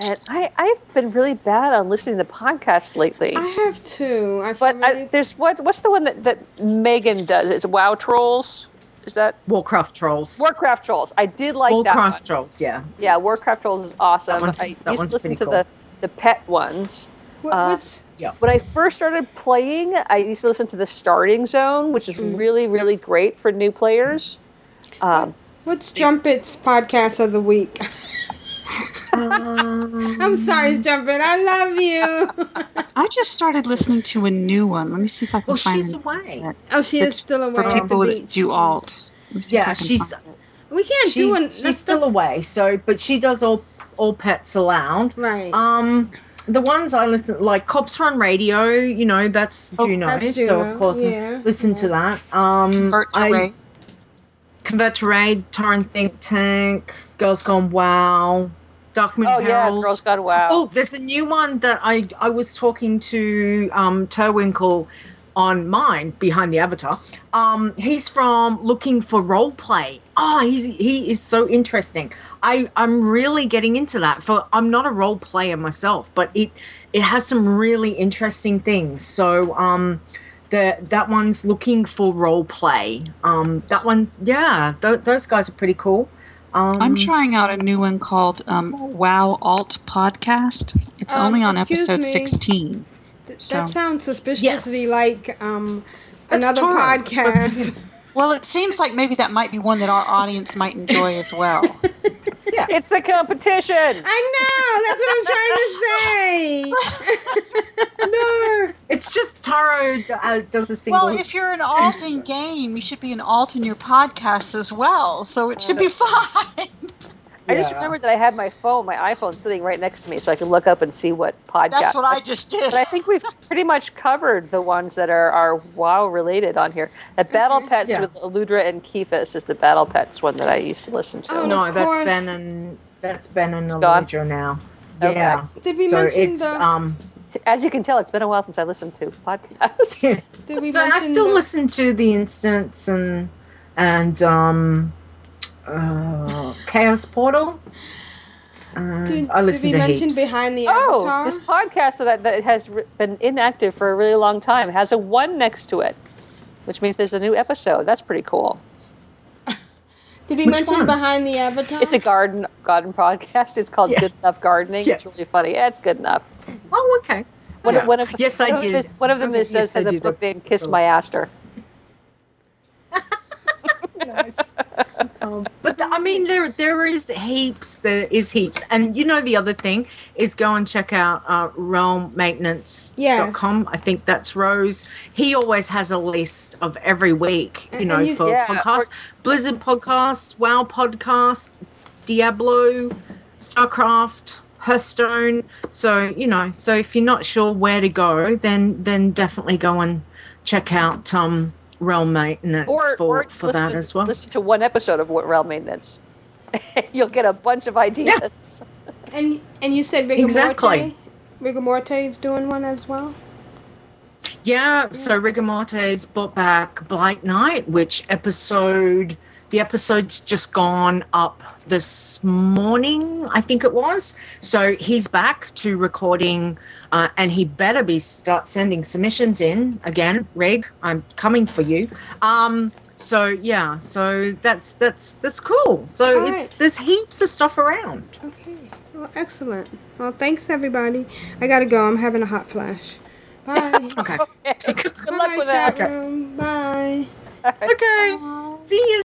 And I, I've been really bad on listening to podcasts lately. I have too. I've but I, there's what what's the one that, that Megan does? It's Wow Trolls. Is that Warcraft Trolls? Warcraft Trolls. I did like that. one. Warcraft Trolls. Yeah. Yeah, Warcraft Trolls is awesome. That one's- I used one's to listen to cool. the the pet ones. What, Uh, Yeah. When I first started playing, I used to listen to the Starting Zone, which is really really great for new players. Um, what's Jumpet's podcast of the week? I'm sorry, Jumpet. I love you. I just started listening to a new one. Let me see if I can Well, find she's it. away. Oh, she is still away for people that do alts. Let me see if I Yeah, she's. We can't she's, do an. she's still away. So, but she does all all pets allowed. Right. Um, the ones I listen like Cops Run Radio. You know that's Juno. Oh, that's So of course, yeah, listen to that. Um, Convert to I, Raid. Convert to Raid, Tauren Think Tank, Girls Gone Wow, Darkman oh yeah, Girls Gone Wow. Oh, there's a new one that I I was talking to um Terwinkle on mine behind the avatar. Um, he's from Looking for Role Play. Oh, he's he is so interesting. I I'm really getting into that. For I'm not a role player myself, but it it has some really interesting things. So um, the that one's looking for role play. Um, that one's yeah, th- those guys are pretty cool. Um, I'm trying out a new one called um, Wow Alt Podcast. It's Um, only on episode me. 16. Th- So- That sounds suspiciously like um, another Toro. podcast. Well, it seems like maybe that might be one that our audience might enjoy as well. yeah. It's the competition. I know. That's what I'm trying to say. no, it's just Taro uh, does a single. Well, if you're an alt in game, you should be an alt in your podcast as well. So it should be fine. I just remembered that I had my phone, my iPhone, sitting right next to me, so I could look up and see what podcast. That's what I just did. But I think we've pretty much covered the ones that are, are WoW related on here. The Battle Pets Yeah. with Eludra and Kephis is the Battle Pets one that I used to listen to. Oh, no, of that's course. Ben and that's been It's gone? Now. Okay. Yeah. Did we so mention it's the- um. As you can tell, it's been a while since I listened to podcasts. Did we so I mention still the- listen to the instance and and um uh, Chaos Portal. Uh, Did, I did we to mention heaps. behind the Oh, avatar? this podcast that, that has re- been inactive for a really long time has a one next to it, which means there's a new episode. That's pretty cool. Did we Which mention one? behind the avatar? It's a garden garden podcast. It's called Yeah. Good Enough Gardening. Yeah. It's really funny. Yeah, it's good enough. Oh, okay. One, Yeah. one of Yes, I of did. them is- one of them Okay, is, yes, does, has I a book named "Kiss My Aster." nice. Um, but the- I mean, there there is heaps. There is heaps, and you know the other thing is go and check out uh, realmmaintenance.com. I think that's Rose. He always has a list of every week. You And- know, and you- for Yeah, podcasts, Blizzard podcasts, WoW podcasts, Diablo, Starcraft. Hearthstone. So you know, so if you're not sure where to go, then then definitely go and check out um Realm Maintenance Or, for, or just for that listen, as well. Listen to one episode of What Realm Maintenance. You'll get a bunch of ideas. Yeah. and and you said Rigor Exactly. Morte. Rigor Morty is doing one as well. Yeah, so Rigor Morty's brought back Blight Night, which episode the episode's just gone up this morning, I think it was. So he's back to recording uh, and he better be start sending submissions in again, Rig. I'm coming for you. Um so yeah, so that's that's that's cool. So All it's right. there's heaps of stuff around. Okay. Well, excellent. Well, thanks everybody. I gotta go. I'm having a hot flash. Bye. Okay. Good luck Bye, with chat that. room. Bye. Okay. See you